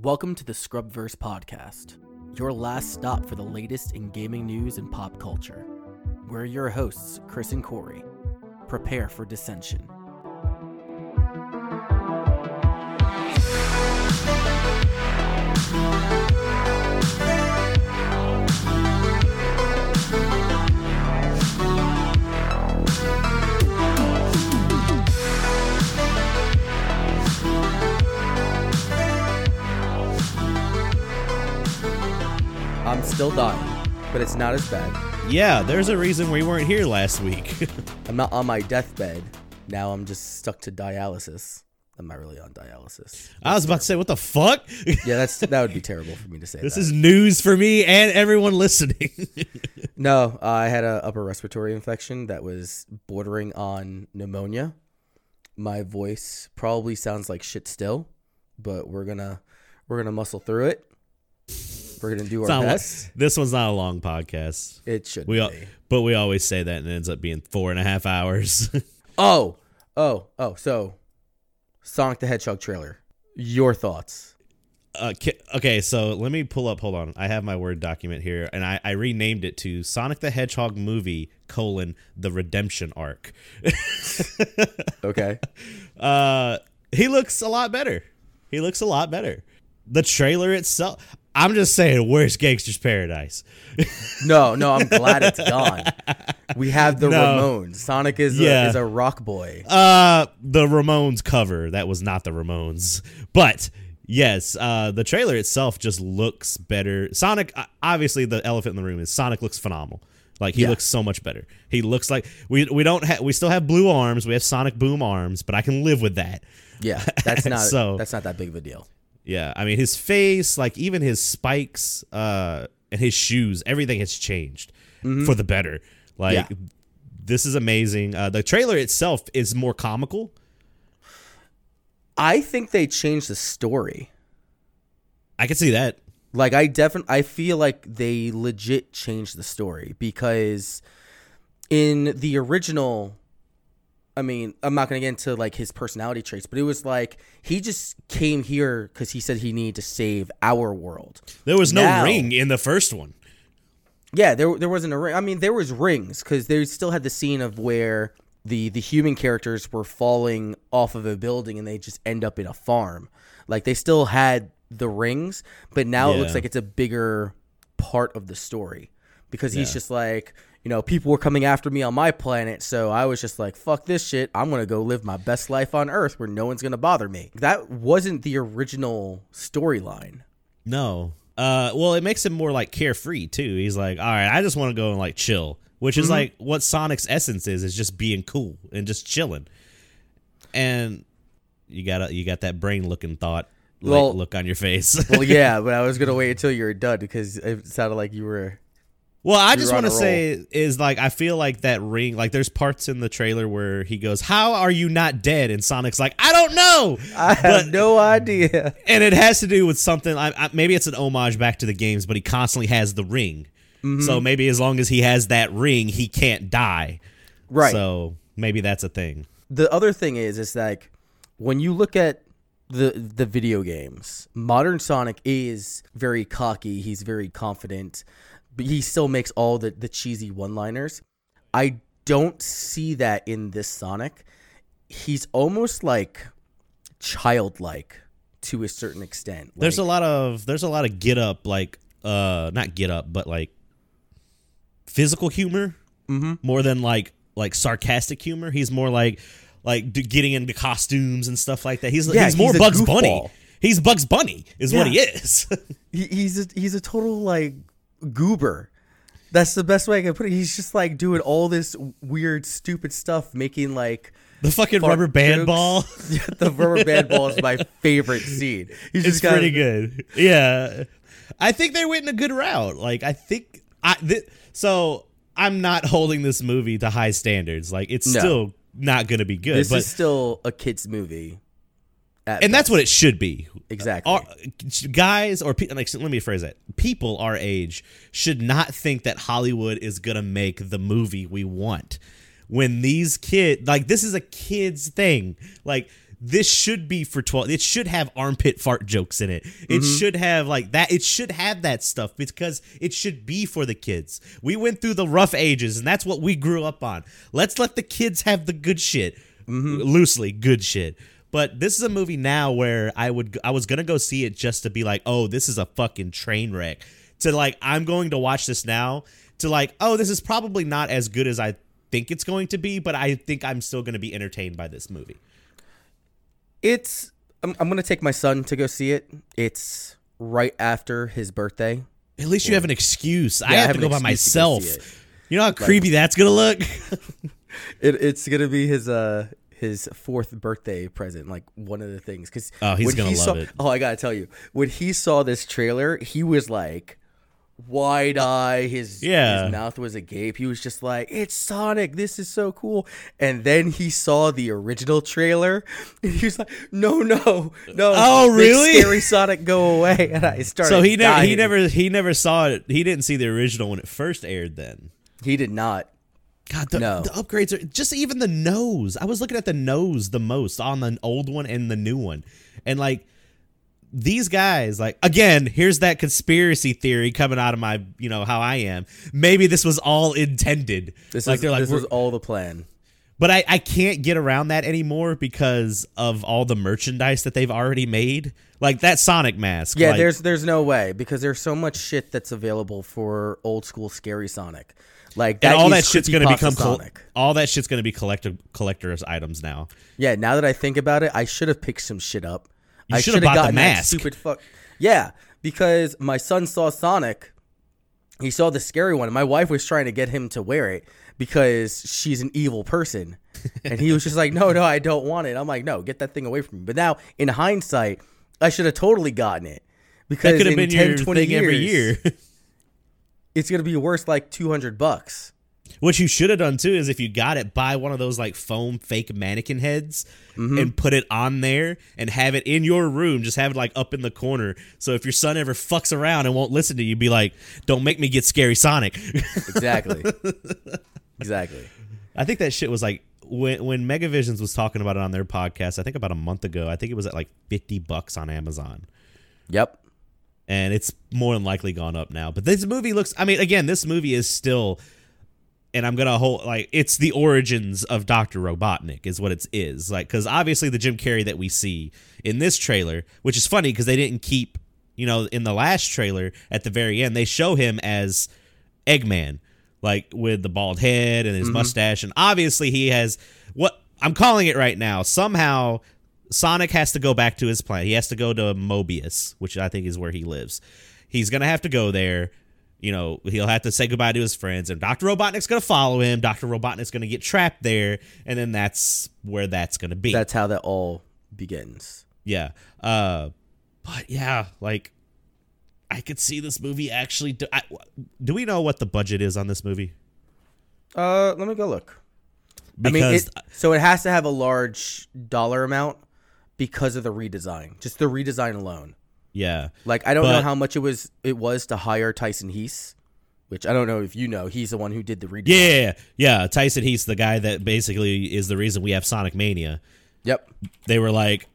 Welcome to the Scrubverse podcast, your last stop for the latest in gaming news and pop culture. We're your hosts, Chris and Corey. Prepare for dissension. Still dying, but it's not as bad. Yeah, there's a reason we weren't here last week. I'm not on my deathbed. Now I'm just stuck to dialysis. I'm not really on dialysis. I was about to say, what the fuck? Yeah, that's that would be terrible for me to say. this that. is news for me and everyone listening. No, uh, I had a upper respiratory infection that was bordering on pneumonia. My voice probably sounds like shit still, but we're gonna we're gonna muscle through it. We're gonna do our best. this one's not a long podcast. It should We all, but we always say that and it ends up being four and a half hours. Oh, oh, oh. So, Sonic the Hedgehog trailer. Your thoughts? uh, okay, so let me pull up. Hold on, I have my word document here, and I, I renamed it to Sonic the Hedgehog movie colon the Redemption arc. Okay. uh, he looks a lot better. He looks a lot better. The trailer itself. I'm just saying, where's Gangster's Paradise? No, no. I'm glad it's gone. We have the No. Ramones. Sonic is Yeah. a, is a rock boy. Uh, the Ramones cover. That was not the Ramones, but yes, uh, the trailer itself just looks better. Sonic, obviously, the elephant in the room is Sonic looks phenomenal. Like he Yeah. looks so much better. He looks like we we don't have we still have blue arms. We have Sonic Boom arms, but I can live with that. Yeah, that's not So- that's not that big of a deal. Yeah, I mean his face, like even his spikes, uh, and his shoes, everything has changed for the better. Like Mm-hmm. Yeah. this is amazing. Uh, the trailer itself is more comical. I think they changed the story. I can see that. Like I definitely I feel like they legit changed the story because in the original I mean, I'm not going to get into like his personality traits, but it was like he just came here cuz he said he needed to save our world. There was no Now- ring in the first one. Yeah, there there wasn't a ring. I mean, there was rings cuz they still had the scene of where the the human characters were falling off of a building and they just end up in a farm. Like they still had the rings, but now it looks like it's a bigger part of the story because he's just like, you know, people were coming after me on my planet, so I was just like, fuck this shit. I'm going to go live my best life on Earth where no one's going to bother me. That wasn't the original storyline. No. Uh, well, it makes him more like carefree too. He's like, all right, I just want to go and like chill, which is like what Sonic's essence is, is just being cool and just chilling. And you got you got that brain looking thought like, Well- look on your face. Well, yeah, but I was going to wait until you were done because it sounded like you were Well, I just want to say is like I feel like that ring. Like there's parts in the trailer where he goes, "How are you not dead?" And Sonic's like, "I don't know." I have no idea. and it has to do with something. I, I, maybe it's an homage back to the games, but he constantly has the ring. Mm-hmm. So maybe as long as he has that ring, he can't die. Right. So maybe that's a thing. the other thing is, is like when you look at the the video games, modern Sonic is very cocky. He's very confident, but he still makes all the the cheesy one liners. I don't see that in this Sonic. He's almost like childlike to a certain extent. There's a lot of there's a lot of get up like uh not get up but like physical humor Mhm. more than like like sarcastic humor. He's more like like getting into costumes and stuff like that. He's Yeah, he's more he's a Bugs Bunny. He's Bugs Bunny is what he is. he, he's a, he's a total like goober. That's the best way I can put it. He's just like doing all this weird, stupid stuff, making like the fucking rubber band jokes. ball. Yeah, the rubber band ball is my favorite scene. He's It's just got pretty good. Yeah, I think they went in a good route. Like I think I th- so. I'm not holding this movie to high standards. Like it's No. still not going to be good. This but is still a kids movie, at and that's what it should be. exactly. Our, guys or pe- like let me phrase that. People our age should not think that Hollywood is going to make the movie we want. When these kids like this is a kids thing. Like this should be for 12 it should have armpit fart jokes in it it Mm-hmm. should have like that it should have that stuff because it should be for the kids we went through the rough ages and that's what we grew up on let's let the kids have the good shit Mm-hmm. loosely good shit but this is a movie now where i would i was gonna go see it just to be like oh this is a fucking train wreck to like i'm going to watch this now to like oh this is probably not as good as i think it's going to be but i think i'm still going to be entertained by this movie It's. I'm, I'm gonna take my son to go see it. It's right after his birthday. At least you have an excuse. I Yeah, I have, have to go by to go myself. You know how creepy that's gonna look. It, it's gonna be his uh his fourth birthday present, like one of the things. Because Oh, he's gonna love it. Oh, I gotta tell you, when he saw this trailer, he was like wide eye. His Yeah. his mouth was agape. He was just like, "It's Sonic. This is so cool." And then he saw the original trailer, and he was like, "No, no, no! Oh, really? Scary Sonic, go away!" And I started. so he never he never he never saw it. He didn't see the original when it first aired. Then he did not. God, the, No. the upgrades are just even the nose. I was looking at the nose the most on the old one and the new one, and like these guys, like again, here's that conspiracy theory coming out of my, you know, how I am. Maybe this was all intended. This like is they're like, this was all the plan. But I, I can't get around that anymore because of all the merchandise that they've already made. Like that Sonic mask. Yeah, like- there's there's no way because there's so much shit that's available for old school scary Sonic. Like that and all that shit's gonna become col- all that shit's gonna be collector collector's items now. Yeah, now that I think about it, I should have picked some shit up. You I should have shoulda the gotten that. Stupid fuck. Yeah, because my son saw Sonic. He saw the scary one. and My wife was trying to get him to wear it because she's an evil person, and he was just like, "No, no, I don't want it." I'm like, "No, get that thing away from me." But now, in hindsight, I should have totally gotten it because That could have been 10, your 20 thing years, every year. it's gonna be worth like two hundred bucks. what you should have done too is if you got it, buy one of those like foam fake mannequin heads Mm-hmm. and put it on there and have it in your room. Just have it like up in the corner. So if your son ever fucks around and won't listen to you, be like, "Don't make me get scary Sonic." Exactly. exactly. I think that shit was like when when Megavisions was talking about it on their podcast. I think about a month ago. I think it was at like fifty bucks on Amazon, Yep. And it's more than likely gone up now. But this movie looks. I mean, again, this movie is still, and I'm gonna hold like it's the origins of Doctor Robotnik is what it is like because obviously the Jim Carrey that we see in this trailer, which is funny because they didn't keep you know in the last trailer at the very end they show him as Eggman, like with the bald head and his mm-hmm. mustache, and obviously he has what I'm calling it right now. Somehow, Sonic has to go back to his planet. He has to go to Mobius, which I think is where he lives. He's gonna have to go there. You know, he'll have to say goodbye to his friends, and Doctor Robotnik's gonna follow him. Doctor Robotnik's gonna get trapped there, and then that's where that's gonna be. That's how that all begins. Yeah. Uh, but yeah, like I could see this movie actually. Do, I, do we know what the budget is on this movie? Uh, let me go look. I mean, it, so it has to have a large dollar amount because of the redesign, just the redesign alone. yeah, Like I don't know how much it was it was to hire Tyson Hesse, which I don't know if you know. He's the one who did the redesign. yeah, yeah. Tyson He's the guy that basically is the reason we have Sonic Mania. Yep. They were like,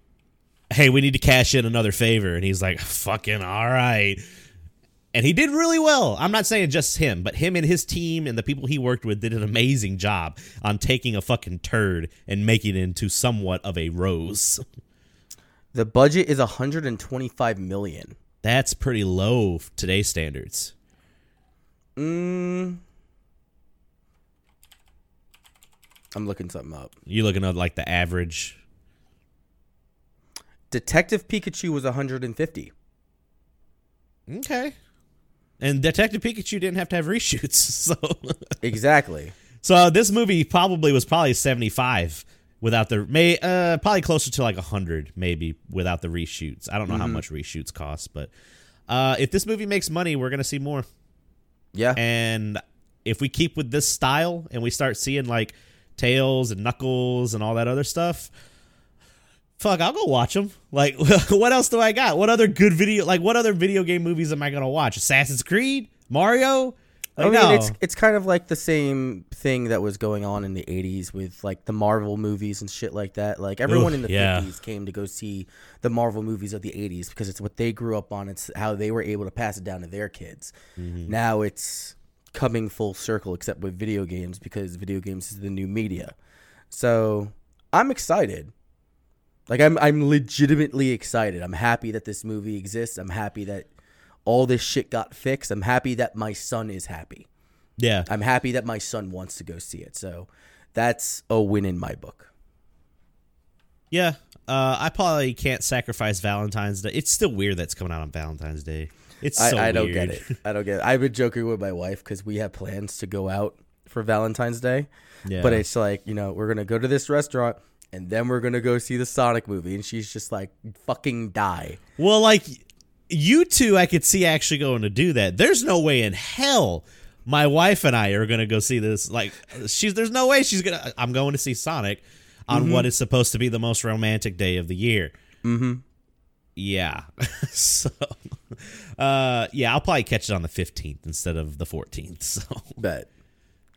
"Hey, we need to cash in another favor," and he's like, "Fucking all right." And he did really well. I'm not saying just him, but him and his team and the people he worked with did an amazing job on taking a fucking turd and making it into somewhat of a rose. The budget is 125 million. That's pretty low today's standards. Mm. I'm looking something up. You looking at like the average? Detective Pikachu was 150. Okay. And Detective Pikachu didn't have to have reshoots, so Exactly. so this movie probably was probably seventy five without the may uh probably closer to like hundred maybe without the reshoots. I don't know how much reshoots cost, but uh if this movie makes money, we're gonna see more. Yeah. And if we keep with this style and we start seeing like Tails and Knuckles and all that other stuff, fuck, I'll go watch them. Like, what else do I got? What other good video? Like, what other video game movies am I gonna watch? Assassin's Creed, Mario. I mean, no. it's it's kind of like the same thing that was going on in the '80s with like the Marvel movies and shit like that. Like everyone Ugh, in the yeah. '50s came to go see the Marvel movies of the '80s because it's what they grew up on. It's how they were able to pass it down to their kids. Mm-hmm. Now it's coming full circle, except with video games because video games is the new media. So I'm excited. Like I'm I'm legitimately excited. I'm happy that this movie exists. I'm happy that all this shit got fixed. I'm happy that my son is happy. yeah. I'm happy that my son wants to go see it. So that's a win in my book. Yeah, uh, I probably can't sacrifice Valentine's Day. It's still weird that's coming out on Valentine's Day. It's so I, I don't weird. get it. I don't get it. I've been joking with my wife because we have plans to go out for Valentine's Day. Yeah. But it's like, you know, we're going to go to this restaurant and then we're going to go see the Sonic movie. And she's just like, fucking die. Well, like you two, I could see actually going to do that. There's no way in hell my wife and I are gonna go see this. Like, she's there's no way she's gonna. I'm going to see Sonic on Mm-hmm. what is supposed to be the most romantic day of the year. Mm-hmm. Yeah. so, uh, yeah, I'll probably catch it on the 15th instead of the 14th. So, But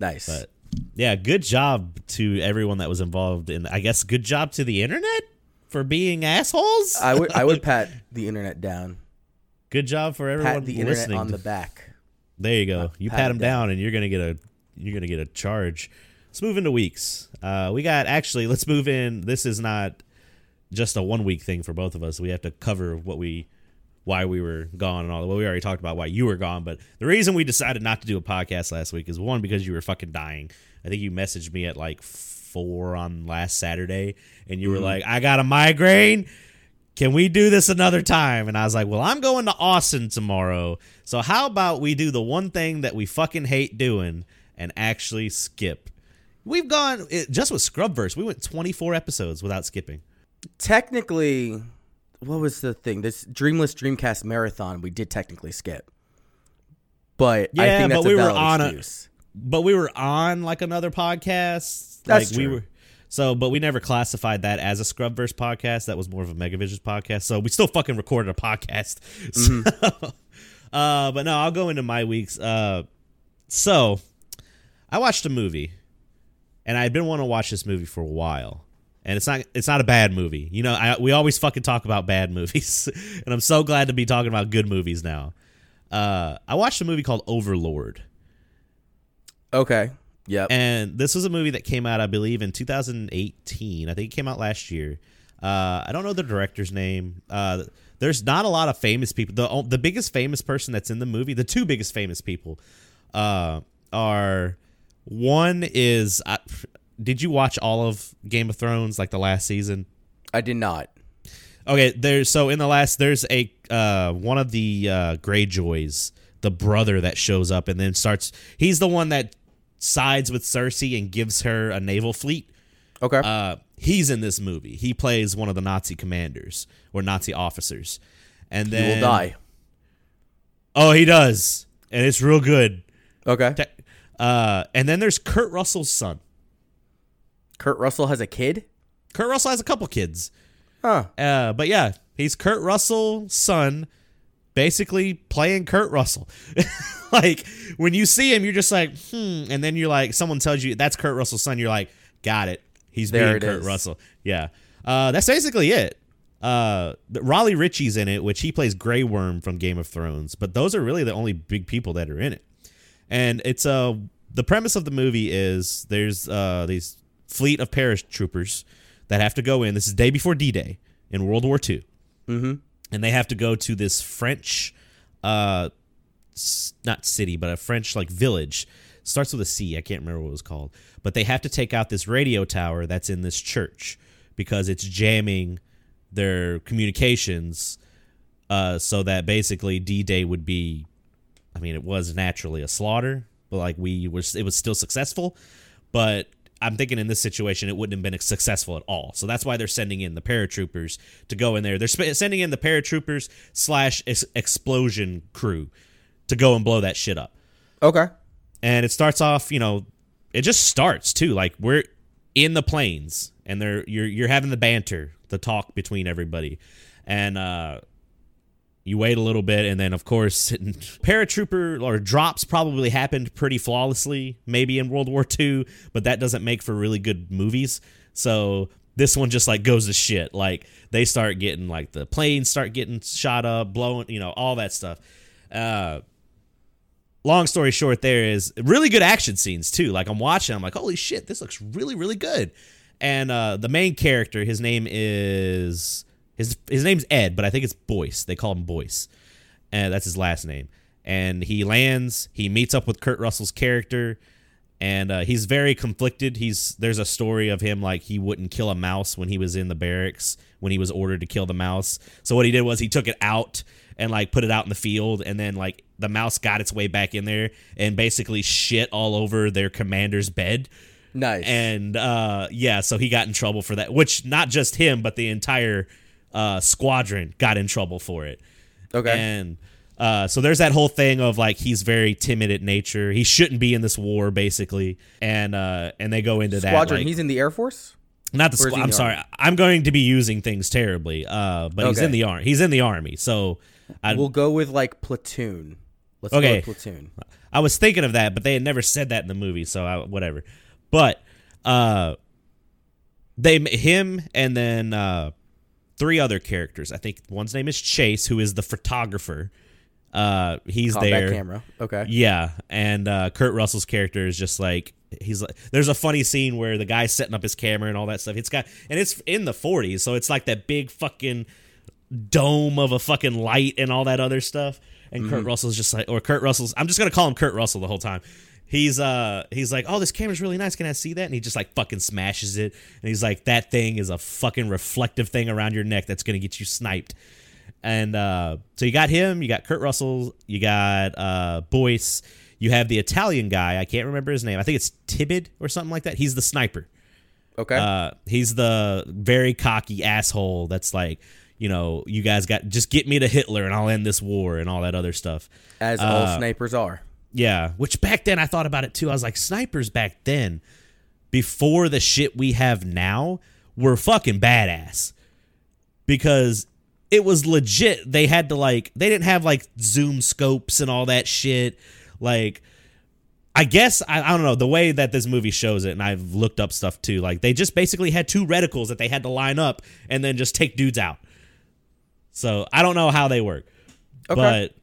nice. but yeah, good job to everyone that was involved in. I guess good job to the internet for being assholes. I would I would pat the internet down. Good job for everyone Pat the internet listening. on the back. There you go. You pat pat him down, and you're gonna get a you're gonna get a charge. Let's move into weeks. Uh, we got actually. Let's move in. This is not just a one week thing for both of us. We have to cover what we why we were gone and all. That. Well, we already talked about why you were gone, but the reason we decided not to do a podcast last week is one because you were fucking dying. I think you messaged me at like four on last Saturday, and you were like, "I got a migraine." Can we do this another time? And I was like, well, I'm going to Austin tomorrow. So how about we do the one thing that we fucking hate doing and actually skip? We've gone it, just with Scrubverse. We went 24 episodes without skipping. Technically, what was the thing? This Dreamless Dreamcast marathon we did technically skip. But I Yeah, think that's but we a were on a- But we were on like another podcast. That's like we true. were so, but we never classified that as a Scrubverse podcast. That was more of a Megavisions podcast. So we still fucking recorded a podcast. So, uh, but no, I'll go into my weeks. Uh, so I watched a movie, and I had been wanting to watch this movie for a while. And it's not it's not a bad movie. You know, I, we always fucking talk about bad movies, and I'm so glad to be talking about good movies now. Uh, I watched a movie called Overlord. Okay. Yep. And this was a movie that came out, I believe, in 2018. I think it came out last year. Uh, I don't know the director's name. Uh, there's not a lot of famous people. The the biggest famous person that's in the movie, the two biggest famous people, uh, are one is. Uh, did you watch all of Game of Thrones, like the last season? I did not. Okay, there's so in the last there's a uh one of the uh Greyjoys, the brother that shows up and then starts he's the one that sides with Cersei and gives her a naval fleet. Okay. Uh he's in this movie. He plays one of the Nazi commanders or Nazi officers. And then will die. Oh, he does. And it's real good. Okay. Uh and then there's Kurt Russell's son. Kurt Russell has a kid? Kurt Russell has a couple kids. Huh. Uh, but yeah, he's Kurt Russell's son, basically playing Kurt Russell. like when you see him, you're just like, hmm, and then you're like, someone tells you that's Kurt Russell's son. You're like, got it. He's There being Kurt is. Russell. Yeah. Uh, that's basically it. Uh, Raleigh Ritchie's in it, which he plays Grey Worm from Game of Thrones. But those are really the only big people that are in it. And it's uh the premise of the movie is there's uh these fleet of paratroopers that have to go in. This is day before D-Day in World War II, Mm-hmm. And they have to go to this French, uh, not city, but a French like village. Starts with a C. I can't remember what it was called, but they have to take out this radio tower that's in this church because it's jamming their communications. Uh, so that basically D-Day would be I mean, it was naturally a slaughter, but like we was, it was still successful. But I'm thinking in this situation, it wouldn't have been successful at all. So that's why they're sending in the paratroopers to go in there. They're sp- sending in the paratroopers slash ex- explosion crew to go and blow that shit up. Okay. And it starts off, you know, it just starts too. Like we're in the planes, and they're you're you're having the banter, the talk between everybody, and uh, you wait a little bit, and then of course, paratrooper or drops probably happened pretty flawlessly, maybe in World War II, but that doesn't make for really good movies. So this one just like goes to shit. Like they start getting like the planes start getting shot up, blowing, you know, all that stuff. Uh, long story short, there is really good action scenes too. Like I'm watching, I'm like, holy shit, this looks really, really good. And uh, the main character, his name is his his name's Ed, but I think it's Boyce. They call him Boyce, and that's his last name. And he lands. He meets up with Kurt Russell's character, and uh, he's very conflicted. He's there's a story of him like he wouldn't kill a mouse when he was in the barracks when he was ordered to kill the mouse. So what he did was he took it out and like put it out in the field, and then like the mouse got its way back in there and basically shit all over their commander's bed. Nice. And uh, yeah, so he got in trouble for that. Which not just him, but the entire uh, squadron got in trouble for it. okay. And uh, so there's that whole thing of like he's very timid at nature. He shouldn't be in this war, basically. And uh, and they go into Squadron. that. Like, he's in the Air Force. not the or is squad. he in I'm sorry. I'm going to be using things terribly. Uh, but he's in the army. He's in the army. So I, We'll go with like platoon. Let's Okay. go with platoon. I was thinking of that, but they had never said that in the movie, so I, whatever. But uh, they him and then uh, three other characters. I think one's name is Chase, who is the photographer. Uh, he's Combat there. camera. Okay. Yeah, and uh, Kurt Russell's character is just like he's like. There's a funny scene where the guy's setting up his camera and all that stuff. It's got and it's in the 40s, so it's like that big fucking dome of a fucking light and all that other stuff. And Kurt Russell's just like, or Kurt Russell's. I'm just gonna call him Kurt Russell the whole time. He's uh he's like, oh, this camera's really nice. Can I see that? And he just like fucking smashes it. And he's like, that thing is a fucking reflective thing around your neck that's gonna get you sniped. And uh, so you got him, you got Kurt Russell, you got uh, Boyce, you have the Italian guy. I can't remember his name. I think it's Tibid or something like that. He's the sniper. Okay. Uh, he's the very cocky asshole that's like, you know, you guys got just get me to Hitler and I'll end this war and all that other stuff. As uh, all snipers are. Yeah, which back then I thought about it too. I was like, snipers back then, before the shit we have now, were fucking badass. Because it was legit. They had to like they didn't have like zoom scopes and all that shit. Like I guess I, I don't know the way that this movie shows it, and I've looked up stuff too. Like they just basically had two reticles that they had to line up and then just take dudes out. So I don't know how they work, Okay. but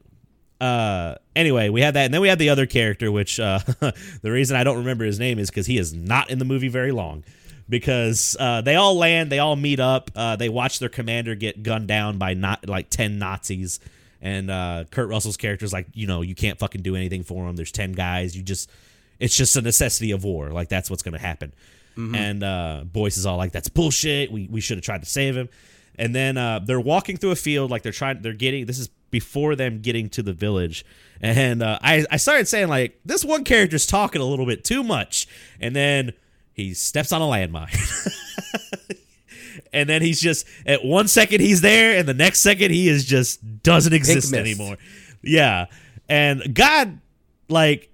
uh, anyway, we had that, and then we had the other character, which uh, the reason I don't remember his name is because he is not in the movie very long. Because uh, they all land, they all meet up, uh, they watch their commander get gunned down by not like ten Nazis, and uh, Kurt Russell's character is like, you know, you can't fucking do anything for him. There's ten guys, you just, it's just a necessity of war. Like that's what's gonna happen. And uh, Boyce is all like, that's bullshit. We we should have tried to save him. And then uh, they're walking through a field, like they're trying, they're getting. This is before them getting to the village, and uh, I I started saying like, this one character's talking a little bit too much, and then he steps on a landmine. and then he's just at one second he's there and the next second he is just doesn't exist anymore. Yeah. And god like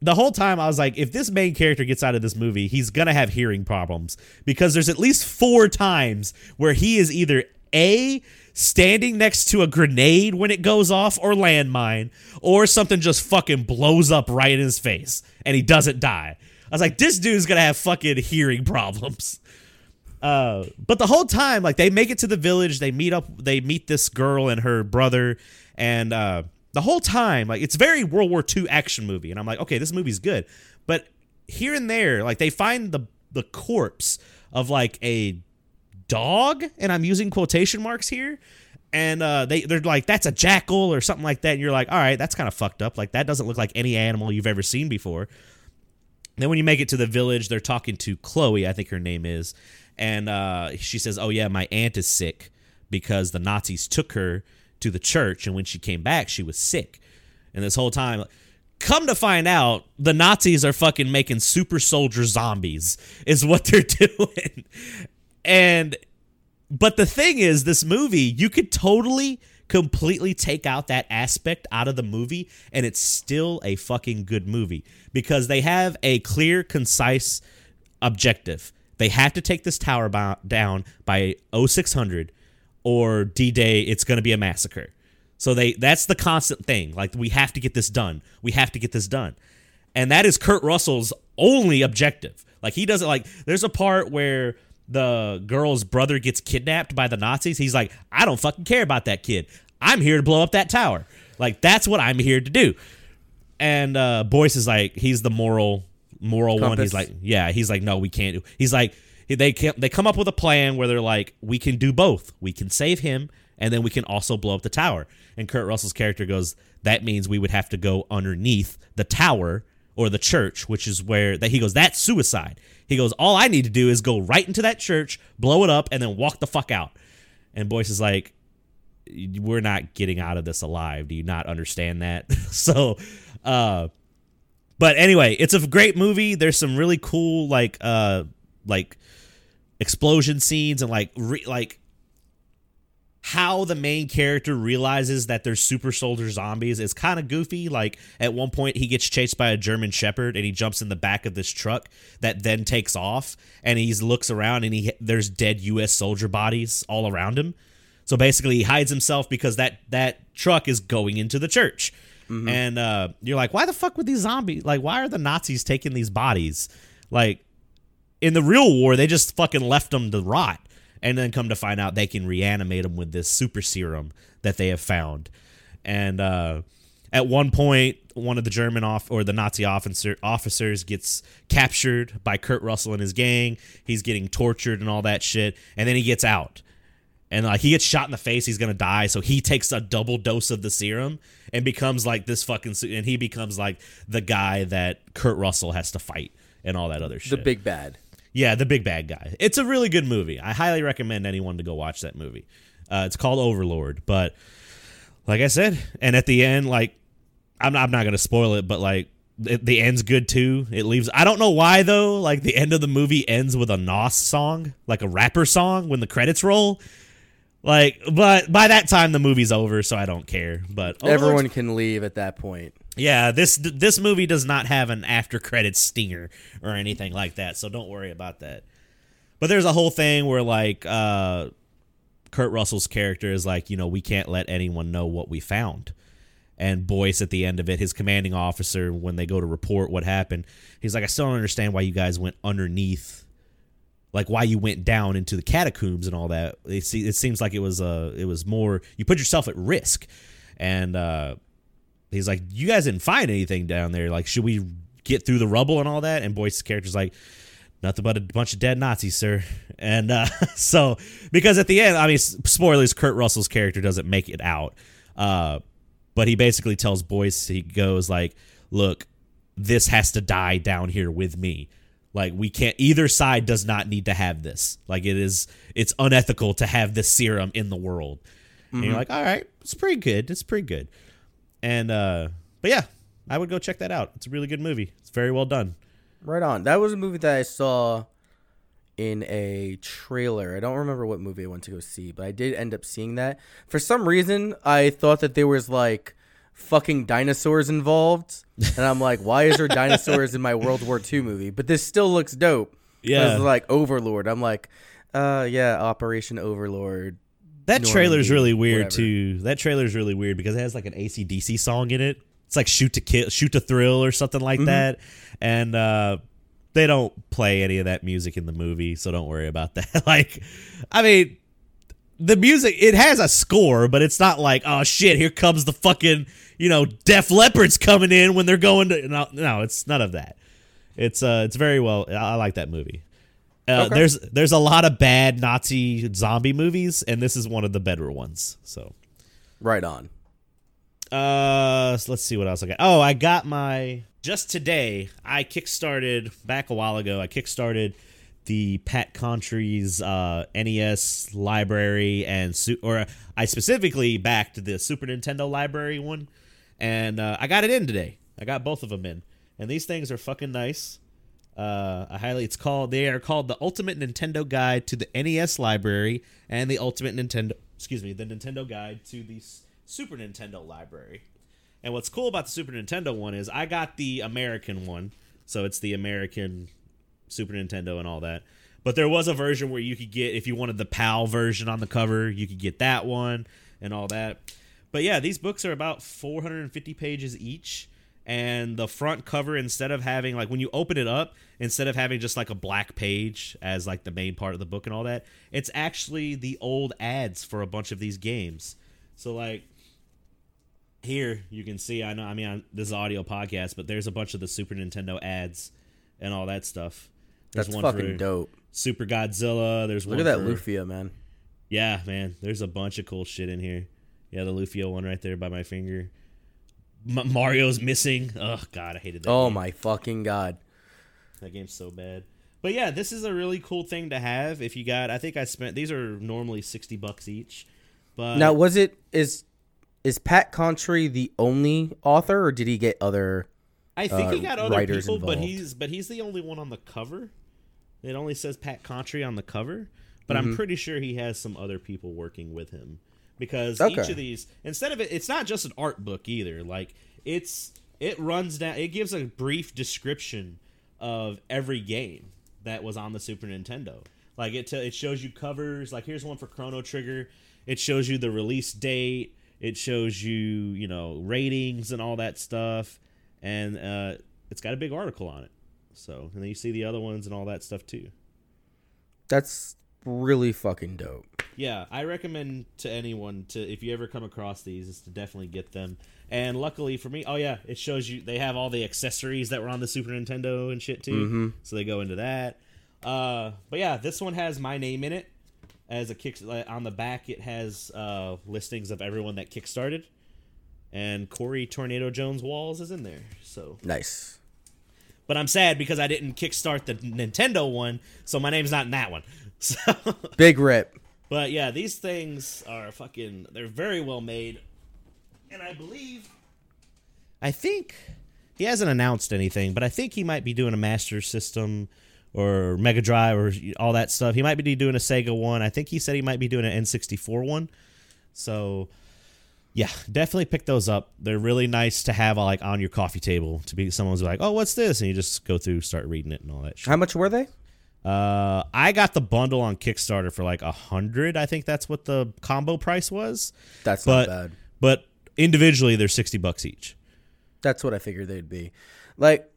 the whole time i was like if this main character gets out of this movie he's gonna have hearing problems. Because there's at least four times where he is either a standing next to a grenade when it goes off or landmine or something just fucking blows up right in his face and he doesn't die. I was like this dude's gonna have fucking hearing problems. Uh, but the whole time, like they make it to the village, they meet up, they meet this girl and her brother, and uh, the whole time, like it's very World War II action movie, and I'm like, okay, this movie's good, but here and there, like they find the the corpse of like a dog, and I'm using quotation marks here, and uh, they they're like that's a jackal or something like that, and you're like, all right, that's kind of fucked up, like that doesn't look like any animal you've ever seen before. Then when you make it to the village, they're talking to Chloe, I think her name is, and uh, she says, "Oh yeah, my aunt is sick because the Nazis took her to the church, and when she came back, she was sick." And this whole time, come to find out, the Nazis are fucking making super soldier zombies, is what they're doing. And but the thing is, this movie, you could totally, completely take out that aspect out of the movie, and it's still a fucking good movie because they have a clear, concise objective. They have to take this tower down by 0600 or D Day, it's going to be a massacre. So they that's the constant thing. Like we have to get this done. We have to get this done. And that is Kurt Russell's only objective. Like he doesn't like there's a part where the girl's brother gets kidnapped by the Nazis. He's like, "I don't fucking care about that kid. I'm here to blow up that tower." Like that's what I'm here to do. And uh Boyce is like he's the moral moral one. He's like, "Yeah, he's like, "No, we can't do." He's like they can, they come up with a plan where they're like, "We can do both. We can save him and then we can also blow up the tower." And Kurt Russell's character goes, "That means we would have to go underneath the tower or the church, which is where that he goes, that's suicide." He goes, "All I need to do is go right into that church, blow it up and then walk the fuck out." And Boyce is like, we're not getting out of this alive. Do you not understand that? so, uh, but anyway, it's a great movie. There's some really cool like uh like explosion scenes and like re- like how the main character realizes that they're super soldier zombies is kind of goofy. Like at one point he gets chased by a German shepherd and he jumps in the back of this truck that then takes off and he looks around and he there's dead US soldier bodies all around him. So basically he hides himself because that that truck is going into the church. And uh, you're like, why the fuck would these zombies like why are the Nazis taking these bodies? Like in the real war, they just fucking left them to rot, and then come to find out they can reanimate them with this super serum that they have found. And uh, at one point, one of the German off or the Nazi officer officers gets captured by Kurt Russell and his gang. He's getting tortured and all that shit, and then he gets out. And like he gets shot in the face, he's gonna die. So he takes a double dose of the serum and becomes like this fucking. And he becomes like the guy that Kurt Russell has to fight and all that other shit. The big bad. Yeah, the big bad guy. It's a really good movie. I highly recommend anyone to go watch that movie. Uh, it's called Overlord, but like I said, and at the end, like I'm not, I'm not gonna spoil it, but like it, the end's good too. It leaves. I don't know why though. Like the end of the movie ends with a Nas song, like a rapper song, when the credits roll. Like, but by that time the movie's over, so I don't care. But Overlord's Everyone can leave at that point. Yeah, this this movie does not have an after credits stinger or anything like that, so don't worry about that. But there's a whole thing where like uh Kurt Russell's character is like, you know, we can't let anyone know what we found. And Boyce at the end of it, his commanding officer, when they go to report what happened, he's like, I still don't understand why you guys went underneath like why you went down into the catacombs and all that. It seems like it was uh it was more you put yourself at risk. And uh he's like, "You guys didn't find anything down there. Like, should we get through the rubble and all that?" And Boyce's character's like, "Nothing but a bunch of dead Nazis, sir." And uh, so, because at the end, I mean, spoilers: Kurt Russell's character doesn't make it out, uh, but he basically tells Boyce, he goes like, "Look, this has to die down here with me." Like we can't either side does not need to have this. Like it is it's unethical to have this serum in the world. And you're like, all right, it's pretty good. It's pretty good. And uh but yeah, I would go check that out. It's a really good movie. It's very well done. Right on. That was a movie that I saw in a trailer. I don't remember what movie I went to go see, but I did end up seeing that. For some reason, I thought that there was like fucking dinosaurs involved, and I'm like, why is there dinosaurs in my World War II movie? But this still looks dope. Yeah. it's like Overlord. I'm like, uh, yeah, Operation Overlord. That trailer's Normandy, really weird whatever. too. That trailer's really weird because it has like an ACDC song in it. It's like shoot to kill shoot to thrill or something like that. And uh they don't play any of that music in the movie, so don't worry about that. like I mean the music it has a score, but it's not like, oh shit, here comes the fucking, you know, Def Leppard's coming in when they're going to no, no, it's none of that. It's uh it's very well I I like that movie. Uh, Okay. There's there's a lot of bad Nazi zombie movies, and this is one of the better ones. So, Right on. uh, so let's see what else I got. Oh, I got my just today. I kickstarted back a while ago. I kickstarted the Pat Contri's uh, NES library and su- or I specifically backed the Super Nintendo library one, and uh, I got it in today. I got both of them in, and these things are fucking nice. Uh, I highly. It's called. They are called the Ultimate Nintendo Guide to the NES Library and the Ultimate Nintendo. Excuse me, the Nintendo Guide to the S- Super Nintendo Library. And what's cool about the Super Nintendo one is I got the American one, so it's the American Super Nintendo and all that. But there was a version where you could get if you wanted the PAL version on the cover, you could get that one and all that. but yeah, these books are about 450 pages each. And the front cover, instead of having like when you open it up, instead of having just like a black page as like the main part of the book and all that, it's actually the old ads for a bunch of these games. So like here you can see i know i mean I, this is audio podcast but there's a bunch of the super nintendo ads and all that stuff there's That's fucking dope. super godzilla there's Look one at that for, Lufia, man. yeah man there's a bunch of cool shit in here yeah the lufia one right there by my finger M- mario's missing oh god i hated that Oh game. my fucking god. that game's so bad but yeah this is a really cool thing to have if you got i think i spent these are normally 60 bucks each but now, was it is is Pat Contri the only author, or did he get other? I think uh, he got other people, but he's but he's the only one on the cover. It only says Pat Contri on the cover, but Mm-hmm. I'm pretty sure he has some other people working with him because Okay. each of these instead of it, it's not just an art book either. Like it's it runs down. It gives a brief description of every game that was on the Super Nintendo. Like it, t- it shows you covers. Like here's one for Chrono Trigger. It shows you the release date. It shows you, you know, ratings and all that stuff, and uh, it's got a big article on it. So, and then you see the other ones and all that stuff too. That's really fucking dope. Yeah, I recommend to anyone to if you ever come across these is to definitely get them. And luckily for me, oh yeah, it shows you they have all the accessories that were on the Super Nintendo and shit too. So they go into that. Uh, but yeah, this one has my name in it as a kick on the back. It has uh, listings of everyone that kickstarted, and Corey Tornado Jones Walls is in there. So, Nice. but I'm sad because I didn't kickstart the Nintendo one, so my name's not in that one. So. Big rip. But yeah, these things are fucking. They're very well made, and I believe. I think he hasn't announced anything, but I think he might be doing a Master System or Mega Drive or all that stuff. He might be doing a Sega one. I think he said he might be doing an N64 one. So yeah, definitely pick those up. They're really nice to have like on your coffee table to be someone's like, "Oh, what's this?" and you just go through, start reading it and all that shit. How much were they? Uh, I got the bundle on Kickstarter for like a hundred. I think that's what the combo price was. That's But not bad. but individually, they're sixty bucks each. That's what I figured they'd be. Like,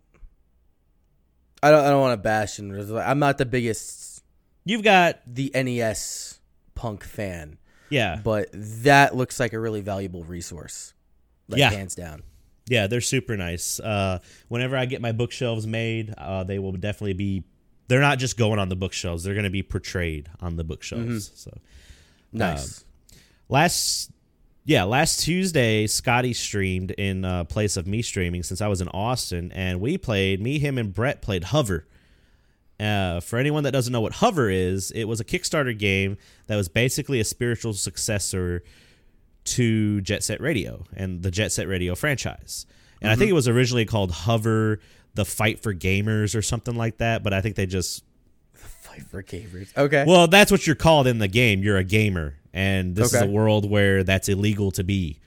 I don't. I don't want to bash and I'm not the biggest You've got the NES punk fan, yeah but that looks like a really valuable resource. Like, Yeah. hands down. yeah they're super nice. Uh, whenever I get my bookshelves made, uh, they will definitely be. They're not just going on the bookshelves; they're going to be portrayed on the bookshelves. Mm-hmm. So Nice. last yeah last tuesday scotty streamed in uh, place of me streaming since i was in austin and we played me him and brett played hover uh, for anyone that doesn't know what hover is it was a kickstarter game that was basically a spiritual successor to jet set radio and the jet set radio franchise and i think it was originally called hover the fight for gamers or something like that but i think they just the Fight for gamers. Okay. well, that's what you're called in the game. You're a gamer, and this is a world where that's illegal to be.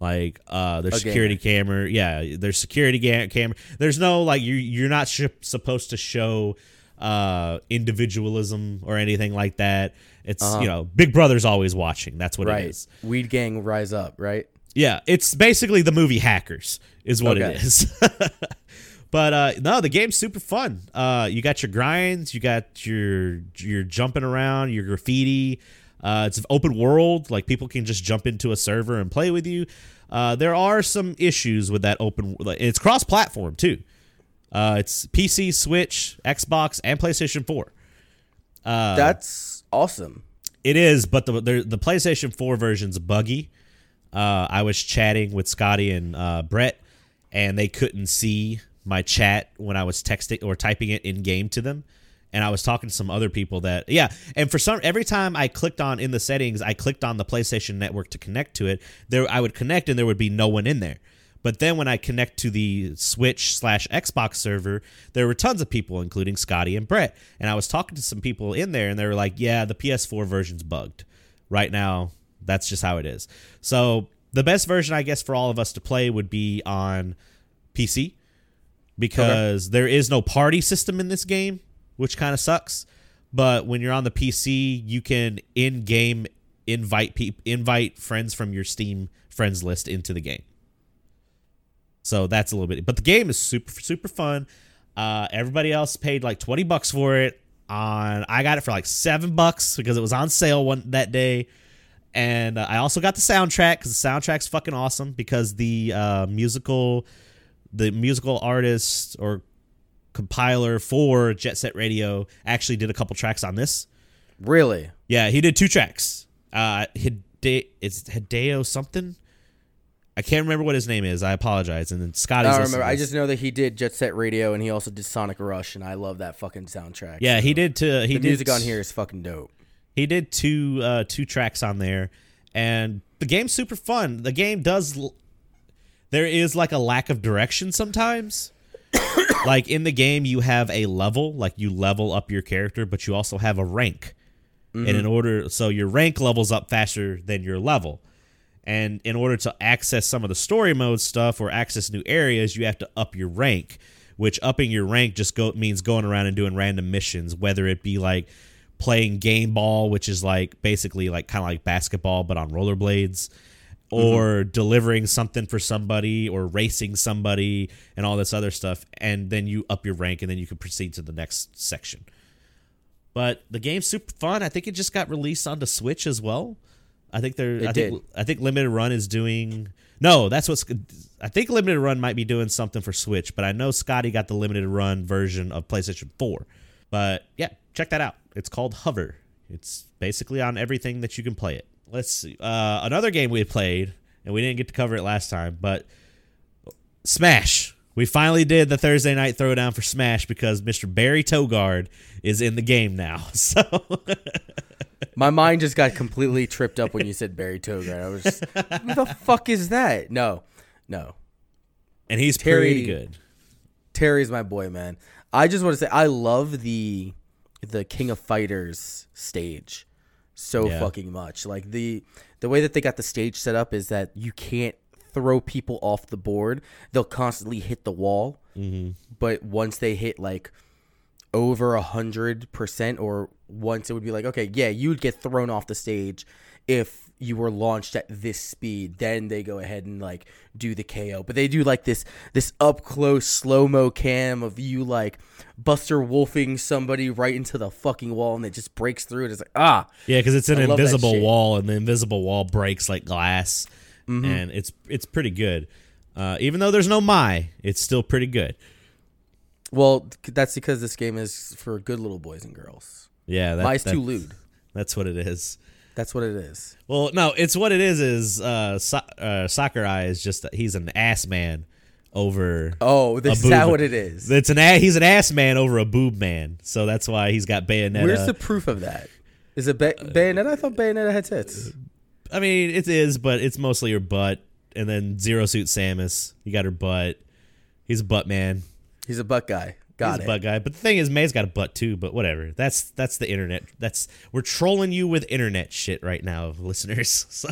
Like, uh, there's A security camera. Yeah, there's security ga- camera. There's no like you. You're not sh- supposed to show uh individualism or anything like that. It's you know, Big Brother's always watching. That's what it right. is. Weed gang rise up. Right. Yeah, it's basically the movie Hackers is what Okay. it is. but uh no, the game's super fun. Uh you got your grinds, you got your your jumping around, your graffiti. Uh it's an open world, like people can just jump into a server and play with you. Uh there are some issues with that open like, it's cross-platform too. Uh it's PC, Switch, Xbox, and PlayStation 4. Uh, That's awesome. It is, but the the, the PlayStation 4 version's buggy. Uh, I was chatting with Scotty and uh, Brett, and they couldn't see my chat when I was texting or typing it in game to them. And I was talking to some other people that, yeah. And for some, every time I clicked on in the settings, I clicked on the PlayStation Network to connect to it. There, I would connect, and there would be no one in there. But then when I connect to the Switch slash Xbox server, there were tons of people, including Scotty and Brett. And I was talking to some people in there, and they were like, "Yeah, the PS4 version's bugged right now. That's just how it is." So the best version, I guess, for all of us to play would be on PC because there is no party system in this game, which kind of sucks. But when you're on the PC, you can in game invite peop- invite friends from your Steam friends list into the game. So that's a little bit, but the game is super super fun. Uh, everybody else paid like twenty bucks for it. On I got it for like seven bucks because it was on sale one that day, and uh, I also got the soundtrack because the soundtrack's fucking awesome because the uh, musical, the musical artist or compiler for Jet Set Radio actually did a couple tracks on this. Really? Yeah, he did two tracks. Uh, Hide- it's Hideo something. I can't remember what his name is. I apologize. And then Scotty's. I remember. I just know that he did Jet Set Radio and he also did Sonic Rush, and I love that fucking soundtrack. Yeah, he did. To he The did music on here is fucking dope. He did two uh, two tracks on there, and the game's super fun. The game does. There is like a lack of direction sometimes. like in the game, you have a level, like you level up your character, but you also have a rank. And mm-hmm. in order, so your rank levels up faster than your level. And in order to access some of the story mode stuff or access new areas, you have to up your rank. Which upping your rank just go means going around and doing random missions, whether it be like playing game ball, which is like basically like kind of like basketball but on rollerblades, Mm-hmm. or delivering something for somebody or racing somebody and all this other stuff, and then you up your rank and then you can proceed to the next section. But the game's super fun. I think it just got released onto Switch as well. I think they're. It I did. think I think Limited Run is doing. No, that's what's. I think Limited Run might be doing something for Switch, but I know Scotty got the Limited Run version of PlayStation Four. But yeah, check that out. It's called Hover. It's basically on everything that you can play it. Let's see. Uh, another game we played, and we didn't get to cover it last time, but Smash. We finally did the Thursday night throwdown for Smash because Mr. Barry Togard is in the game now. So My mind just got completely tripped up when you said Barry Togard. I was, just, who the fuck is that? No, no. and he's Terry- pretty good. Terry's my boy, man. I just want to say I love the the King of Fighters stage so Yeah. fucking much. Like the the way that they got the stage set up is that you can't throw people off the board. They'll constantly hit the wall. Mm-hmm. But once they hit like over a hundred percent, or once it would be like, okay, yeah, you would get thrown off the stage if you were launched at this speed. Then they go ahead and like do the KO. But they do like this this up close slow mo cam of you like Buster Wolfing somebody right into the fucking wall, and it just breaks through it. It's like ah, Yeah, because it's an I invisible wall, and the invisible wall breaks like glass, Mm-hmm. and it's it's pretty good. Uh, even though there's no my it's still pretty good. well, that's because this game is for good little boys and girls. Yeah, that, that- too lewd. That's what it is. That's what it is. Well, no, it's what it is. Is uh, so- uh, Sakurai is just he's an ass man over. Oh, this is that what it is? It's an a- he's an ass man over a boob man, so that's why he's got Bayonetta. Where's the proof of that? Is it ba- Bayonetta? I thought Bayonetta had tits. I mean, it is, but it's mostly her butt, and then Zero Suit Samus. You got her butt. He's a butt man. He's a butt guy. Got He's it. a butt guy. But the thing is, May's got a butt too. But whatever. That's that's the internet. That's we're trolling you with internet shit right now, listeners. So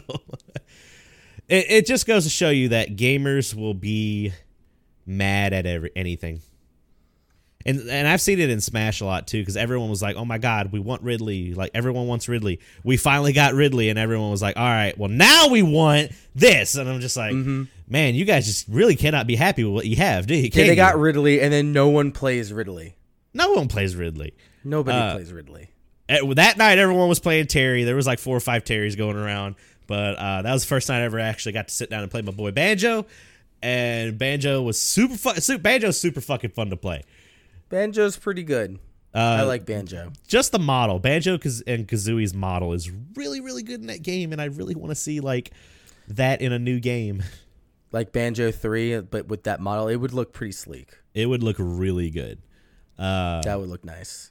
it it just goes to show you that gamers will be mad at every anything. And and I've seen it in Smash a lot too, because everyone was like, "Oh my God, we want Ridley!" Like everyone wants Ridley. We finally got Ridley, and everyone was like, "All right, well now we want this." And I'm just like, "Man, you guys just really cannot be happy with what you have, do you?" Yeah, they got Ridley, and then no one plays Ridley. no one plays Ridley. Nobody Uh, plays Ridley. At- that night everyone was playing Terry. There was like four or five Terrys going around, but uh, that was the first night I ever actually got to sit down and play my boy Banjo. And Banjo was super fun. Banjo's super fucking fun to play. Banjo's pretty good. Uh, I like Banjo. just the model. Banjo and Kazooie's model is really really good in that game, and I really want to see like that in a new game. Like Banjo 3, but with that model, it would look pretty sleek. It would look really good. Uh, That would look nice.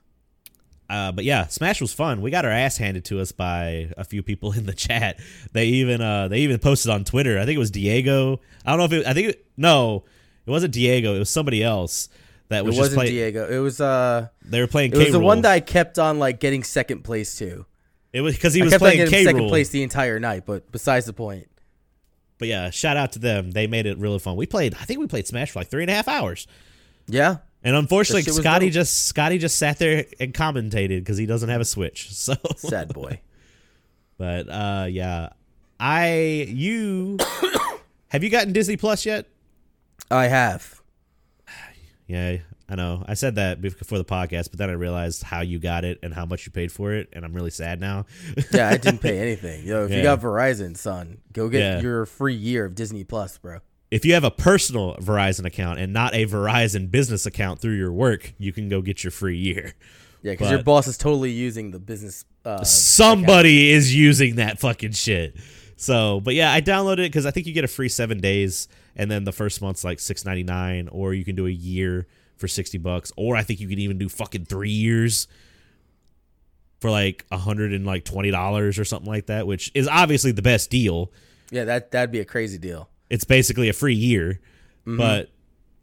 Uh, but yeah, Smash was fun. We got our ass handed to us by a few people in the chat. They even uh, they even posted on Twitter. I think it was Diego. I don't know if it. I think it, no, it wasn't Diego. It was somebody else that was just wasn't playing. Diego. It was uh, They were playing. it was K. the one that I kept on like getting second place to. it was because he I was kept playing getting K. second place the entire night. But besides the point, But yeah, shout out to them. They made it really fun. We played. I think we played Smash for like three and a half hours. yeah, And unfortunately, was Scotty just Scotty just sat there and commentated because he doesn't have a Switch. So sad boy. But uh, yeah, I you have you gotten Disney Plus yet? I have. Yeah, I know. I said that before the podcast, but then I realized how you got it and how much you paid for it, and I'm really sad now. Yeah, I didn't pay anything. Yo, if Yeah. you got Verizon, son, go get Yeah. your free year of Disney Plus, bro. if you have a personal Verizon account and not a Verizon business account through your work, you can go get your free year. Yeah, because your boss is totally using the business. Uh, Somebody is using that fucking shit. So, but yeah, I downloaded it because I think you get a free seven days, and then the first month's like six ninety nine, or you can do a year for sixty bucks, or I think you can even do fucking three years for like a hundred and like twenty dollars or something like that, which is obviously the best deal. yeah, that that'd be a crazy deal. It's basically a free year, but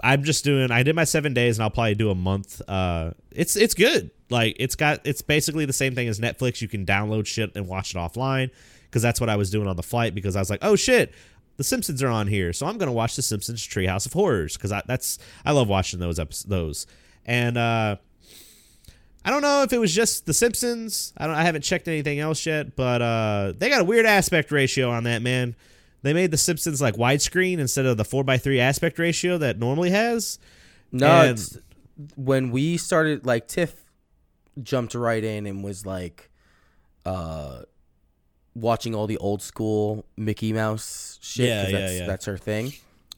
I'm just doing. I did my seven days, and I'll probably do a month. Uh, it's it's good. Like it's got it's basically the same thing as Netflix. You can download shit and watch it offline because that's what I was doing on the flight. Because I was like, oh shit, The Simpsons are on here, so I'm gonna watch The Simpsons Treehouse of Horrors because that's I love watching those episodes. Those and uh, I don't know if it was just The Simpsons. I don't. I haven't checked anything else yet, but uh, they got a weird aspect ratio on that man. They made The Simpsons like widescreen instead of the four x three aspect ratio that normally has. No, when we started, like Tiff jumped right in and was like, uh, watching all the old school Mickey Mouse shit. Yeah, yeah, that's, yeah. That's her thing.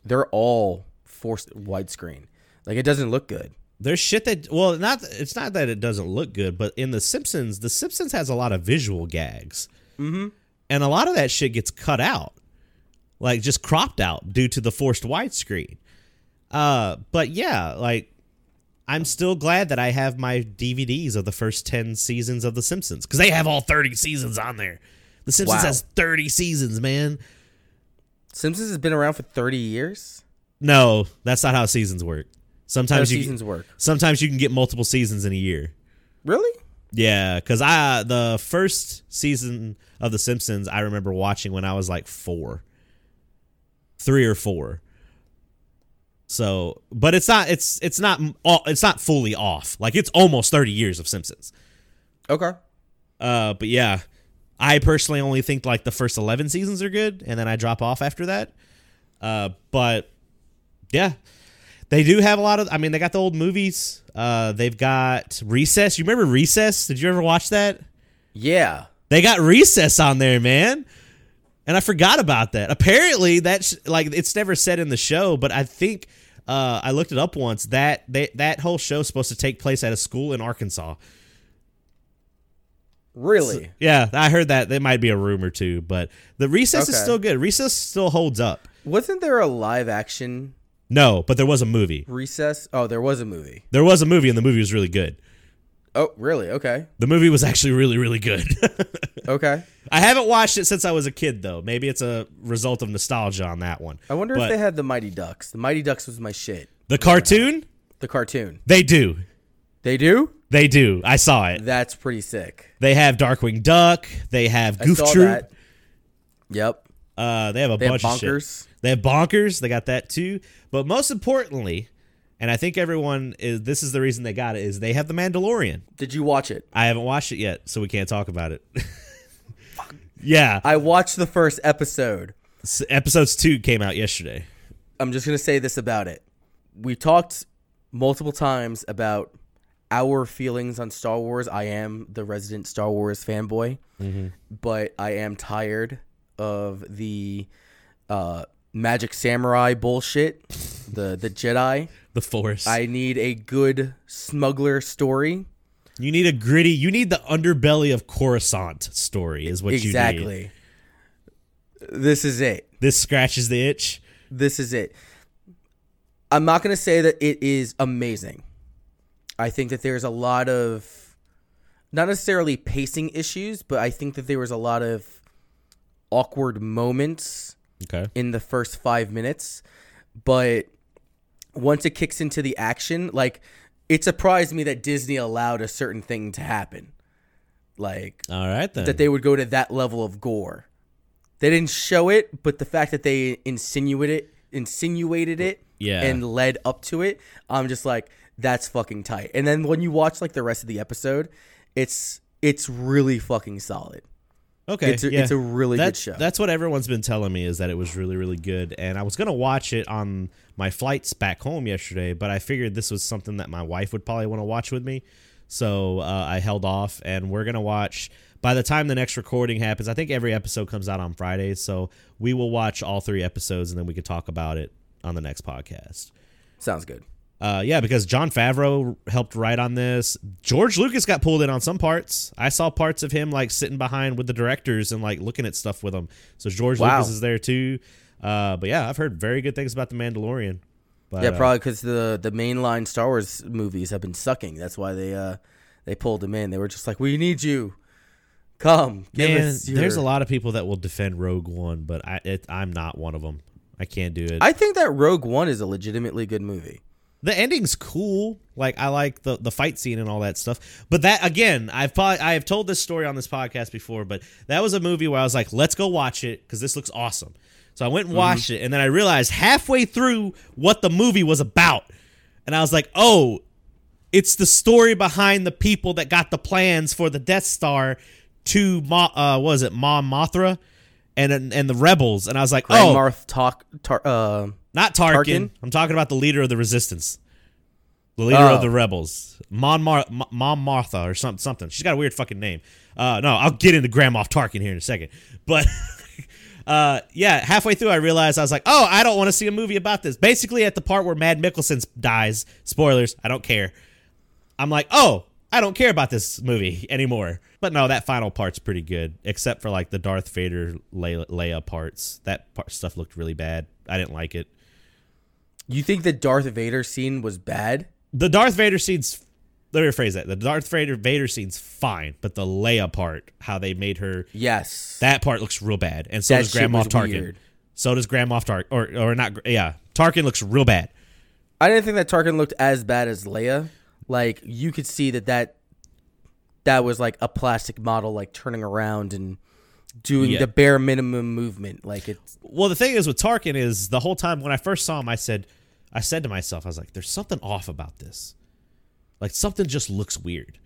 They're all forced widescreen. Like it doesn't look good. There's shit that well, not it's not that it doesn't look good, but in The Simpsons, The Simpsons has a lot of visual gags, Mm-hmm. and a lot of that shit gets cut out, like just cropped out due to the forced widescreen. Uh, but yeah, like I'm still glad that I have my DVDs of the first ten seasons of The Simpsons because they have all thirty seasons on there. The Simpsons Wow. has thirty seasons, man. Simpsons has been around for thirty years. No, that's not how seasons work. Sometimes you seasons work. sometimes you can get multiple seasons in a year. Really? Yeah, because I the first season of The Simpsons I remember watching when I was like four, three or four. So, but it's not it's it's not all it's not fully off. Like it's almost thirty years of Simpsons. Okay. Uh, but yeah, I personally only think like the first eleven seasons are good, and then I drop off after that. Uh, but yeah, they do have a lot of. I mean, they got the old movies. Uh, they've got Recess. You remember Recess? Did you ever watch that? Yeah. They got Recess on there, man. And I forgot about that. Apparently, that's like it's never said in the show, but I think uh, I looked it up once. That they, that whole show's supposed to take place at a school in Arkansas. Really? Yeah, I heard that. There might be a rumor too, but the Recess is still good. Recess still holds up. Wasn't there a live action No, but there was a movie. recess? Oh, there was a movie. There was a movie, and the movie was really good. Oh, really? Okay. The movie was actually really, really good. Okay. I haven't watched it since I was a kid, though. Maybe it's a result of nostalgia on that one. I wonder But if they had the Mighty Ducks. The Mighty Ducks was my shit. the cartoon. The cartoon. They do. They do? They do. I saw it. That's pretty sick. They have Darkwing Duck. They have I Goof saw Troop. that. Yep. Uh, they have a They have bunch of shit. bonkers. They have bonkers. They got that too. But most importantly, and I think everyone is. This is the reason they got it is they have the Mandalorian. Did you watch it? I haven't watched it yet, so we can't talk about it. yeah, I watched the first episode. S- episodes two came out yesterday. I'm just gonna say this about it. We talked multiple times about our feelings on Star Wars. I am the resident Star Wars fanboy, but I am tired of the uh, magic samurai bullshit. The the Jedi. The Force. I need a good smuggler story. you need a gritty. You need the underbelly of Coruscant story. Is what you need. exactly. This is it. This scratches the itch. this is it. I'm not going to say that it is amazing. I think that there's a lot of not necessarily pacing issues, but I think that there was a lot of awkward moments Okay. in the first 5 minutes, but once it kicks into the action, like it surprised me that Disney allowed a certain thing to happen. Like All right then. that they would go to that level of gore. They didn't show it, but the fact that they insinuated it, insinuated it, Yeah. and led up to it, I'm just like, that's fucking tight. And then when you watch like the rest of the episode, it's it's really fucking solid. Okay, It's a, yeah. it's a really that's, good show. That's what everyone's been telling me is that it was really, really good. And I was gonna watch it on my flights back home yesterday, but I figured this was something that my wife would probably want to watch with me, so uh, I held off. And we're gonna watch. By the time the next recording happens, I think every episode comes out on Friday, so we will watch all three episodes, and then we can talk about it on the next podcast. Sounds good. Uh, yeah, because Jon Favreau helped write on this. George Lucas got pulled in on some parts. I saw parts of him like sitting behind with the directors and like looking at stuff with them. So George Wow. Lucas is there too. Uh, but yeah, I've heard very good things about the Mandalorian. But, yeah, uh, probably because the the mainline Star Wars movies have been sucking. That's why they uh they pulled him in. They were just like, "We need you, come." Give man, us your-" there's a lot of people that will defend Rogue One, but I it, I'm not one of them. I can't do it. I think that Rogue One is a legitimately good movie. The ending's cool. Like I like the the fight scene and all that stuff. But that again, I've probably I have told this story on this podcast before, but that was a movie where I was like, let's go watch it because this looks awesome. So I went and watched it, and then I realized halfway through what the movie was about, and I was like, oh, it's the story behind the people that got the plans for the Death Star to Ma, uh, what was it Mom Mothra, and and the rebels, and I was like, Grand oh, Marth talk, tar, uh, not Tarkin. Tarkin? I'm talking about the leader of the resistance. The leader Oh. of the rebels. Mon Mar- Mom Martha or something something. She's got a weird fucking name. Uh no, I'll get into Grand Moff Tarkin here in a second. But uh yeah, halfway through I realized I was like, "Oh, I don't want to see a movie about this." Basically at the part where Mad Mikkelsen dies, spoilers, I don't care. I'm like, "Oh, I don't care about this movie anymore." But no, that final part's pretty good, except for like the Darth Vader Leia, Leia parts. That part, stuff looked really bad. I didn't like it. you think the Darth Vader scene was bad? the Darth Vader scene's let me rephrase that. The Darth Vader Vader scene's fine, but the Leia part, how they made her Yes. that part looks real bad. And so That does Grand Moff Tarkin. weird. So does Grand Moff Tarkin or or not yeah. Tarkin looks real bad. I didn't think that Tarkin looked as bad as Leia. Like you could see that that that was like a plastic model, like turning around and doing Yeah. the bare minimum movement. Like it's Well, the thing is with Tarkin is the whole time when I first saw him, I said I said to myself, I was like, there's something off about this. Like something just looks weird.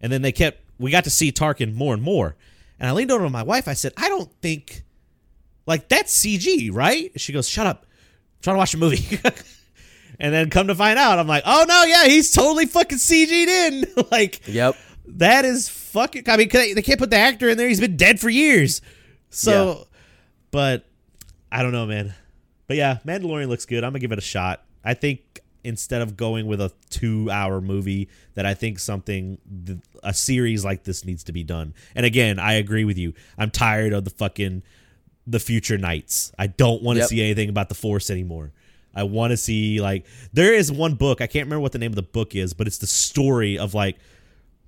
And then they kept we got to see Tarkin more and more. And I leaned over to my wife, I said, I don't think like that's CG, right? She goes, Shut up. I'm trying to watch a movie. and then come to find out, I'm like, oh no, yeah, he's totally fucking CG'd in. like yep. that is fucking. I mean, they they can't put the actor in there. He's been dead for years. So, but I don't know, man. But yeah, Mandalorian looks good. I'm gonna give it a shot. I think instead of going with a two-hour movie, that I think something a series like this needs to be done. And again, I agree with you. I'm tired of the fucking the future knights. I don't want to Yep. see anything about the Force anymore. I want to see like there is one book I can't remember what the name of the book is, but it's the story of like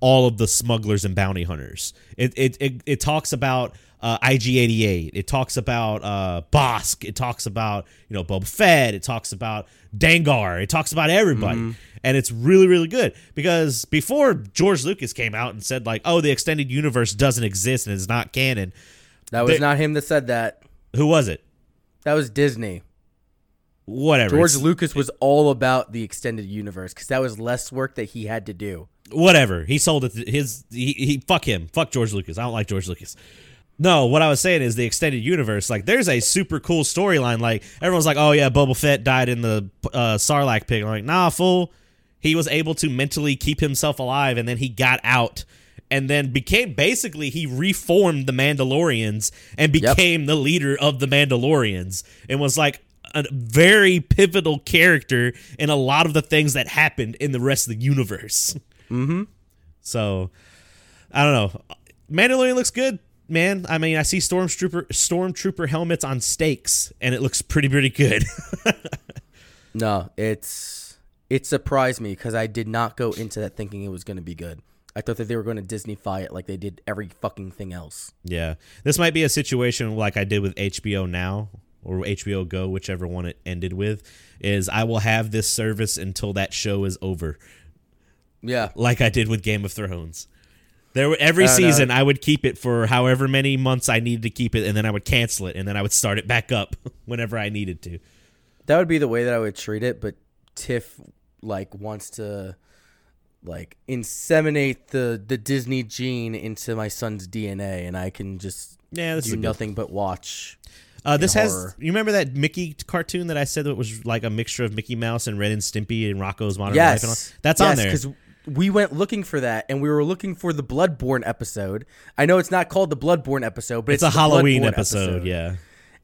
all of the smugglers and bounty hunters. It it it, it talks about uh, IG88. It talks about uh, Bossk. It talks about you know Boba Fett. It talks about Dengar. It talks about everybody, and it's really really good because before George Lucas came out and said like, oh, the extended universe doesn't exist and it's not canon. That was They- not him that said that. Who was it? That was Disney. Whatever. George It's- Lucas was all about the extended universe because that was less work that he had to do. whatever. He sold it. His he, he fuck him. Fuck George Lucas. I don't like George Lucas. No, what I was saying is the extended universe. Like, there's a super cool storyline. Like, everyone's like, "Oh yeah, Boba Fett died in the uh, Sarlacc pit." I'm like, nah, fool. He was able to mentally keep himself alive, and then he got out, and then became basically he reformed the Mandalorians and Yep. became the leader of the Mandalorians, and was like a very pivotal character in a lot of the things that happened in the rest of the universe. Mm-hmm. So I don't know. Mandalorian looks good, man. I mean, I see stormtrooper stormtrooper helmets on stakes, and it looks pretty pretty good. No, it's it surprised me because I did not go into that thinking it was going to be good. I thought that they were going to Disneyfy it like they did every fucking thing else. yeah, this might be a situation like I did with HBO Now or HBO Go, whichever one it ended with. Is I will have this service until that show is over, Yeah, like I did with Game of Thrones. There, were, every know. season, I would keep it for however many months I needed to keep it, and then I would cancel it, and then I would start it back up whenever I needed to. that would be the way that I would treat it. But Tiff like wants to like inseminate the the Disney gene into my son's DNA, and I can just Yeah, do nothing but watch. Uh, this has. horror. You remember that Mickey cartoon that I said that was like a mixture of Mickey Mouse and Ren and Stimpy and Rocko's Modern Life? And all? Yes, That's yes, on there. because we went looking for that, and we were looking for the Bloodborne episode. I know it's not called the Bloodborne episode, but It's it's, a Halloween Bloodborne episode, yeah.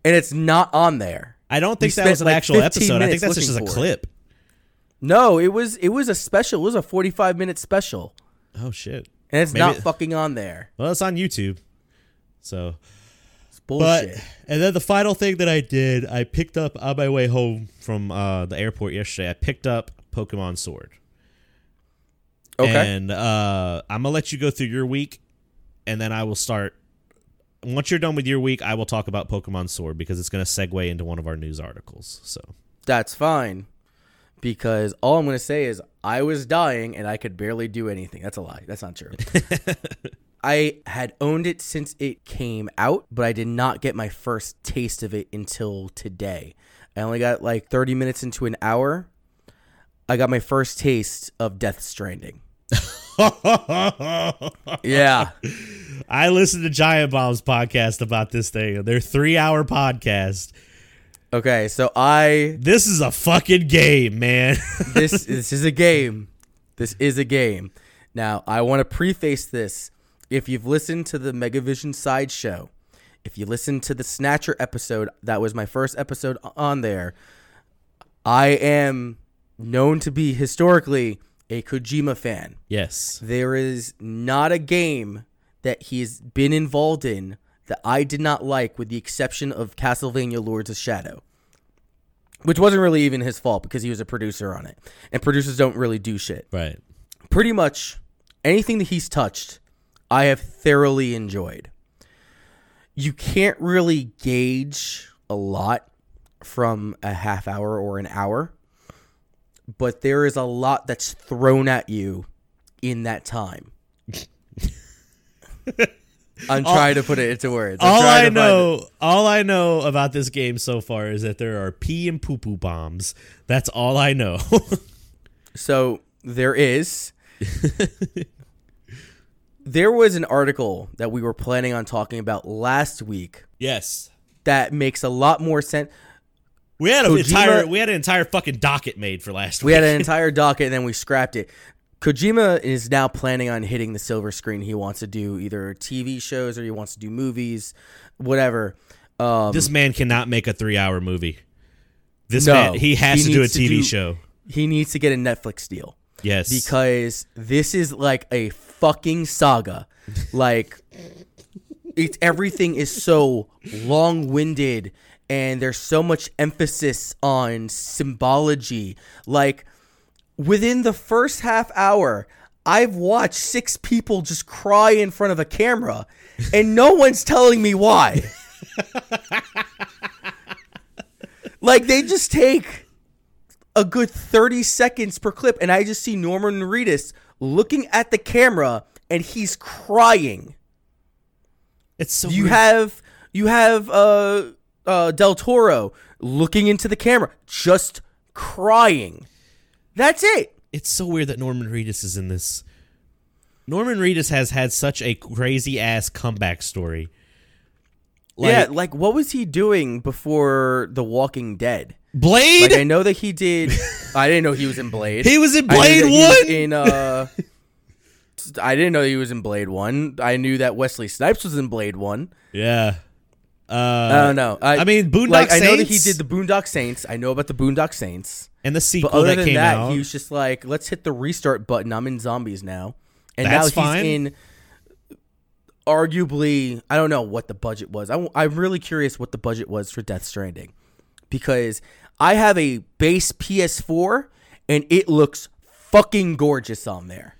and it's not on there. I don't think that was an like, actual episode. I think that's just a for it. clip. No, it was it was a special. It was a forty five minute special, Oh shit. and it's Maybe not fucking on there. Well, it's on YouTube. So, It's but and then the final thing that I did, I picked up on my way home from uh, the airport yesterday. I picked up Pokemon Sword. okay, And uh, I'm gonna let you go through your week, and then I will start. Once you're done with your week, I will talk about Pokemon Sword because it's gonna segue into one of our news articles. So that's fine. Because all I'm gonna say is I was dying and I could barely do anything. That's a lie. That's not true. I had owned it since it came out, but I did not get my first taste of it until today. I only got like 30 minutes into an hour. I got my first taste of Death Stranding. Yeah. I listened to Giant Bomb's podcast about this thing. Their three hour podcast. Okay, so I This is a fucking game, man. this this is a game. This is a game. Now, I want to preface this. If you've listened to the Megavision sideshow, if you listened to the Snatcher episode, that was my first episode on there. I am known to be historically a Kojima fan. yes. There is not a game that he's been involved in that I did not like, with the exception of Castlevania Lords of Shadow, which wasn't really even his fault because he was a producer on it, and producers don't really do shit. Right. Pretty much anything that he's touched, I have thoroughly enjoyed. You can't really gauge a lot from a half hour or an hour, but there is a lot that's thrown at you in that time. I'm trying to put it into words. I'm all I know, all I know about this game so far is that there are pee and poo poo bombs. That's all I know. So there is. there was an article that we were planning on talking about last week yes. that makes a lot more sense. We had an Kojima- entire we had an entire fucking docket made for last We week. We had an entire docket and then we scrapped it. Kojima is now planning on hitting the silver screen. He wants to do either TV shows or he wants to do movies, whatever. Um, this man cannot make a three hour movie. This No, man he has he to do a TV do- show. he needs to get a Netflix deal. Yes. because this is like a fucking saga. Like it's everything is so long-winded and there's so much emphasis on symbology. Like within the first half hour, I've watched six people just cry in front of a camera and no one's telling me why. like they just take a good 30 seconds per clip and I just see Norman Reedus looking at the camera and he's crying. it's so You weird. have you have uh uh Del Toro looking into the camera just crying. That's it. it's so weird that Norman Reedus is in this. Norman Reedus has had such a crazy ass comeback story. yeah, like what was he doing before The Walking Dead? Blade. Like I know that he did I didn't know he was in Blade. he was in Blade that he was One. in uh I didn't know he was in Blade 1. I knew that Wesley Snipes was in Blade 1. yeah. I Uh, don't know. I, I mean, Boondock like, I know that he did the Boondock Saints. I know about the Boondock Saints. and the But sequel other that than came that, out. he was just like, let's hit the restart button. I'm in zombies now. And That's now he's fine. in arguably, I don't know what the budget was. I, am really curious what the budget was for Death Stranding because I have a base PS4 and it looks fucking gorgeous on there.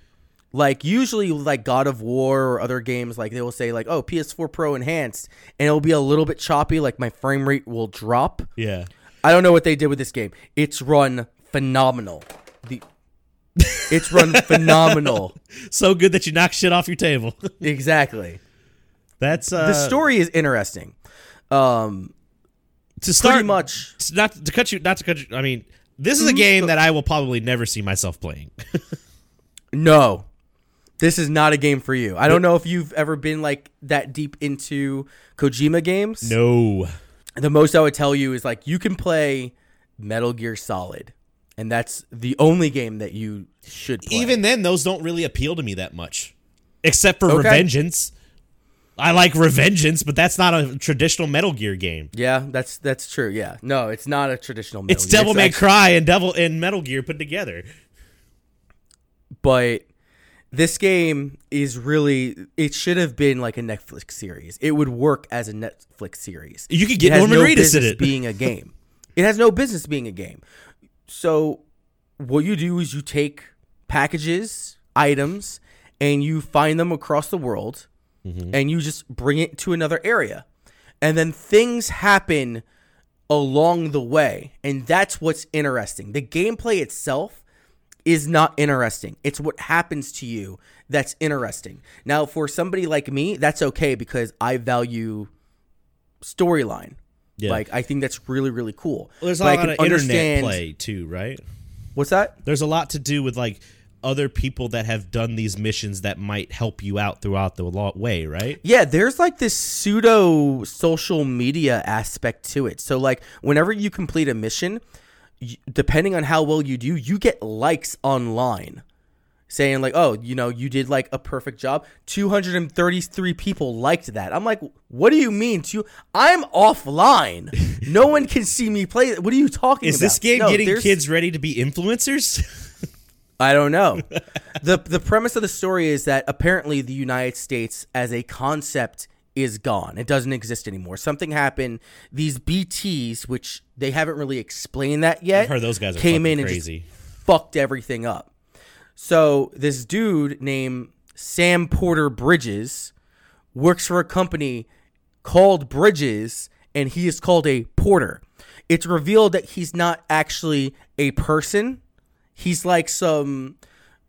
Like usually like God of War or other games like they will say like oh PS4 Pro enhanced and it'll be a little bit choppy like my frame rate will drop. yeah. I don't know what they did with this game. It's run phenomenal. The It's run phenomenal. So good that you knock shit off your table. Exactly. That's uh, The story is interesting. Um to start pretty much to- not to cut you not to cut you I mean this is a Mm-hmm. game that I will probably never see myself playing. no. this is not a game for you. I don't know if you've ever been like that deep into Kojima games. No. The most I would tell you is like you can play Metal Gear Solid, and that's the only game that you should play. Even then, those don't really appeal to me that much, except for Okay. Revengeance. I like Revengeance, but that's not a traditional Metal Gear game. yeah, that's that's true. Yeah, no, it's not a traditional. Metal It's Gear. Devil May actually- Cry and Devil and Metal Gear put together. but this game is really it should have been like a Netflix series. It would work as a Netflix series. You could get Norman no Reedus in it. being a game. It has no business being a game. So what you do is you take packages, items, and you find them across the world, Mm-hmm. and you just bring it to another area, and then things happen along the way, and that's what's interesting. The gameplay itself is not interesting. It's what happens to you that's interesting. Now, for somebody like me, that's okay because I value storyline. Yeah. Like I think that's really really cool. Well, there's a But lot of internet play too, right? What's that? There's a lot to do with like other people that have done these missions that might help you out throughout the way, right? Yeah, there's like this pseudo social media aspect to it. So like whenever you complete a mission, depending on how well you do, you get likes online saying like, "Oh, you know, you did like a perfect job." 233 people liked that. I'm like, "What do you mean? To I'm offline. no one can see me play. What are you talking Is about?" this game No, getting there's- kids ready to be influencers? I don't know. the The premise of the story is that apparently the United States as a concept is gone. It doesn't exist anymore. Something happened. These BTs, which they haven't really explained that yet, I've heard those guys came in and just fucked everything up. So this dude named Sam Porter Bridges works for a company called Bridges, and he is called a porter. It's revealed that he's not actually a person. He's like some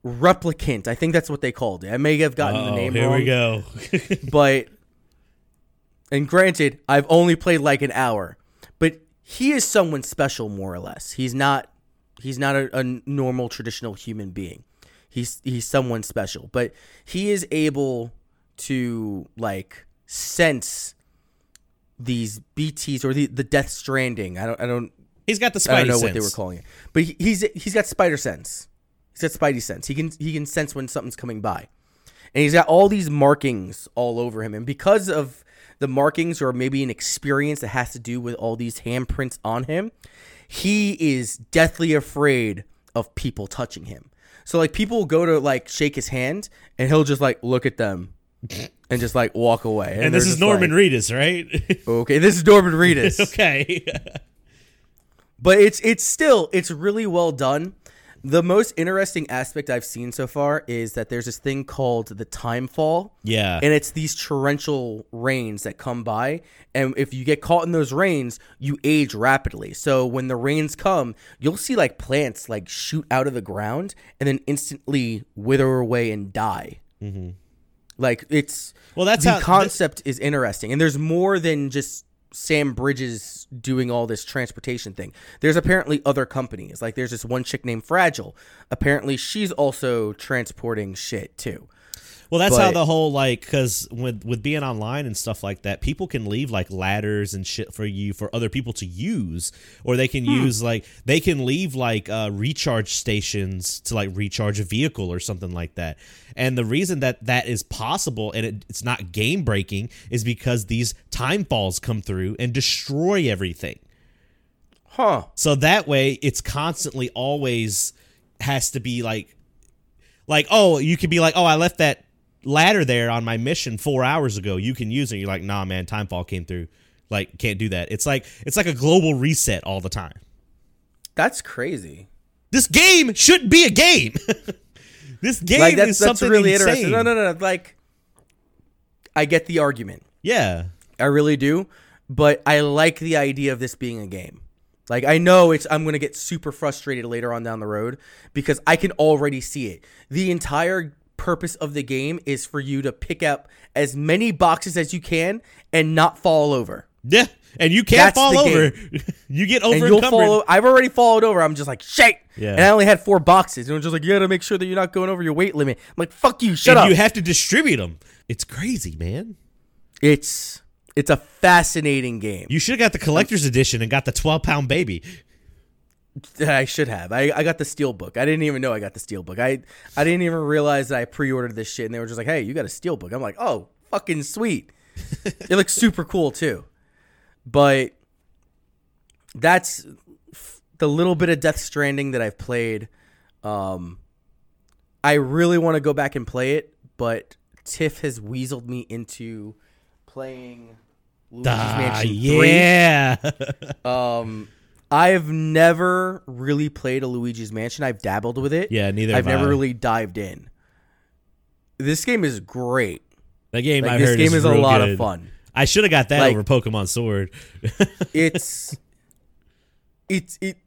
replicant. I think that's what they called it. I may have gotten the Oh, name here wrong Here we go. but and granted, I've only played like an hour, but he is someone special, more or less. He's not he's not a, a normal traditional human being. He's he's someone special, but he is able to like sense these BTs or the the Death Stranding. I don't I don't He's got the Spidey I don't know sense. what they were calling it, but he, he's he's got spider sense. He's got spidey sense. He can he can sense when something's coming by, and he's got all these markings all over him. And because of the markings, or maybe an experience that has to do with all these handprints on him, he is deathly afraid of people touching him. So like people will go to like shake his hand, and he'll just like look at them. And just like walk away. and this is Norman like, Reedus, right? Okay, this is Norman Reedus. okay. But it's it's still it's really well done. The most interesting aspect I've seen so far is that there's this thing called the time fall. yeah. And it's these torrential rains that come by. And if you get caught in those rains, you age rapidly. So when the rains come, you'll see like plants like shoot out of the ground and then instantly wither away and die. Mm-hmm. Like it's Well, that's the how- concept is interesting, and there's more than just Sam Bridges doing all this transportation thing. There's apparently other companies. Like there's this one chick named Fragile. Apparently, she's also transporting shit too. Well, that's how the whole like because with with being online and stuff like that, people can leave like ladders and shit for you for other people to use, or they can use like they can leave like uh, recharge stations to like recharge a vehicle or something like that. And the reason that that is possible and it, it's not game breaking is because these time falls come through and destroy everything. Huh. So that way, it's constantly always has to be like, like oh, you could be like, oh, I left that ladder there on my mission four hours ago. You can use it. You're like, nah, man, timefall came through. Like, can't do that. It's like it's like a global reset all the time. That's crazy. This game shouldn't be a game. this game like that's is that's something really insane. interesting. No, no, no, no. Like, I get the argument. Yeah, I really do, but I like the idea of this being a game. Like I know it's I'm going to get super frustrated later on down the road because I can already see it. The entire purpose of the game is for you to pick up as many boxes as you can and not fall over. Yeah, and you can't That's fall over. you get over and you'll fall. I've already followed over. I'm just like shit. Yeah. And I only had four boxes, and I'm just like, you gotta make sure that you're not going over your weight limit. I'm like, fuck you, shut and up. you have to distribute them. It's crazy, man. it's it's a fascinating game. You should have got the collector's edition and got the 12 pound baby. I should have. I, I got the steel book. I didn't even know I got the steel book. I I didn't even realize that I pre-ordered this shit, and they were just like, "Hey, you got a steel book." I'm like, "Oh, fucking sweet." it looks super cool too, but that's the little bit of Death Stranding that I've played. Um, I really want to go back and play it, but Tiff has weaseled me into playing Luigi's Ah, Mansion 3. yeah. Um, I've never really played a Luigi's Mansion. I've dabbled with it. yeah, neither I've never I. really dived in. This game is great. That game Like I this heard game is, is, a lot good. of fun. I should have got that Like- over Pokemon Sword. It's it's it,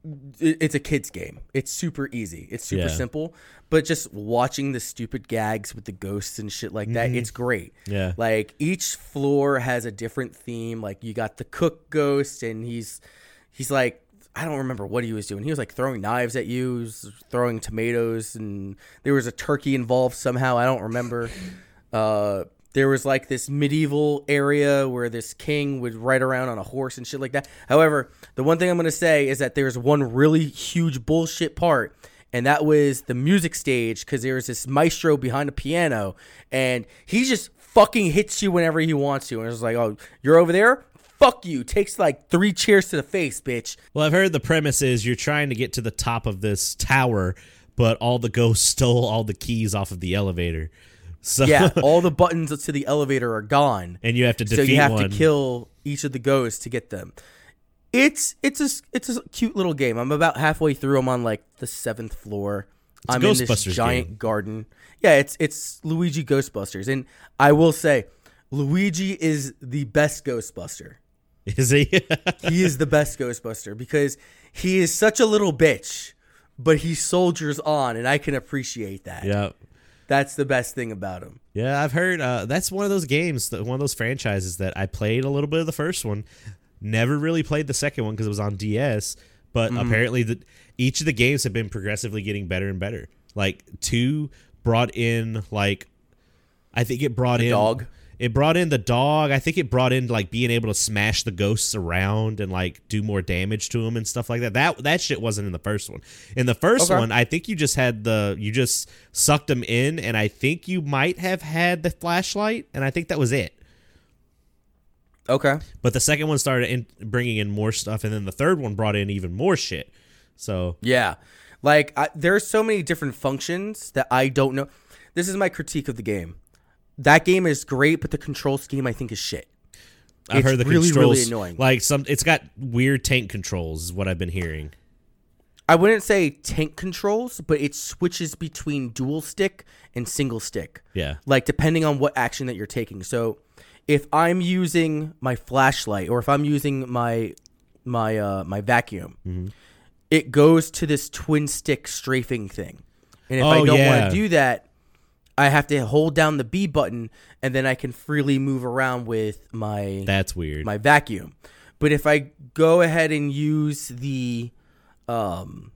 it it's a kids game. It's super easy. It's super Yeah. simple. But just watching the stupid gags with the ghosts and shit like that, it's great. Mm-hmm. Yeah. Like each floor has a different theme. Like you got the cook ghost, and he's he's like I don't remember what he was doing. He was like throwing knives at you, throwing tomatoes, and there was a turkey involved somehow. I don't remember. Uh, there was like this medieval area where this king would ride around on a horse and shit like that. However, the one thing I'm gonna say is that there's one really huge bullshit part, and that was the music stage because there was this maestro behind a piano, and he just fucking hits you whenever he wants to, and it's like, oh, you're over there. Fuck you. Takes like three cheers to the face, bitch. Well, I've heard the premise is you're trying to get to the top of this tower, but all the ghosts stole all the keys off of the elevator. So Yeah, all the buttons to the elevator are gone. and you have to defeat so you have one. to kill each of the ghosts to get them. It's it's a it's a cute little game. I'm about halfway through. I'm on like the seventh floor. I'm in this giant game. garden. Yeah, it's it's Luigi Ghostbusters, and I will say, Luigi is the best Ghostbuster. Is he? He is the best Ghostbuster because he is such a little bitch, but he soldiers on, and I can appreciate that. yeah. That's the best thing about him. Yeah, I've heard uh, that's one of those games, one of those franchises that I played a little bit of the first one, never really played the second one because it was on DS. But Mm-hmm. apparently, the, each of the games have been progressively getting better and better. Like two brought in like, I think it brought in dog? It brought in the dog. I think it brought in like being able to smash the ghosts around and like do more damage to them and stuff like that. That that shit wasn't in the first one. In the first Okay. one, I think you just had the you just sucked them in, and I think you might have had the flashlight, and I think that was it. Okay. But the second one started in, bringing in more stuff, and then the third one brought in even more shit. So Yeah. Like I, there's so many different functions that I don't know. This is my critique of the game. That game is great, but the control scheme I think is shit. I've It's heard the really, controls really annoying. like some. It's got weird tank controls, is what I've been hearing. I wouldn't say tank controls, but it switches between dual stick and single stick. Yeah. Like depending on what action that you're taking. So if I'm using my flashlight or if I'm using my my uh my vacuum, Mm-hmm. it goes to this twin stick strafing thing. And if I Oh, don't yeah. want to do that, I have to hold down the B button and then I can freely move around with my That's weird. my vacuum. But if I go ahead and use the um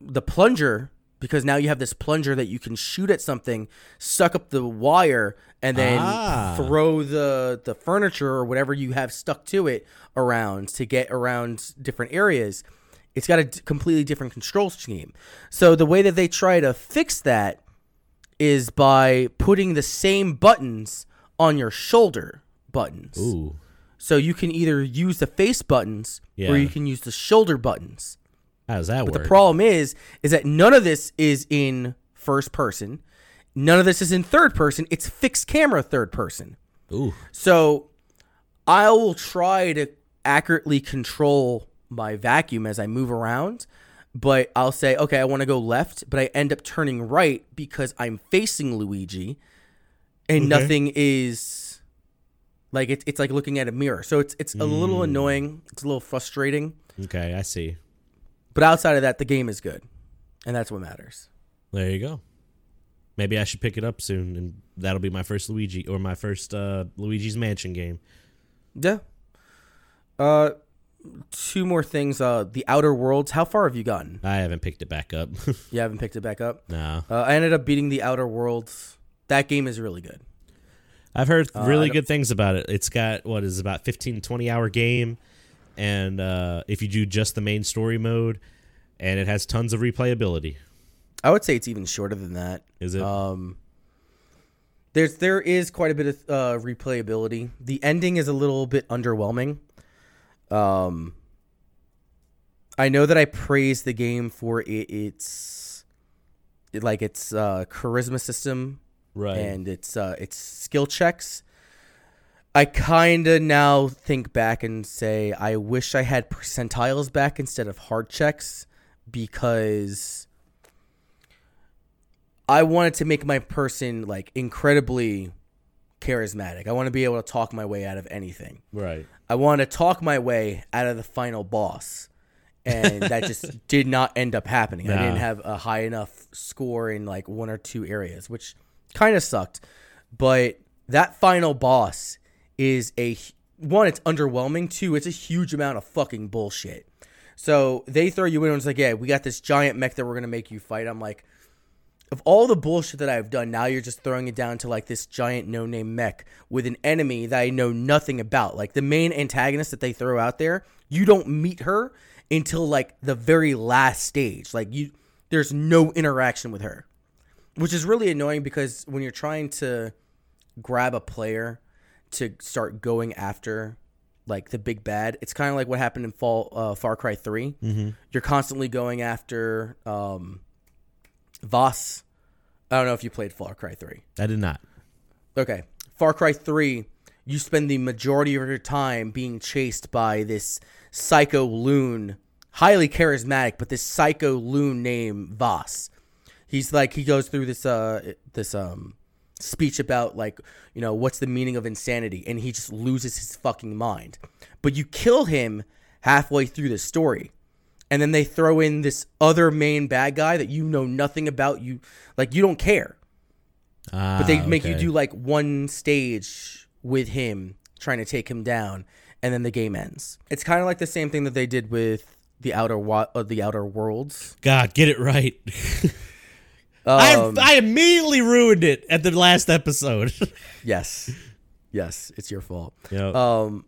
the plunger because now you have this plunger that you can shoot at something, suck up the wire and then Ah. throw the the furniture or whatever you have stuck to it around to get around different areas. It's got a completely different control scheme. So the way that they try to fix that is by putting the same buttons on your shoulder buttons. Ooh. So you can either use the face buttons Yeah. or you can use the shoulder buttons. How does that But work? the problem is is that none of this is in first person. None of this is in third person. It's fixed camera third person. Ooh. So I will try to accurately control my vacuum as I move around, but I'll say, okay, I want to go left, but I end up turning right because I'm facing Luigi and Okay. nothing is like it's it's like looking at a mirror. So it's it's a little Mm. annoying. It's a little frustrating. Okay, I see. But outside of that, the game is good. And that's what matters. There you go. Maybe I should pick it up soon, and that'll be my first Luigi or my first uh, Luigi's Mansion game. Yeah. Uh, two more things. Uh, the Outer Worlds. How far have you gotten? I haven't picked it back up. You haven't picked it back up. no, Uh, I ended up beating the Outer Worlds. That game is really good. I've heard Uh, really don't- good things about it. It's got what is about 15 20 hour game and uh, if you do just the main story mode and it has tons of replayability. I would say it's even shorter than that. Is it? Um, there's there is quite a bit of uh, replayability. The ending is a little bit underwhelming. Um, I know that I praised the game for it, its it, like its uh, charisma system right. and its uh, its skill checks. I kind of now think back and say I wish I had percentiles back instead of hard checks because I wanted to make my person like incredibly charismatic. I want to be able to talk my way out of anything. right. I want to talk my way out of the final boss. And that just did not end up happening. I didn't have a high enough score in like one or two areas, which kind of sucked. But that final boss is a one, it's underwhelming. Two, it's a huge amount of fucking bullshit. So they throw you in and it's like, yeah, we got this giant mech that we're gonna make you fight. I'm like, of all the bullshit that I've done, now you're just throwing it down to like this giant no name mech with an enemy that I know nothing about. Like the main antagonist that they throw out there, you don't meet her until like the very last stage. Like you there's no interaction with her. Which is really annoying because when you're trying to grab a player to start going after like the big bad, it's kind of like what happened in Fall uh, Far Cry 3. Mm-hmm. You're constantly going after um Vaas. I don't know if you played Far Cry 3. I did not. Okay. Far Cry 3, you spend the majority of your time being chased by this psycho loon, highly charismatic, but this psycho loon named Vaas. He's like he goes through this uh this um speech about like, you know, what's the meaning of insanity and he just loses his fucking mind. But you kill him halfway through the story and then they throw in this other main bad guy that you know nothing about you like you don't care. Ah, but they make you do like one stage with him trying to take him down and then the game ends. It's kind of like the same thing that they did with the outer wa- uh, the outer worlds. God, get it right. um, I I immediately ruined it at the last episode. yes. Yes it's your fault. Yep. um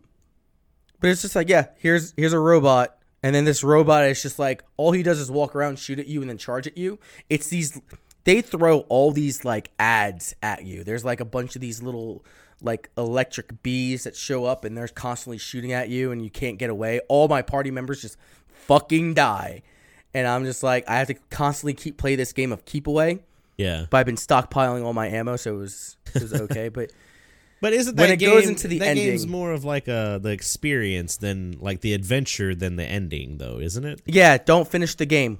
but it's just like yeah here's here's a robot and then this robot is just like all he does is walk around shoot at you and then charge at you. It's these they throw all these like ads at you. There's like a bunch of these little like electric bees that show up and they're constantly shooting at you and you can't get away. All my party members just fucking die. And i'm just like i have to constantly keep play this game of keep away. Yeah. but i've been stockpiling all my ammo so it was it was okay. But But isn't that When it game, goes into the that game's ending- more of like a the experience than like the adventure than the ending though, isn't it? yeah don't finish the game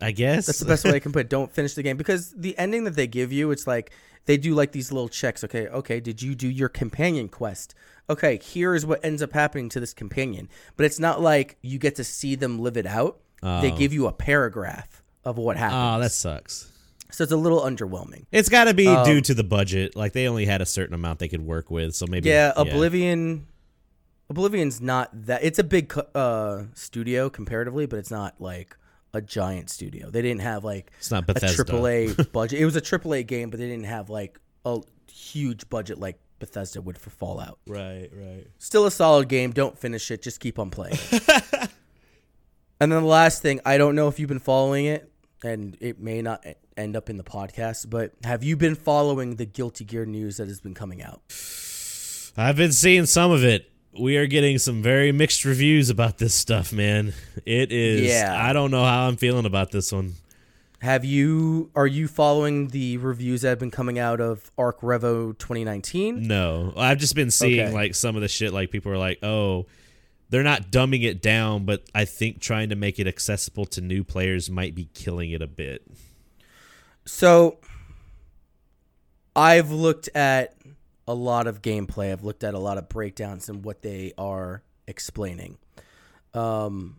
I guess That's the best way I can put it. Don't finish the game because the ending that they give you, it's like they do like these little checks. Okay, okay, did you do your companion quest? Okay, here is what ends up happening to this companion. But it's not like you get to see them live it out. They Oh. give you a paragraph of what happens. Oh, that sucks. So it's a little underwhelming. It's got to be Um, due to the budget. Like they only had a certain amount they could work with, so maybe Yeah, Oblivion. Oblivion's not that. It's a big uh, studio comparatively, but it's not like a giant studio. They didn't have like It's not a Bethesda. triple A budget. It was a triple A game, but they didn't have like a huge budget like Bethesda would for Fallout. Right, right. Still a solid game. Don't finish it. Just keep on playing. and then the last thing, I don't know if you've been following it, and it may not end up in the podcast, but have you been following the Guilty Gear news that has been coming out? I've been seeing some of it. We are getting some very mixed reviews about this stuff, man. It is. Yeah. I don't know how I'm feeling about this one. Have you are you following the reviews that have been coming out of Arc Revo 2019? No, I've just been seeing Okay. like some of the shit. Like people are like, oh, they're not dumbing it down, but I think trying to make it accessible to new players might be killing it a bit. So I've looked at a lot of gameplay. I've looked at a lot of breakdowns and what they are explaining. Um,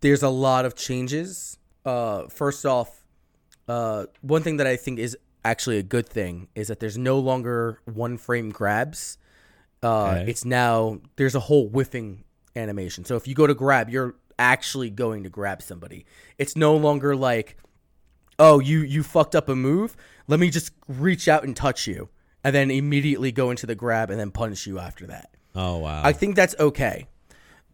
there's a lot of changes. Uh, first off, uh, one thing that I think is actually a good thing is that there's no longer one frame grabs. Uh, Okay. It's now there's a whole whiffing animation. So if you go to grab, you're actually going to grab somebody. It's no longer like, oh, you you fucked up a move. Let me just reach out and touch you, and then immediately go into the grab and then punish you after that. Oh wow. I think that's okay.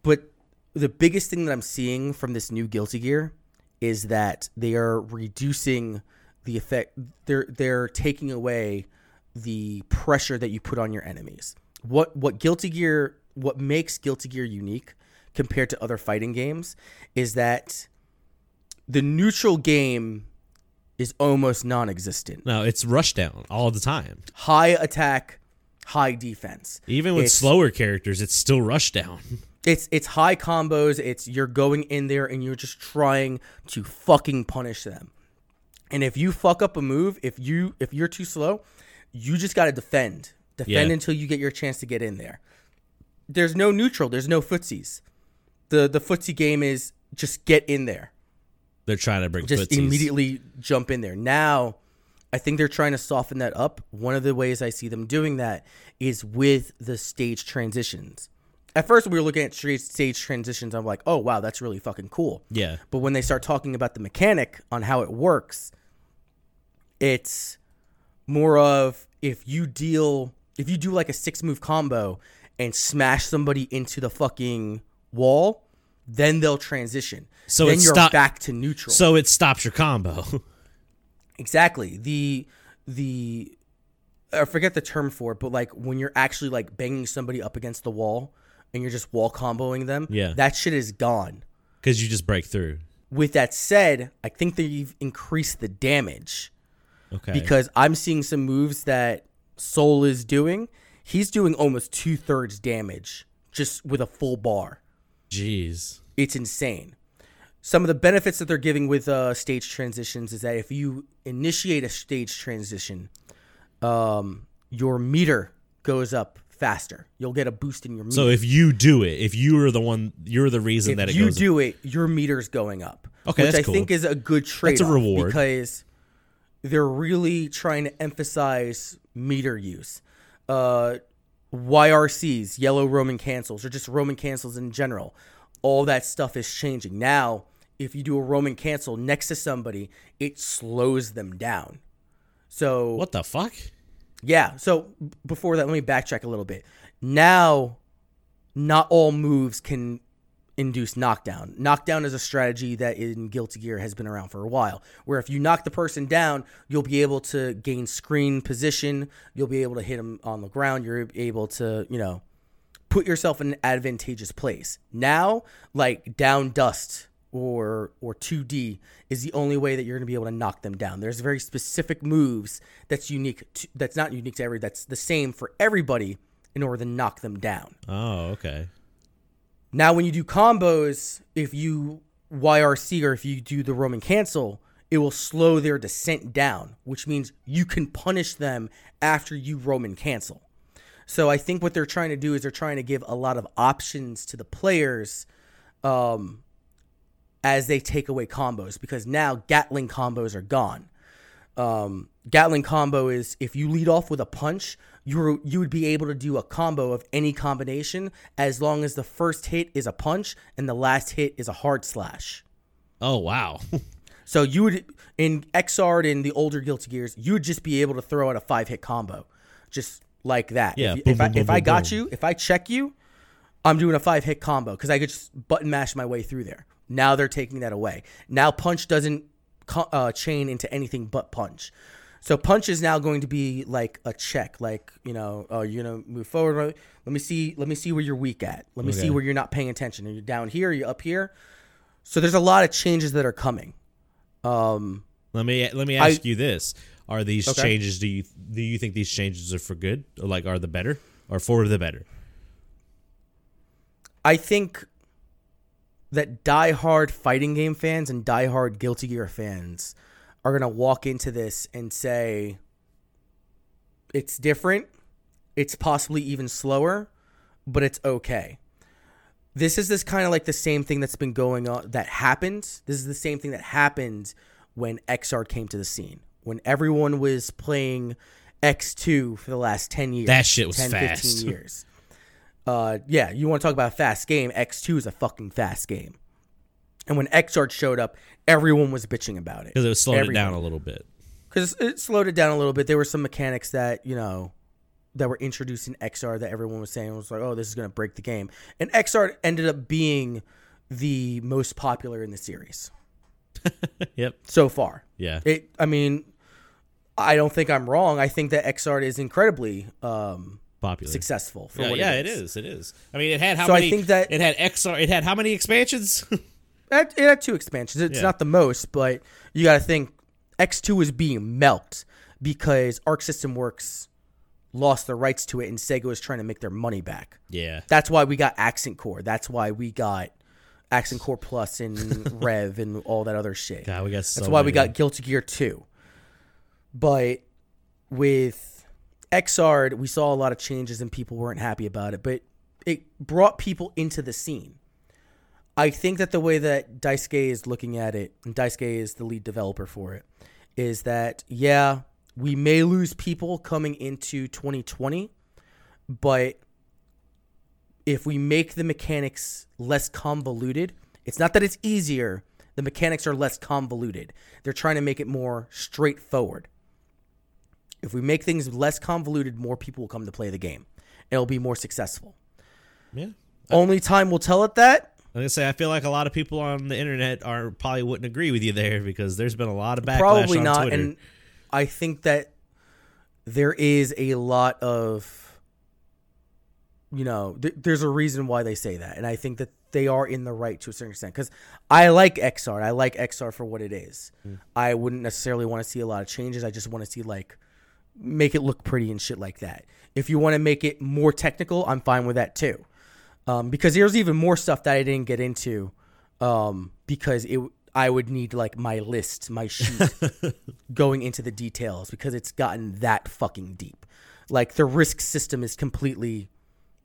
But the biggest thing that I'm seeing from this new Guilty Gear is that they are reducing the effect they're they're taking away the pressure that you put on your enemies. What what Guilty Gear what makes Guilty Gear unique compared to other fighting games is that the neutral game is almost non-existent. no, it's rush down all the time. High attack, high defense. Even with It's- slower characters, it's still rush down. It's it's high combos. It's you're going in there and you're just trying to fucking punish them. And if you fuck up a move, if you if you're too slow, you just got to defend. Defend Yeah. until you get your chance to get in there. There's no neutral. There's no footsies. The the footsie game is just get in there. They're trying to bring Just footsies. immediately jump in there. Now, I think they're trying to soften that up. One of the ways I see them doing that is with the stage transitions. At first, we were looking at stage transitions. I'm like, oh wow, that's really fucking cool. Yeah. But when they start talking about the mechanic on how it works, it's more of if you deal if you do like a six move combo and smash somebody into the fucking wall, then they'll transition. So then it you're stop- back to neutral. So it stops your combo. Exactly. The the I forget the term for it, but like when you're actually like banging somebody up against the wall and you're just wall comboing them, Yeah. that shit is gone. Because you just break through. With that said, I think they've increased the damage Okay. because I'm seeing some moves that Sol is doing. He's doing almost two thirds damage just with a full bar. Jeez. It's insane. Some of the benefits that they're giving with uh, stage transitions is that if you initiate a stage transition, um, your meter goes up faster. You'll get a boost in your meter. So if you do it, if you are the one, you're the reason if that it goes you do it, your meter's going up. Okay, which I think is a good trade. It's a reward. because they're really trying to emphasize meter use. Uh, YRCs, yellow Roman cancels, or just Roman cancels in general. All that stuff is changing now. If you do a Roman cancel next to somebody, it slows them down. So what the fuck? yeah. So before that, let me backtrack a little bit. Now, not all moves can induce knockdown. Knockdown is a strategy that in Guilty Gear has been around for a while. Where if you knock the person down, you'll be able to gain screen position. You'll be able to hit them on the ground. You're able to, you know, put yourself in an advantageous place. Now, like down dust or or 2D is the only way that you're going to be able to knock them down. There's very specific moves that's unique to, that's not unique to every that's the same for everybody in order to knock them down. Oh, okay. Now when you do combos, if you YRC or if you do the Roman cancel, it will slow their descent down, which means you can punish them after you Roman cancel. So I think what they're trying to do is they're trying to give a lot of options to the players um, as they take away combos because now Gatling combos are gone. Um, Gatling combo is if you lead off with a punch, you you would be able to do a combo of any combination as long as the first hit is a punch and the last hit is a hard slash. Oh wow. So you would in Xrd in the older Guilty Gears, you would just be able to throw out a five hit combo, just like that. Yeah, If, you- boom, if I, boom, if boom, I got you, if I check you, I'm doing a five hit combo because I could just button mash my way through there. Now they're taking that away. Now punch doesn't uh, chain into anything but punch. So punch is now going to be like a check, like you know, oh, you're gonna move forward. Let me see. Let me see where you're weak at. Let me see where you're not paying attention. Are you down here? Are you up here? So there's a lot of changes that are coming. Um, let me let me I- ask you this: Are these Okay. changes? Do you do you think these changes are for good, or like are the better, or for the better? I think that die-hard fighting game fans and die-hard Guilty Gear fans are going to walk into this and say it's different, it's possibly even slower, but it's okay. This is this kind of like the same thing that's been going on that happened. This is the same thing that happened when Xrd came to the scene. When everyone was playing X2 for the last 10 years. That shit was 10, fast. 15 years. uh, yeah, you want to talk about a fast game? X2 is a fucking fast game. And when Xrd showed up, everyone was bitching about it because it was slowing it down a little bit. because it slowed it down a little bit. There were some mechanics that you know that were introduced in Xrd that everyone was saying was like, "Oh, this is going to break the game," and Xrd ended up being the most popular in the series Yep. so far. Yeah. It, I mean, I don't think I'm wrong. I think that Xrd is incredibly um, Popular. successful for Yeah, what yeah, it it is. is. It is. I mean, it had how So I think that- it had Xrd. It had how many expansions? It, it had two expansions. It's Yeah. not the most, but you got to think X2 is being milked because Arc System Works lost the rights to it and Sega was trying to make their money back. yeah. That's why we got Accent Core. That's why we got Accent Core Plus and Rev and all that other shit. God, we got so That's why we got Guilty Gear 2. But with Xrd, we saw a lot of changes and people weren't happy about it, but it brought people into the scene. I think that the way that Daisuke is looking at it, and Daisuke is the lead developer for it, is that yeah, we may lose people coming into 2020, but if we make the mechanics less convoluted, it's not that it's easier. The mechanics are less convoluted. They're trying to make it more straightforward. If we make things less convoluted, more people will come to play the game. And it'll be more successful. Yeah. Only time will tell it that. I say, I feel like a lot of people on the internet are probably wouldn't agree with you there because there's been a lot of backlash Probably on not. Twitter. And I think that there is a lot of, you know, th- there's a reason why they say that. And I think that they are in the right to a certain extent. Because I like Xrd. I like Xrd for what it is. Hmm. I wouldn't necessarily want to see a lot of changes. I just want to see, like, make it look pretty and shit like that. If you want to make it more technical, I'm fine with that too. Um, because there's even more stuff that I didn't get into um, because it I would need like my list, my sheet going into the details because it's gotten that fucking deep. Like the risk system is completely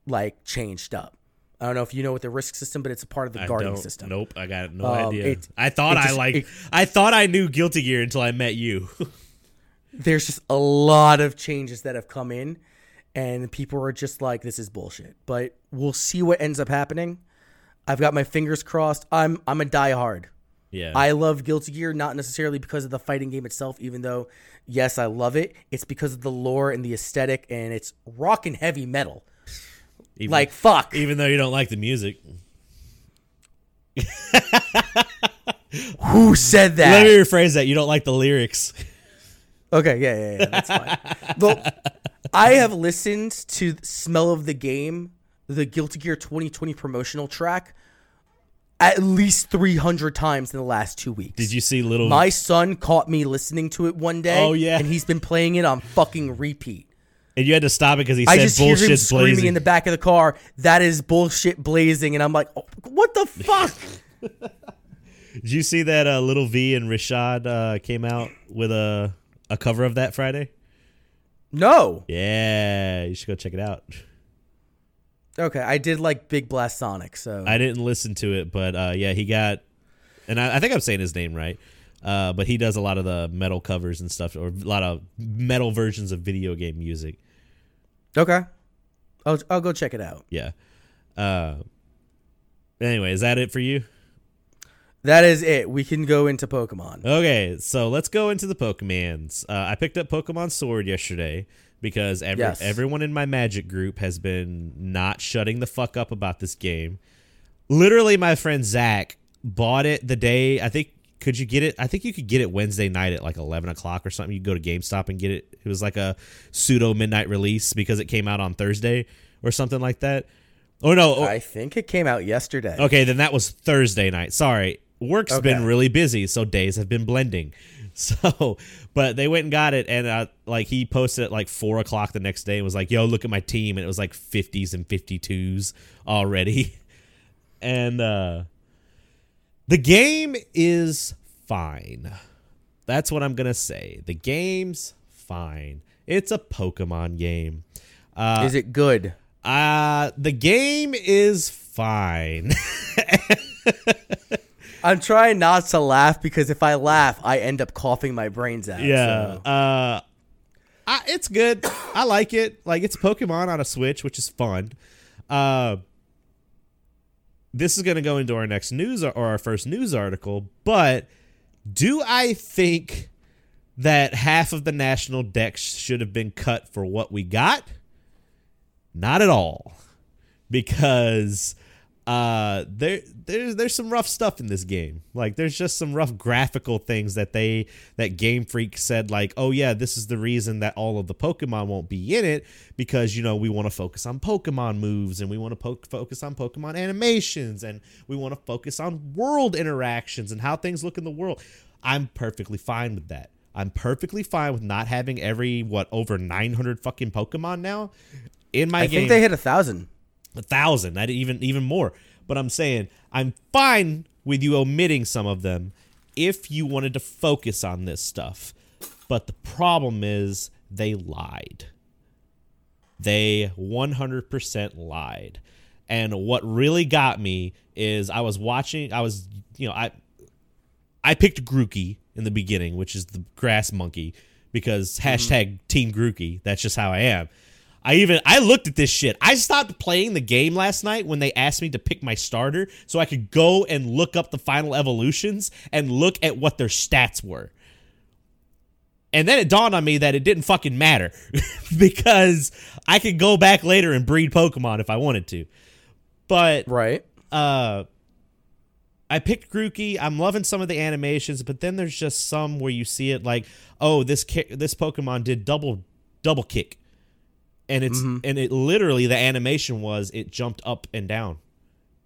like changed up. I don't know if you know what the risk system, but it's a part of the I guardian don't- system. Nope, I got no Um, idea. it- I thought it I like. it- I thought I knew Guilty Gear until I met you. There's just a lot of changes that have come in, and people are just like, "This is bullshit." But we'll see what ends up happening. I've got my fingers crossed. I'm I'm a diehard. yeah. I love Guilty Gear not necessarily because of the fighting game itself, even though yes, I love it. It's because of the lore and the aesthetic, and it's rock and heavy metal. even, Like fuck. even though you don't like the music. Who said that? Let me rephrase that. You don't like the lyrics. Okay, yeah, yeah, yeah, that's fine. Look, I have listened to "Smell of the Game," the Guilty Gear 2020 promotional track, at least 300 times in the last two weeks. Did you see little? My son caught me listening to it one day. Oh, yeah. and he's been playing it on fucking repeat. and you had to stop it because he I said just hear him screaming blazing. in the back of the car. That is bullshit blazing, and I'm like, oh, what the fuck? Did you see that uh, little V and Rashad uh, came out with a a cover of that Friday? No. Yeah, you should go check it out. Okay, I did like Big Blast Sonic, so I didn't listen to it, but uh, yeah, he got, and I, I think I'm saying his name right. Uh, but he does a lot of the metal covers and stuff, or a lot of metal versions of video game music. okay. I'll I'll go check it out. Yeah. Uh, anyway, is that it for you? That is it. We can go into Pokemon. Okay, so let's go into the Pokemans. Uh, I picked up Pokemon Sword yesterday because every, Yes. everyone in my Magic group has been not shutting the fuck up about this game. Literally, my friend Zach bought it the day. I think could you get it? I think you could get it Wednesday night at like eleven o'clock or something. You go to GameStop and get it. It was like a pseudo midnight release because it came out on Thursday or something like that. Oh no! oh, I think it came out yesterday. Okay, then that was Thursday night. Sorry. Work's Okay. been really busy, so days have been blending. So, but they went and got it, and uh, like he posted at like four o'clock the next day and was like, "Yo, look at my team," and it was like fifties and fifty twos already. And uh the game is fine. That's what I'm gonna say. The game's fine. It's a Pokemon game. Uh, is it good? uh the game is fine. I'm trying not to laugh because if I laugh, I end up coughing my brains out. Yeah. so- Uh I, it's good. I like it. Like it's Pokemon on a Switch, which is fun. Uh, this is going to go into our next news or our first news article, but do I think that half of the national Dex should have been cut for what we got? Not at all. Because uh there there's there's some rough stuff in this game. Like there's just some rough graphical things that they that Game Freak said like, "Oh yeah, this is the reason that all of the Pokemon won't be in it because you know, we want to focus on Pokemon moves and we want to po- focus on Pokemon animations and we want to focus on world interactions and how things look in the world." I'm perfectly fine with that. I'm perfectly fine with not having every what over 900 fucking Pokemon now in my I game think they hit a thousand. A thousand, not even even more. But I'm saying I'm fine with you omitting some of them if you wanted to focus on this stuff. But the problem is they lied. They 100% lied. And what really got me is I was watching I was you know I I picked Grookey in the beginning, which is the grass monkey because mm-hmm. hashtag Team Grookey. That's just how I am. I even I looked at this shit. I stopped playing the game last night when they asked me to pick my starter so I could go and look up the final evolutions and look at what their stats were. And then it dawned on me that it didn't fucking matter because I could go back later and breed Pokemon if I wanted to. But Right. uh I picked Grookey. I'm loving some of the animations, but then there's just some where you see it like, oh, this ki- this Pokemon did double double kick, and it's mm-hmm. and it literally the animation was it jumped up and down.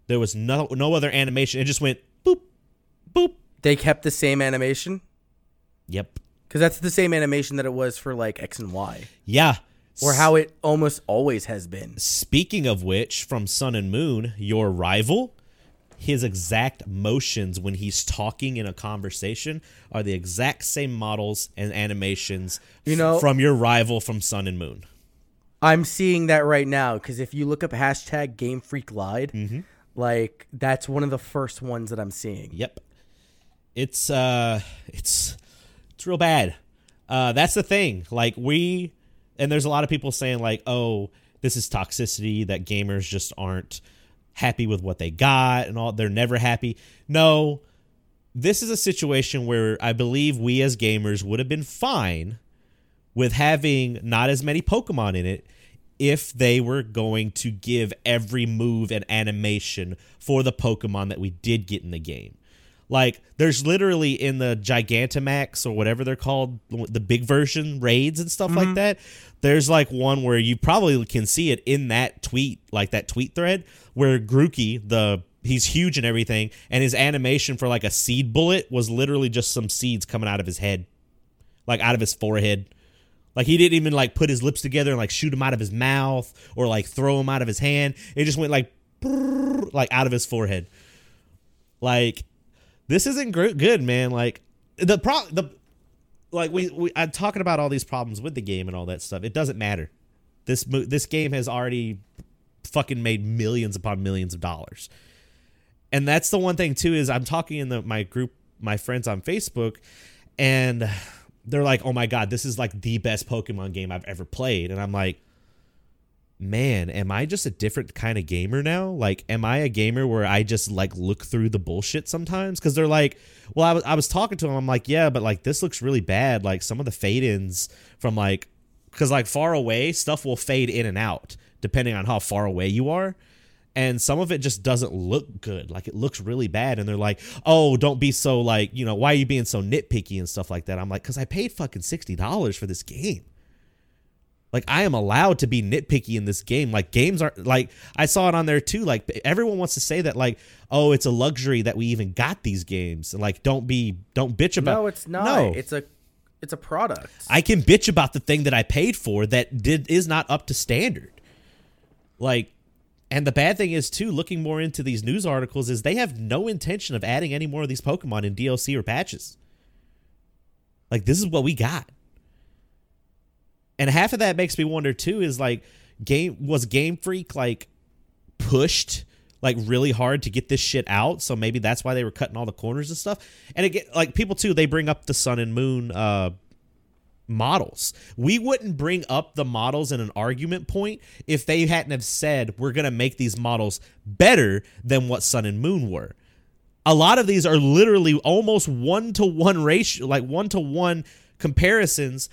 There was no no other animation. It just went boop boop. They kept the same animation Yep. because that's the same animation that it was for like X and Y, Yeah. or how it almost always has been. Speaking of which, from Sun and Moon, your rival, his exact motions when he's talking in a conversation are the exact same models and animations You know- from your rival from Sun and Moon. I'm seeing that right now because if you look up hashtag Game Freak lied, Mm-hmm. like that's one of the first ones that I'm seeing. Yep. It's uh it's it's real bad. Uh that's the thing. Like we and there's a lot of people saying like, "Oh, this is toxicity that gamers just aren't happy with what they got and all they're never happy." No. This is a situation where I believe we as gamers would have been fine with having not as many Pokemon in it if they were going to give every move and animation for the Pokemon that we did get in the game. Like, there's literally in the Gigantamax or whatever they're called, the big version raids and stuff like mm-hmm. that. There's like one where you probably can see it in that tweet, like that tweet thread, where Grookey, the he's huge and everything, and his animation for like a seed bullet was literally just some seeds coming out of his head, like out of his forehead. Like he didn't even like put his lips together and like shoot him out of his mouth or like throw him out of his hand. It just went like like out of his forehead. Like this isn't good, man. Like the pro the like we, we I'm talking about all these problems with the game and all that stuff. It doesn't matter. This this game has already fucking made millions upon millions of dollars. And that's the one thing too is I'm talking in the my group my friends on Facebook and they're like, "Oh my god, this is like the best Pokemon game I've ever played." And I'm like, "Man, am I just a different kind of gamer now? Like, am I a gamer where I just like look through the bullshit sometimes?" Because they're like, "Well, I was I was talking to them. I'm like, yeah, but like this looks really bad. Like some of the fade ins from like, because like far away stuff will fade in and out depending on how far away you are." And some of it just doesn't look good. Like it looks really bad. And they're like oh don't be so like you know why are you being so nitpicky and stuff like that? I'm like because i paid fucking $60 for this game. Like i am allowed to be nitpicky in this game. Like games are like i saw it on there too. Like everyone wants to say that like oh it's a luxury that we even got these games. And like don't be don't bitch about No, it's not. no. It's a it's a product. I can bitch about the thing that I paid for that did is not up to standard. Like and the bad thing is too looking more into these news articles is they have no intention of adding any more of these Pokemon in DLC or patches. Like this is what we got. And half of that makes me wonder too is like game was Game Freak like pushed like really hard to get this shit out so maybe that's why they were cutting all the corners and stuff and again like people too they bring up the sun and moon uh models. We wouldn't bring up the models in an argument point if they hadn't have said we're going to make these models better than what Sun and Moon were. A lot of these are literally almost one to one ratio, like one to one comparisons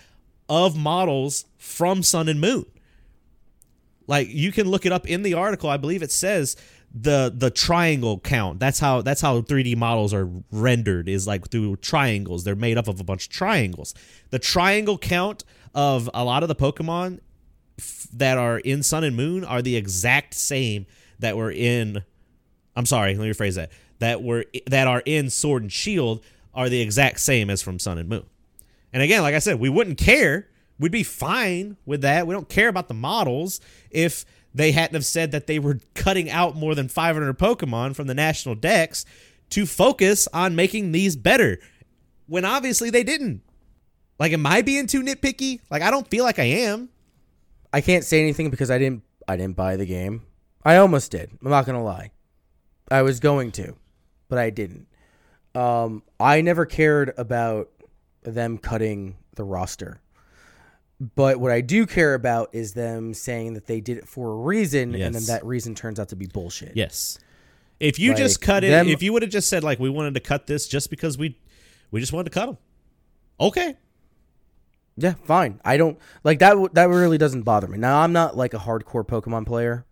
of models from Sun and Moon. Like you can look it up in the article. I believe it says the the triangle count. That's how that's how 3D models are rendered is like through triangles. They're made up of a bunch of triangles. The triangle count of a lot of the Pokemon f- that are in Sun and Moon are the exact same that were in I'm sorry, let me rephrase that. That were that are in Sword and Shield are the exact same as from Sun and Moon. And again, like I said, we wouldn't care. We'd be fine with that. We don't care about the models if they hadn't have said that they were cutting out more than 500 Pokemon from the national Dex to focus on making these better. When obviously they didn't. Like, am I being too nitpicky? Like, I don't feel like I am. I can't say anything because I didn't I didn't buy the game. I almost did. I'm not gonna lie. I was going to, but I didn't. Um, I never cared about them cutting the roster. But what I do care about is them saying that they did it for a reason, and then that reason turns out to be bullshit. Yes. If you just Like, cut it, them- if you would have just said like we wanted to cut this just because we we just wanted to cut them. Okay. Yeah, fine. I don't like that. w- That really doesn't bother me. Now I'm not like a hardcore Pokemon player.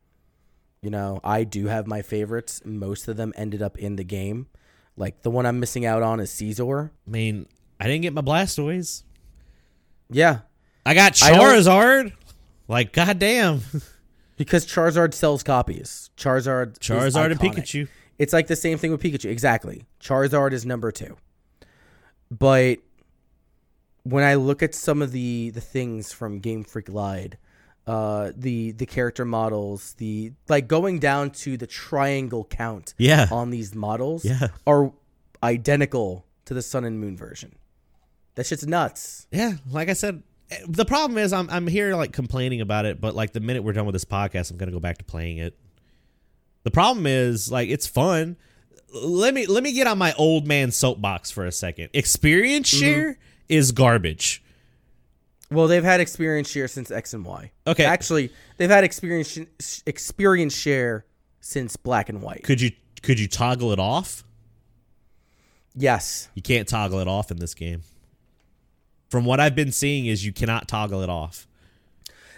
You know, I do have my favorites. Most of them ended up in the game. Like the one I'm missing out on is Scizor. I mean, I didn't get my Blastoise. Yeah, I got I Charizard. Like goddamn. because Charizard sells copies. Charizard, Charizard and. Pikachu. It's like the same thing with Pikachu. Exactly. Charizard is number two. But when I look at some of the the things from Game Freak Lied, uh, the the character models, the like going down to the triangle count Yeah. on these models Yeah. are identical to the Sun and Moon version. That shit's nuts. Yeah, like I said, the problem is I'm I'm here like complaining about it, but like the minute we're done with this podcast, I'm gonna go back to playing it. The problem is like it's fun. Let me let me get on my old man soapbox for a second. Experience mm-hmm. share is garbage. Well, they've had experience share since X and Y. Okay. Actually, they've had experience experience share since Black and White. Could you could you toggle it off? Yes. You can't toggle it off in this game. From what I've been seeing is you cannot toggle it off.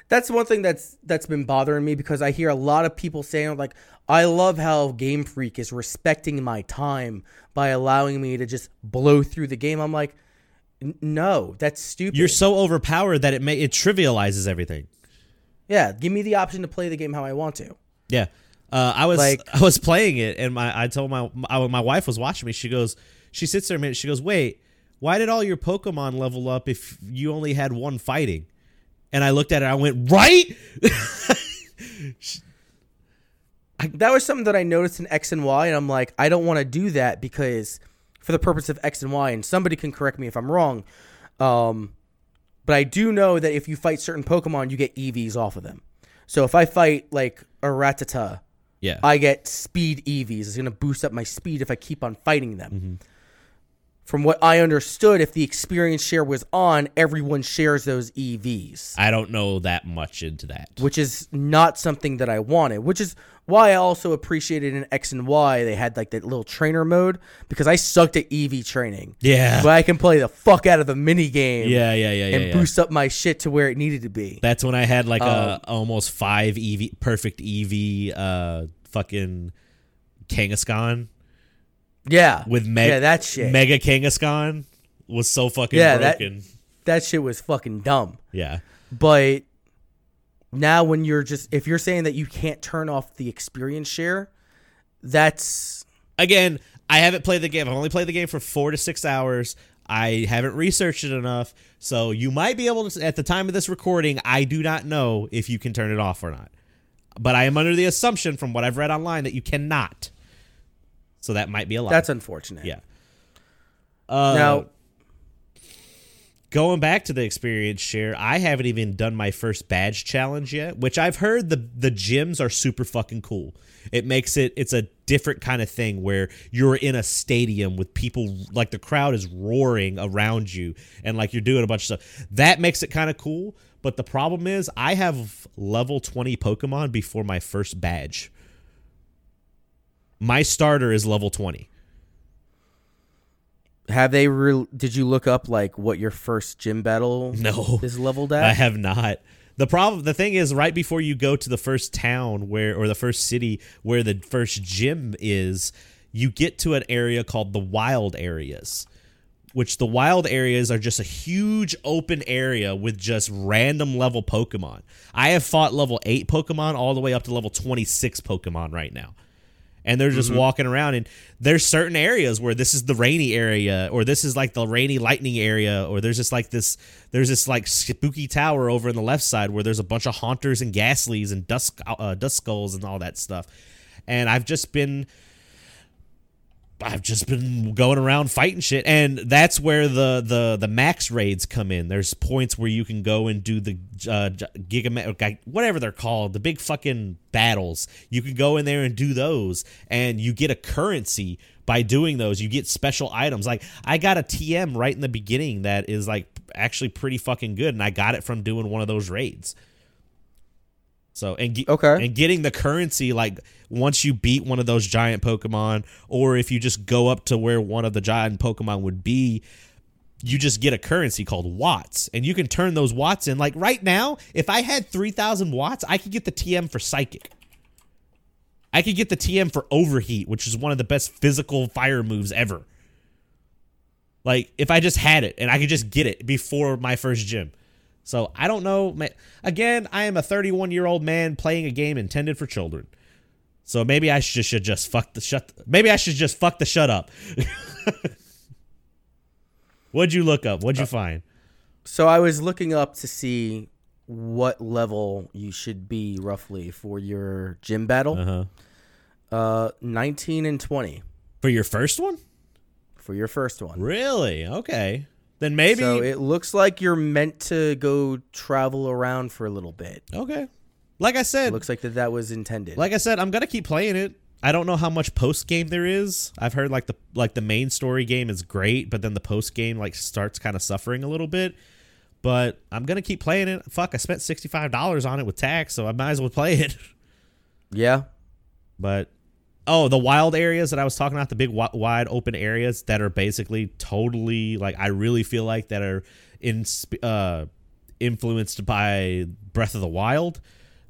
That's one thing that's that's been bothering me because I hear a lot of people saying like I love how Game Freak is respecting my time by allowing me to just blow through the game. I'm like no, that's stupid. You're so overpowered that it may it trivializes everything. yeah, give me the option to play the game how I want to. Yeah. Uh, I was Like- I was playing it and my I told my my, my wife was watching me. She goes, she sits there a minute. She goes, wait, why did all your Pokemon level up if you only had one fighting? And I looked at it. I went, right. that was something that I noticed in X and Y, and I'm like, I don't want to do that because for the purpose of X and Y, and somebody can correct me if I'm wrong. Um, but I do know that if you fight certain Pokemon, you get EVs off of them. So if I fight like a Rattata, Yeah. I get speed EVs. It's gonna boost up my speed if I keep on fighting them. Mm-hmm. From what I understood, if the experience share was on, everyone shares those EVs I don't know that much into that. which is not something that I wanted, which is why I also appreciated in X and Y they had like that little trainer mode because I sucked at EV training. Yeah. But I can play the fuck out of the mini game Yeah, yeah, yeah, yeah. and yeah. boost up my shit to where it needed to be. That's when I had like Um, a almost five EV perfect EV uh fucking Kangaskhan Yeah. with me- Yeah, that shit. Mega Kangaskhan was so fucking Yeah, that- that shit was fucking dumb. yeah. But now when you're just if you're saying that you can't turn off the experience share, that's again, I haven't played the game. I've only played the game for four to six hours. I haven't researched it enough, so you might be able to. At the time of this recording, I do not know if you can turn it off or not. But I am under the assumption, from what I've read online, that you cannot. So that might be a lie. that's unfortunate. yeah. Uh, Now going back to the experience share, I haven't even done my first badge challenge yet, which I've heard the the gyms are super fucking cool. It makes it it's a different kind of thing where you're in a stadium with people like the crowd is roaring around you and like you're doing a bunch of stuff. That makes it kind of cool, but the problem is I have level 20 Pokemon before my first badge. My starter is level 20. Have they? Re- did you look up like what your first gym battle No. is leveled at? I have not. The problem, the thing is, right before you go to the first town where, or the first city where the first gym is, you get to an area called the wild areas, which the wild areas are just a huge open area with just random level Pokemon. I have fought level 8 Pokemon all the way up to level 26 Pokemon right now. And they're just walking around, and there's certain areas where this is the rainy area, or this is like the rainy lightning area, or there's just like this, there's this like spooky tower over in the left side where there's a bunch of haunters and ghastlies and dusk, uh, Duskulls and all that stuff. And I've just been I've just been going around fighting shit, and that's where the the the max raids come in. There's points where you can go and do the uh, giga whatever they're called, the big fucking battles. You can go in there and do those, and you get a currency by doing those. You get special items. Like I got a TM right in the beginning that is like actually pretty fucking good, and I got it from doing one of those raids. So and ge- Okay. and getting the currency like once you beat one of those giant Pokemon, or if you just go up to where one of the giant Pokemon would be, you just get a currency called watts, and you can turn those watts in. Like right now, if I had three thousand watts, I could get the TM for Psychic. I could get the TM for Overheat, which is one of the best physical fire moves ever. Like if I just had it and I could just get it before my first gym. So I don't know. Again, I am a 31 year old man playing a game intended for children. So maybe I should, should just fuck the shut. Maybe I should just fuck the shut up. What'd you look up? What'd you find? So I was looking up to see what level you should be roughly for your gym battle. Uh huh. Uh, 19 and 20 For your first one? for your first one. Really? Okay. Then maybe. So it looks like you're meant to go travel around for a little bit. okay. Like I said, It looks like that that was intended. like I said, I'm gonna keep playing it. I don't know how much post game there is. I've heard like the like the main story game is great, but then the post game like starts kind of suffering a little bit. But I'm gonna keep playing it. Fuck, I spent sixty five dollars on it with tax, so I might as well play it. yeah. But oh, the wild areas that I was talking about, the big wide open areas that are basically totally like I really feel like that are in uh influenced by Breath of the Wild.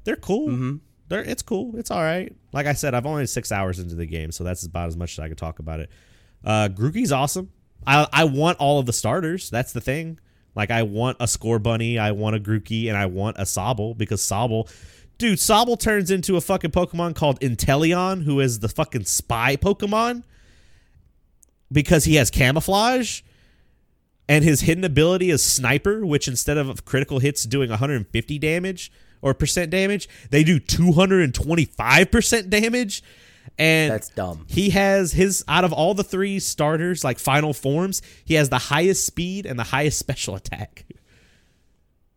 They're cool. Mm-hmm. They're it's cool. It's all right. Like I said, I've only six hours into the game, so that's about as much as I could talk about it. Uh, Grookey's awesome. I I want all of the starters. That's the thing. Like I want a Scorbunny, I want a Grookey, and I want a Sobble because Sobble, dude, Sobble turns into a fucking Pokemon called Inteleon, who is the fucking spy Pokemon because he has camouflage. And his hidden ability is Sniper, which instead of critical hits doing 150 damage or percent damage, they do 225% damage. And That's dumb. he has his out of all the three starters, like final forms, he has the highest speed and the highest special attack.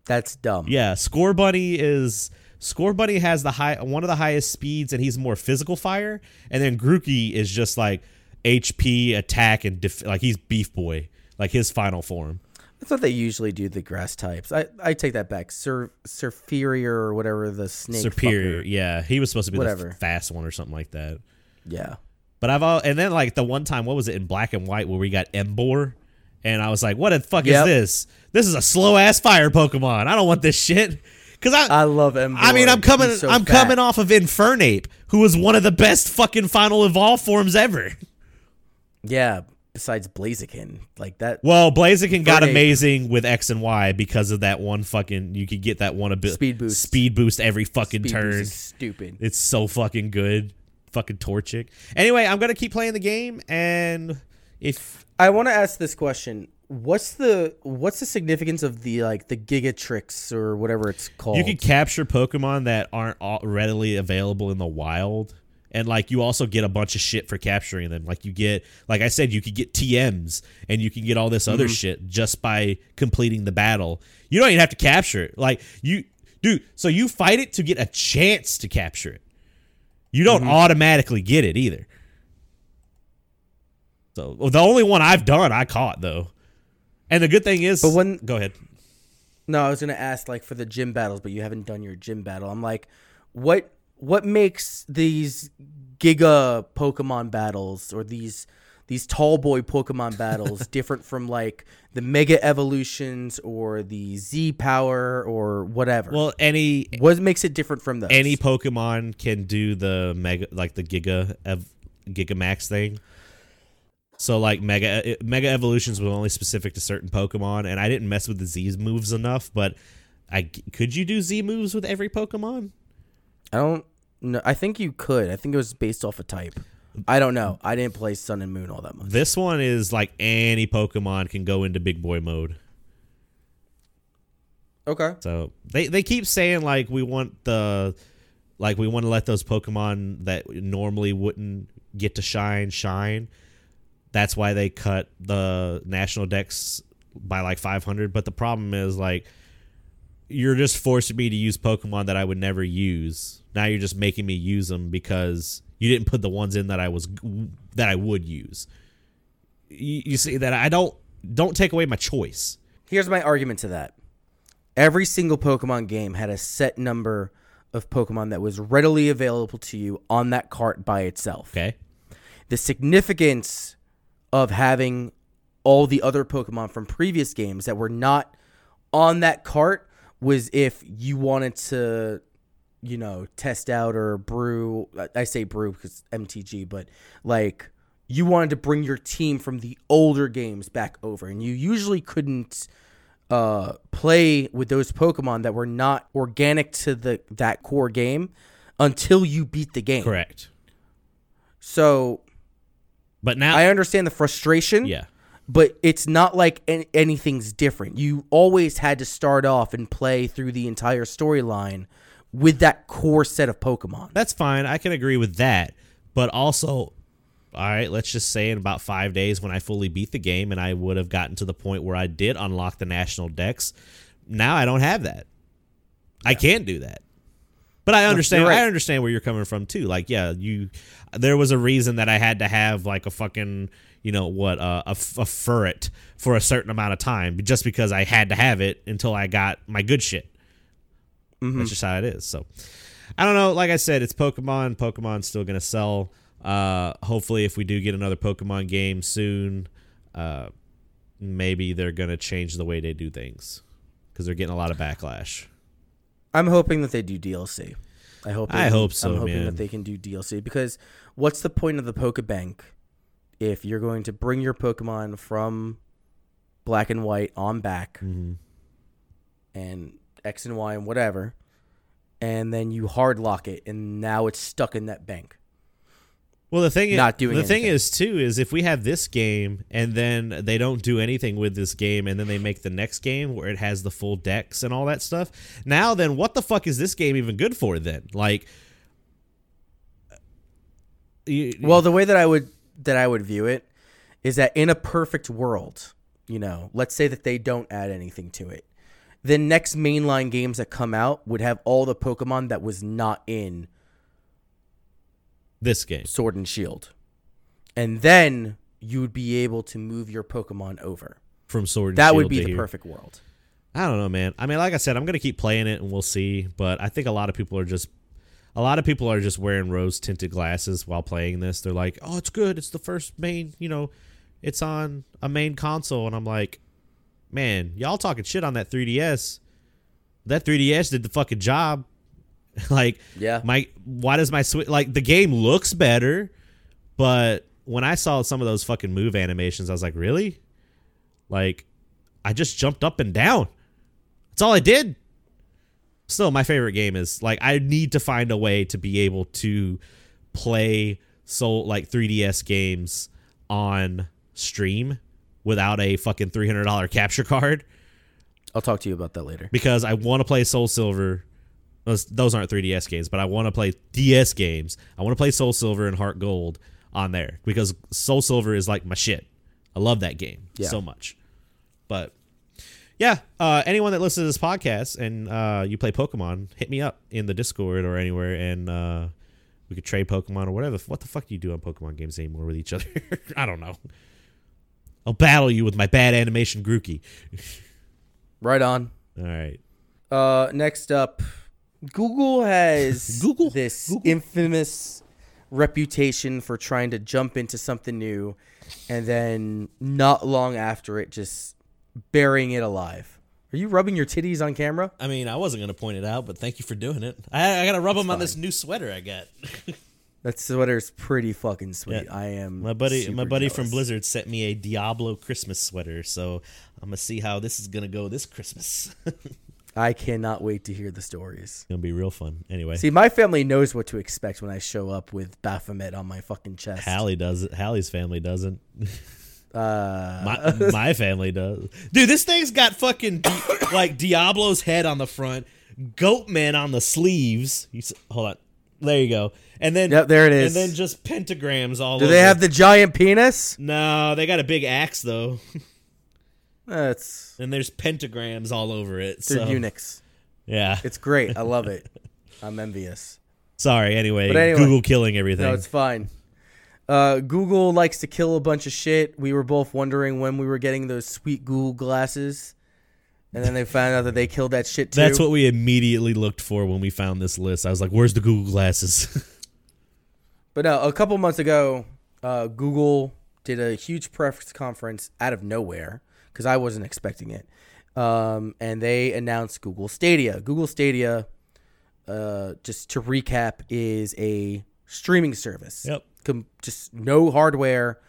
That's dumb. Yeah, Scorbunny is Scorbunny has the high one of the highest speeds and he's more physical fire, and then Grookey is just like HP attack and def- like he's Beef Boy, like his final form. I thought they usually do the grass types. I, I take that back. Sur Surferior or whatever the snake. Serperior, fucker. yeah, he was supposed to be Whatever. the fast one or something like that. Yeah. But I've all and then like the one time, what was it in black and white where we got Emboar, and I was like, what the fuck Yep. is this? This is a slow ass fire Pokemon. I don't want this shit. Cause I, I love Emboar. I mean, I'm coming. So I'm fat. coming off of Infernape, who was one of the best fucking final evolve forms ever. Yeah. Besides Blaziken, like that. Well, Blaziken got Infernape. amazing with X and Y because of that one fucking. You could get that one ability Speed boost. speed boost every fucking Speed turn. Boost is stupid. It's so fucking good. Fucking Torchic. Anyway, I'm gonna keep playing the game, and if I want to ask this question: What's the what's the significance of the like the Gigatrix or whatever it's called? you can capture Pokemon that aren't readily available in the wild, And like you also get a bunch of shit for capturing them. Like you get, like I said, you could get TMs and you can get all this other mm-hmm. shit just by completing the battle. You don't even have to capture it. Like you, dude. So you fight it to get a chance to capture it. You don't mm-hmm. automatically get it either. So well, the only one I've done, I caught though. And the good thing is, But when- go ahead. No, I was gonna ask like for the gym battles, but you haven't done your gym battle. I'm like, what what makes these Giga Pokemon battles or these these tall boy Pokemon battles different from like the Mega Evolutions or the Z Power or whatever? Well, any what makes it different from those? any Pokemon can do the mega like the Giga ev, Gigamax thing. So like mega uh, mega evolutions were only specific to certain Pokemon, and I didn't mess with the Z moves enough. But I could you do Z moves with every Pokemon? I don't know. I think you could. I think it was based off a type. I don't know. I didn't play Sun and Moon all that much. This one is like any Pokemon can go into big boy mode. Okay. So they they keep saying like we want the like we want to let those Pokemon that normally wouldn't get to shine shine. That's why they cut the national dex by like 500. But the problem is like you're just forcing me to use Pokemon that I would never use. Now you're just making me use them because you didn't put the ones in that I was that I would use. You, you see that I don't don't take away my choice. Here's my argument to that. Every single Pokemon game had a set number of Pokemon that was readily available to you on that cart by itself. Okay. The significance of having all the other Pokemon from previous games that were not on that cart was if you wanted to, you know, test out or brew. I say brew because MTG, but like you wanted to bring your team from the older games back over, and you usually couldn't uh, play with those Pokemon that were not organic to the that core game until you beat the game. Correct. So But now I understand the frustration. yeah. But it's not like an- anything's different. You always had to start off and play through the entire storyline with that core set of Pokemon. That's fine. I can agree with that. But also, all right, let's just say in about five days when I fully beat the game and I would have gotten to the point where I did unlock the national dex. Now I don't have that. I can't do that. But I understand. right. I understand where you're coming from too. Like, yeah, you. There was a reason that I had to have like a fucking, you know what, uh, a, a furret for a certain amount of time, just because I had to have it until I got my good shit. That's just how it is. So, I don't know. Like I said, it's Pokemon. Pokemon's still gonna sell. Uh, hopefully, if we do get another Pokemon game soon, uh, maybe they're gonna change the way they do things because they're getting a lot of backlash. I'm hoping that they do DLC. I hope. they I hope so, I'm hoping man. that they can do DLC because what's the point of the Pokebank if you're going to bring your Pokemon from Black and White on back Mhm. and X and Y and whatever, and then you hard lock it, and now it's stuck in that bank. Well, the thing, Not doing the thing is too is if we have this game and then they don't do anything with this game and then they make the next game where it has the full dex and all that stuff. Now, then, what the fuck is this game even good for? Then, like, uh, you, Well, the way that I would that I would view it is that in a perfect world, you know, let's say that they don't add anything to it. The next mainline games that come out would have all the Pokemon that was not in this game. Sword and Shield. And then you would be able to move your Pokemon over. from Sword and Shield. That would be to the here. perfect world. I don't know, man. I mean, like I said, I'm gonna keep playing it and we'll see. But I think a lot of people are just, a lot of people are just wearing rose tinted glasses while playing this. They're like, "Oh, it's good. It's the first main, you know, it's on a main console." And I'm like, man, y'all talking shit on that 3DS. That 3DS did the fucking job. like, Yeah. my why does my switch like the game looks better, but when I saw some of those fucking move animations, I was like, really? Like, I just jumped up and down. That's all I did. Still, my favorite game is like I need to find a way to be able to play soul like 3DS games on stream without a fucking three hundred dollar capture card I'll talk to you about that later. because I want to play Soul Silver those, those aren't 3DS games, but I want to play DS games. I want to play Soul Silver and Heart Gold on there because Soul Silver is like my shit. I love that game Yeah. so much. But yeah, uh, anyone that listens to this podcast and uh, you play Pokemon, hit me up in the Discord or anywhere, and uh, we could trade Pokemon or whatever. What the fuck do you do on Pokemon games anymore with each other? I don't know. I'll battle you with my bad animation Grookey. Right on. All right. Uh, next up, Google has Google? this Google? infamous reputation for trying to jump into something new, and then not long after it, just burying it alive. Are you rubbing your titties on camera? I mean, I wasn't gonna point it out, but thank you for doing it. I, I gotta rub them on this new sweater I got. That sweater's pretty fucking sweet. Yeah. I am My buddy, my buddy from. Blizzard sent me a Diablo Christmas sweater, so I'm gonna see how this is gonna go this Christmas. I cannot wait to hear the stories. gonna be real fun. Anyway, See, my family knows what to expect when I show up with Baphomet on my fucking chest. Hallie does it. Hallie's family doesn't. Uh, My my family does. Dude, this thing's got fucking Di- like Diablo's head on the front, Goatman on the sleeves. You s- hold on, there you go. And then Yep, there it is. And then just pentagrams all. do over. they have the giant penis? No, they got a big axe though, That's and there's pentagrams all over it. they're So eunuchs. yeah. It's great. I love it. I'm envious. Sorry. Anyway, anyway- Google killing everything. No, it's fine. Uh, Google likes to kill a bunch of shit. We were both wondering when we were getting those sweet Google glasses, and then they found out that they killed that shit too. That's what we immediately looked for when we found this list. I was like, "Where's the Google glasses?" But no, a couple months ago, uh, Google did a huge press conference out of nowhere because I wasn't expecting it, um, and they announced Google Stadia. Google Stadia, uh, just to recap, is a streaming service. Yep. Com- just no hardware,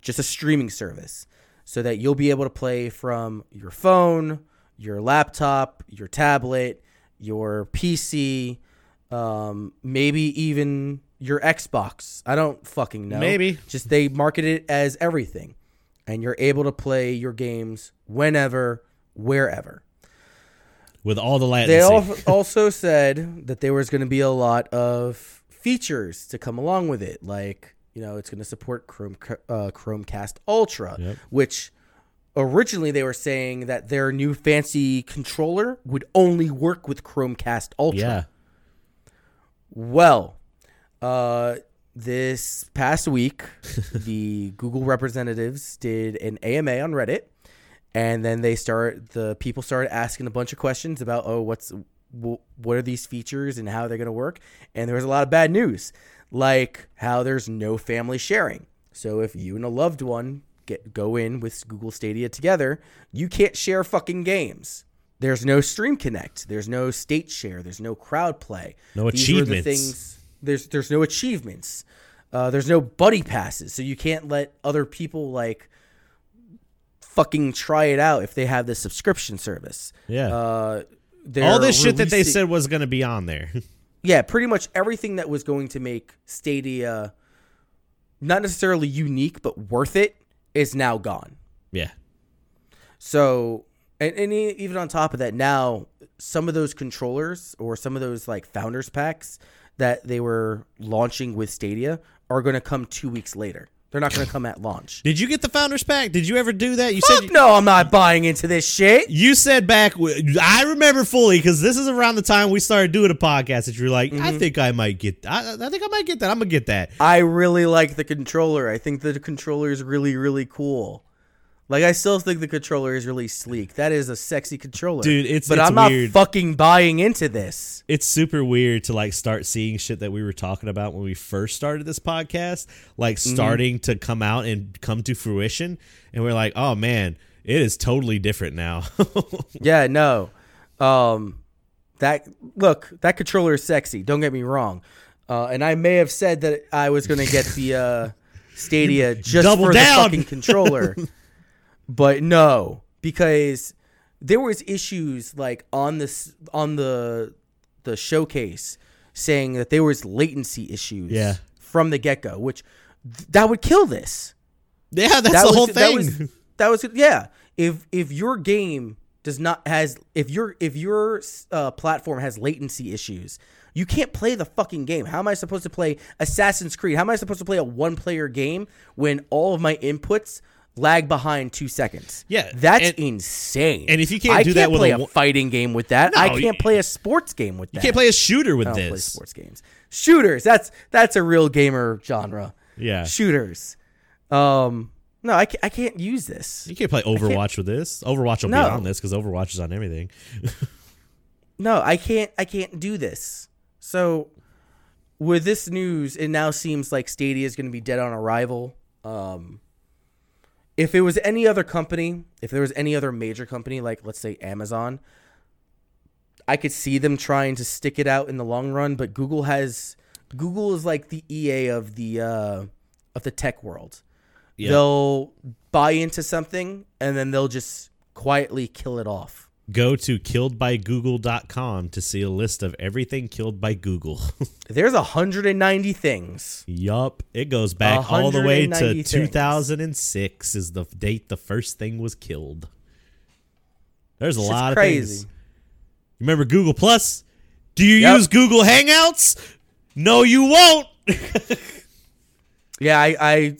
just a streaming service, so that you'll be able to play from your phone, your laptop, your tablet, your PC, um, maybe even your Xbox. I don't fucking know. Maybe. Just they market it as everything. And you're able to play your games whenever, wherever. With all the latency. They also said that there was going to be a lot of features to come along with it, like you know it's going to support Chrome uh, Chromecast Ultra, Yep. which originally they were saying that their new fancy controller would only work with Chromecast Ultra. yeah. Well, uh, this past week, the Google representatives did an AMA on Reddit, and then they start the people started asking a bunch of questions about oh what's what are these features and how they're going to work, and there was a lot of bad news, like how there's no family sharing. So if you and a loved one get go in with Google Stadia together, you can't share fucking games. There's no Stream Connect. There's no state share. There's no crowd play. No These were the achievements. things. There's there's no achievements. Uh, there's no buddy passes, so you can't let other people like fucking try it out if they have the subscription service. Yeah. Uh, all this shit that they said was going to be on there. yeah, pretty much everything that was going to make Stadia not necessarily unique but worth it is now gone. yeah. So, and, and even on top of that, now some of those controllers or some of those like founders packs that they were launching with Stadia are going to come two weeks later. They're not going to come at launch. Did you get the founders pack? Did you ever do that? You Fuck said no, I'm not buying into this shit. you said back. I remember fully because this is around the time we started doing a podcast. That you're like, Mm-hmm. I think I might get. I, I think I might get that. I'm gonna get that. I really like the controller. I think the controller is really, really cool. Like I still think the controller is really sleek. That is a sexy controller, Dude, it's- But it's I'm not weird. fucking buying into this. It's super weird to like start seeing shit that we were talking about when we first started this podcast, like Mm-hmm. starting to come out and come to fruition, and we're like, oh man, it is totally different now. Yeah, no. Um, that look, that controller is sexy. Don't get me wrong. Uh, and I may have said that I was gonna get the uh, Stadia just Double for down. the fucking controller, but no, because there was issues like on this on the the showcase saying that there was latency issues. Yeah. from the get go, which th- that would kill this yeah, that's that the was, whole That thing. was, that was yeah. If if your game does not has if your if your uh, platform has latency issues, you can't play the fucking game. How am I supposed to play Assassin's Creed? How am I supposed to play a one player game when all of my inputs lag behind two seconds? Yeah, that's and- insane. and if you can't I do can't that with play a a, fighting game with that. I can't you- play a sports game with that. You can't play a shooter with I don't play this. sports games. Shooters. That's that's a real gamer genre. Yeah. Shooters. Um. No, I can't, I can't use this. You can't play Overwatch with this. Overwatch will No. be on this because Overwatch is on everything. No, I can't. I can't do this. So, with this news, it now seems like Stadia is going to be dead on arrival. Um, if it was any other company, if there was any other major company, like let's say Amazon, I could see them trying to stick it out in the long run. But Google has Google is like the EA of the uh, of the tech world. Yeah. They'll buy into something and then they'll just quietly kill it off. Go to killedbygoogle.com to see a list of everything killed by Google. There's 190 things. yup. It goes back all the way to things. 2006 is the date the first thing was killed. There's a Shit's lot of crazy. things. Remember Google Plus? Do you Yep. use Google Hangouts? No, you won't. Yeah, I, I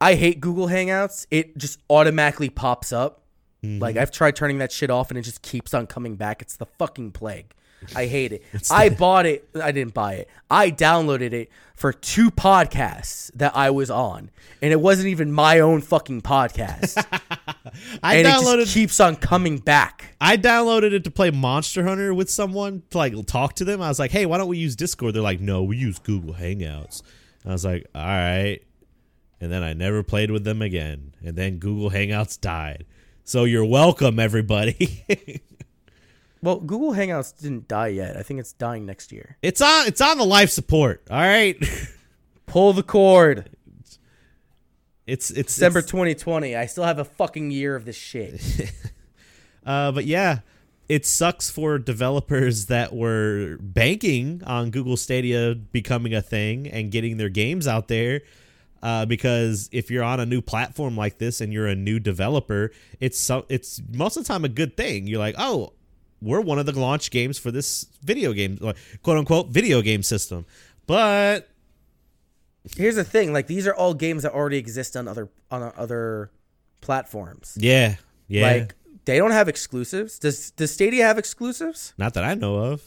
I hate Google Hangouts. It just automatically pops up. Like mm-hmm. I've tried turning that shit off and it just keeps on coming back. It's the fucking plague. I hate it. I bought it. I didn't buy it. I downloaded it for two podcasts that I was on, and it wasn't even my own fucking podcast. I and it downloaded just keeps on coming back. I downloaded it to play Monster Hunter with someone to like talk to them. I was like, "Hey, why don't we use Discord?" They're like, "No, we use Google Hangouts." I was like, "All right." And then I never played with them again. And then Google Hangouts died. So you're welcome, everybody. Well, Google Hangouts didn't die yet. I think it's dying next year. it's on it's on the life support. All right. Pull the cord. It's it's December it's- 2020. I still have a fucking year of this shit. Uh, but yeah, it sucks for developers that were banking on Google Stadia becoming a thing and getting their games out there. Uh, because if you're on a new platform like this and you're a new developer, it's so, it's most of the time a good thing. You're like, oh, we're one of the launch games for this video game, quote unquote, video game system. But Here's the thing: like these are all games that already exist on other on other platforms. yeah, yeah, Like they don't have exclusives. Does Does Stadia have exclusives? not that I know of.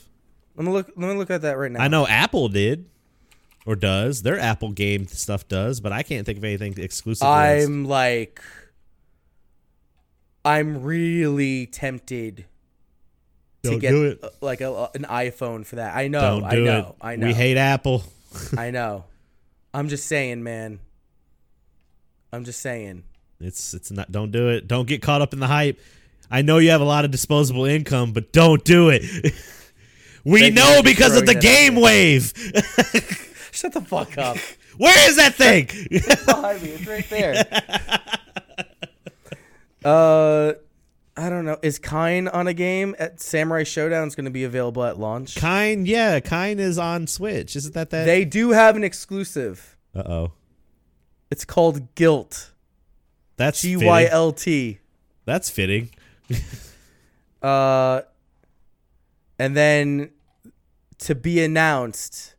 Let me look. Let me look at that right now. I know Apple did or does. Their Apple game stuff does, but I can't think of anything exclusive. I'm like, I'm really tempted to Don't get do uh, like a, an iPhone for that. I know. Don't I know. it. I know. We hate Apple. I know. I'm just saying, man. I'm just saying. It's it's not. Don't do it. Don't get caught up in the hype. I know you have a lot of disposable income, but don't do it. we Thank know because of the game wave. Shut the fuck up. Where is that thing? it's behind me. It's right there. uh, I don't know. Is Kine on a game at Samurai Showdown? Is going to be available at launch. Kine, yeah, Kine is on Switch. Isn't that that? They do have an exclusive. uh oh. It's called Gylt. That's G. Y L T. That's fitting. Uh, and then to be announced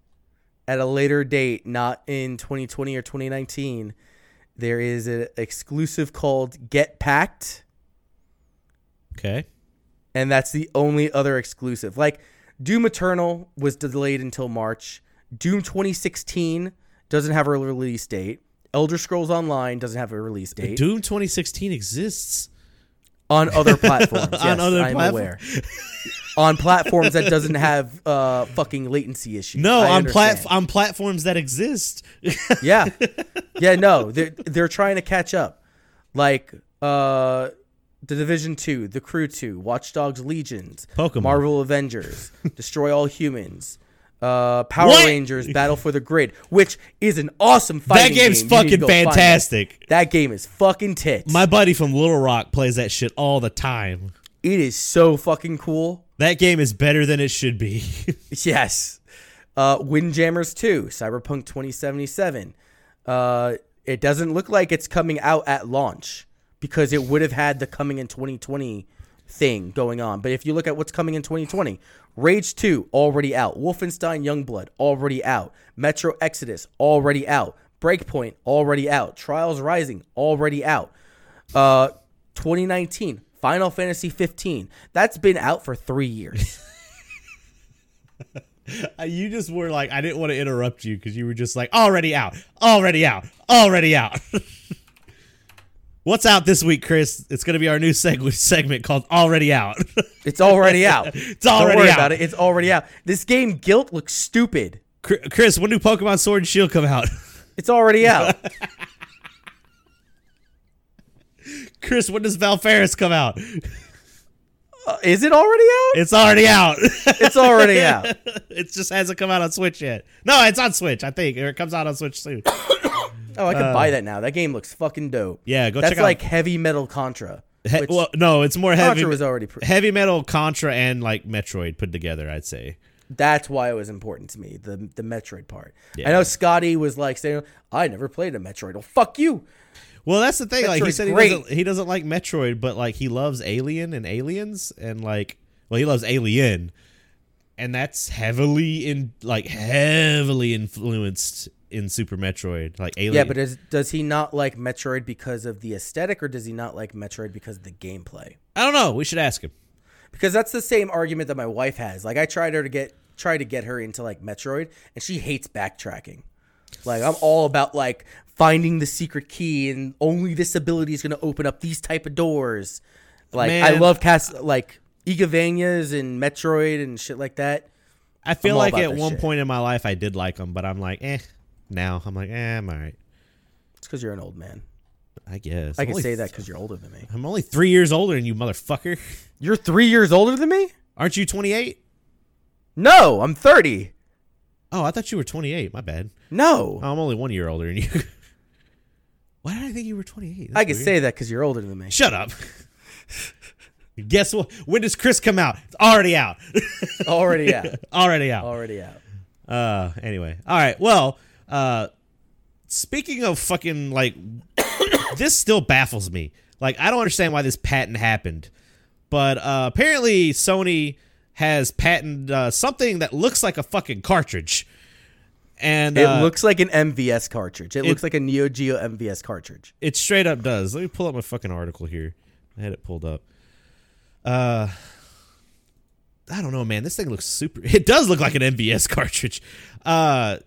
at a later date, not in 2020 or 2019, there is an exclusive called Get Packed. Okay. and that's the only other exclusive. Like Doom Eternal was delayed until March. Doom 2016 doesn't have a release date. Elder Scrolls Online doesn't have a release date Doom 2016 exists. On other platforms. yes, On other I'm platform- aware. on platforms that doesn't have uh fucking latency issues. No, I on plat on platforms that exist. Yeah. Yeah, no. They're they're trying to catch up. Like uh the Division 2, The Crew 2, Watch Dogs Legions, Pokemon. Marvel Avengers, Destroy All Humans, uh Power What? Rangers Battle for the Grid, which is an awesome that fighting game's game. You need to fucking go find it. fantastic. That game is fucking tits. My buddy from Little Rock plays that shit all the time. it is so fucking cool. That game is better than it should be. Yes. Uh, Windjammers 2, Cyberpunk 2077. Uh, it doesn't look like it's coming out at launch because it would have had the coming in 2020 thing going on. But if you look at what's coming in 2020, Rage 2 already out, Wolfenstein Youngblood already out, Metro Exodus already out, Breakpoint already out, Trials Rising already out. Uh 2019 Final Fantasy 15. That's been out for 3 years. Uh, You just were like, I didn't want to interrupt you because you were just like, already out, already out, already out. What's out this week, Chris? It's going to be our new seg- segment called Already Out. It's already out. It's already Don't worry out. about it. It's already out. This game Gylt looks stupid. Chris, when do Pokemon Sword and Shield come out? It's already out. Chris, when does Valfaris come out? Uh, is it already out? It's already out. It's already out. it just hasn't come out on Switch yet. No, it's on Switch, I think, or it comes out on Switch soon. Oh, I could buy uh, that now. That game looks fucking dope. Yeah, go That's check out- That's like heavy metal Contra. He- well, no, it's more heavy. Contra was already. Pre- heavy metal, Contra, and like Metroid put together. I'd say. that's why it was important to me. The the Metroid part. Yeah. I know Scotty was like saying, "I never played a Metroid." Well, fuck you. Well, that's the thing. like he Metroid's said, he doesn't, he doesn't like Metroid, but like he loves Alien and Aliens, and like, well, he loves Alien, and that's heavily in like heavily influenced in Super Metroid, like Alien. Yeah, but is, does he not like Metroid because of the aesthetic, or does he not like Metroid because of the gameplay? I don't know. We should ask him. Because that's the same argument that my wife has. Like I tried her to get try to get her into like Metroid, and she hates backtracking. Like I'm all about like finding the secret key, and only this ability is going to open up these type of doors. Like I love cast like Igavanias and Metroid and shit like that. I feel like at one shit. point in my life I did like them, but I'm like, eh. Now I'm like, eh, I'm all right. It's because you're an old man. I guess. I I'm can only say th- that because you're older than me. I'm only three years older than you, motherfucker. You're three years older than me? Aren't you 28? No, I'm 30. Oh, I thought you were 28. My bad. No, I'm only one year older than you. Why did I think you were 28? That's I can weird. say that because you're older than me. Shut up. Guess what? When does Chris come out? It's already out. Already out. already out. Already out. Uh, anyway. All right. Well, uh, speaking of fucking like, this still baffles me. Like, I don't understand why this patent happened, but uh, apparently Sony has patented uh, something that looks like a fucking cartridge. And It uh, looks like an MVS cartridge. It, looks like a Neo Geo MVS cartridge. It straight up does. Let me pull up my fucking article here. I had it pulled up. Uh, I don't know, man. This thing looks super. It does look like an MVS cartridge. Uh,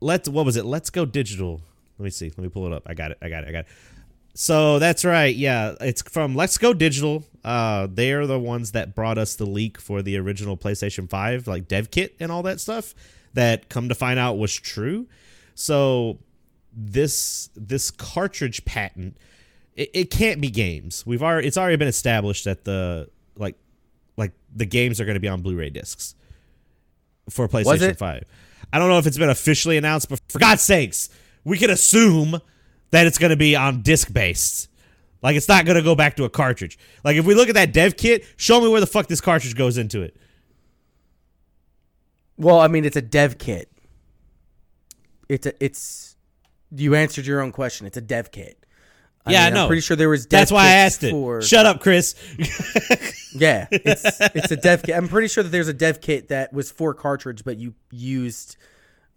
let's. What was it? Let's go digital. Let me see. Let me pull it up. I got it. I got it. I got it. So that's right. Yeah, it's from Let's Go Digital. Uh, they are the ones that brought us the leak for the original PlayStation Five, like dev kit and all that stuff. That come to find out was true. So this this cartridge patent it, it can't be games. We've already it's already been established that the like like the games are going to be on Blu-ray discs for PlayStation 5. I don't know if it's been officially announced, but for God's sakes, we can assume that it's going to be on disc based. Like it's not going to go back to a cartridge. Like if we look at that dev kit, show me where the fuck this cartridge goes into it. Well, I mean, it's a dev kit. It's a it's. You answered your own question. It's a dev kit. I Yeah, I know. I'm pretty sure there was. Dev That's why I asked it. For, Shut up, Chris. yeah, it's it's a dev kit. I'm pretty sure that there's a dev kit that was for cartridge, but you used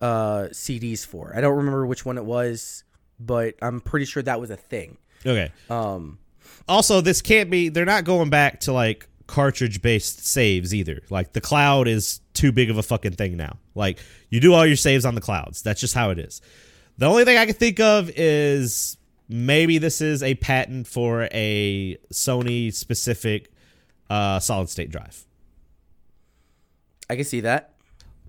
uh, CDs for. I don't remember which one it was, but I'm pretty sure that was a thing. okay. Um, also this can't be they're not going back to like cartridge based saves either like the cloud is too big of a fucking thing now like you do all your saves on the clouds that's just how it is the only thing i can think of is maybe this is a patent for a sony specific uh, solid state drive I can see that.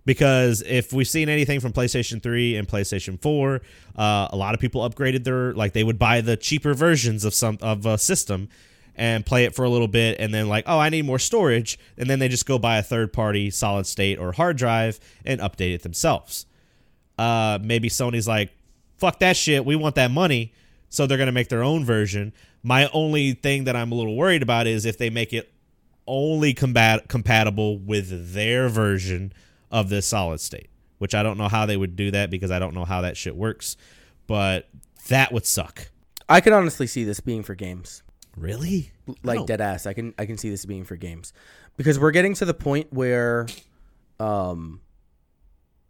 because if we've seen anything from PlayStation 3 and PlayStation 4, uh, a lot of people upgraded their like they would buy the cheaper versions of some of a system and play it for a little bit and then like, oh, I need more storage, and then they just go buy a third party solid state or hard drive and update it themselves. Uh, maybe Sony's like, fuck that shit, we want that money, so they're gonna make their own version. My only thing that I'm a little worried about is if they make it only combat compatible with their version of this solid state, which I don't know how they would do that because I don't know how that shit works, but that would suck. I could honestly see this being for games. Really? like don't- dead ass. I can I can see this being for games because we're getting to the point where, um,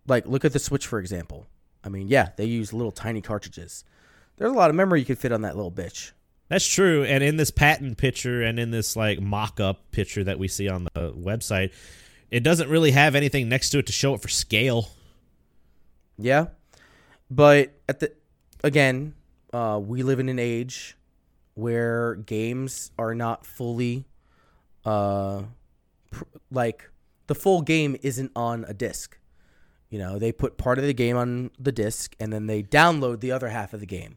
like look at the Switch for example. I mean, yeah, they use little tiny cartridges. There's a lot of memory you could fit on that little bitch. That's true. And in this patent picture and in this like mock up picture that we see on the website, it doesn't really have anything next to it to show it for scale. Yeah, but at the again, uh, we live in an age where games are not fully, uh, pr- like the full game isn't on a disc. You know, they put part of the game on the disc and then they download the other half of the game.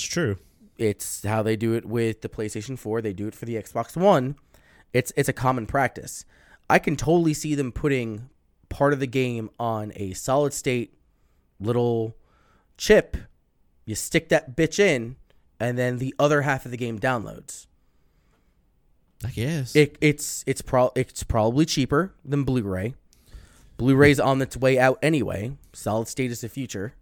It's true. It's how they do it with the PlayStation 4. They do it for the Xbox One. It's it's a common practice. I can totally see them putting part of the game on a solid state little chip. You stick that bitch in, and then the other half of the game downloads. I guess. It, it's it's pro it's probably cheaper than Blu-ray. Blu-ray's on its way out anyway. Solid state is the future.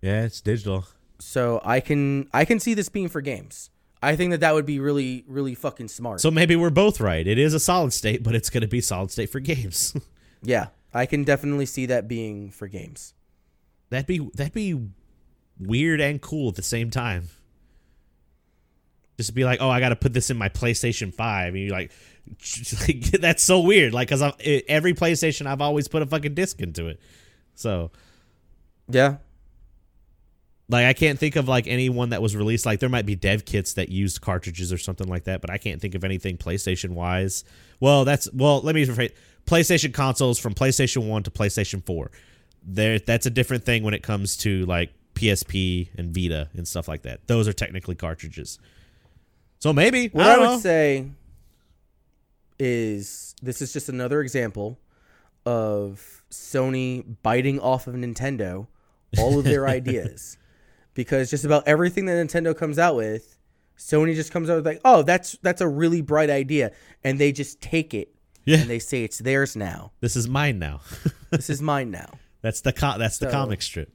yeah, it's digital. So I can I can see this being for games. I think that that would be really really fucking smart. So maybe we're both right. It is a solid state, but it's going to be solid state for games. yeah, I can definitely see that being for games. that'd be that'd be weird and cool at the same time. Just be like, oh, I got to put this in my PlayStation Five, and you're like, that's so weird. Like, cause I've, every PlayStation, I've always put a fucking disc into it. So, Yeah, like, I can't think of like anyone that was released. Like, there might be dev kits that used cartridges or something like that, but I can't think of anything PlayStation wise. Well, that's well. Let me rephrase. PlayStation consoles from PlayStation One to PlayStation Four. There, that's a different thing when it comes to like PSP and Vita and stuff like that. Those are technically cartridges. So maybe what I, I, would know. say is this is just another example of Sony biting off of Nintendo all of their ideas because just about everything that Nintendo comes out with, Sony just comes out with like, oh, that's that's a really bright idea, and they just take it Yeah. and they say it's theirs now. This is mine now. This is mine now. that's the co- that's the comic strip.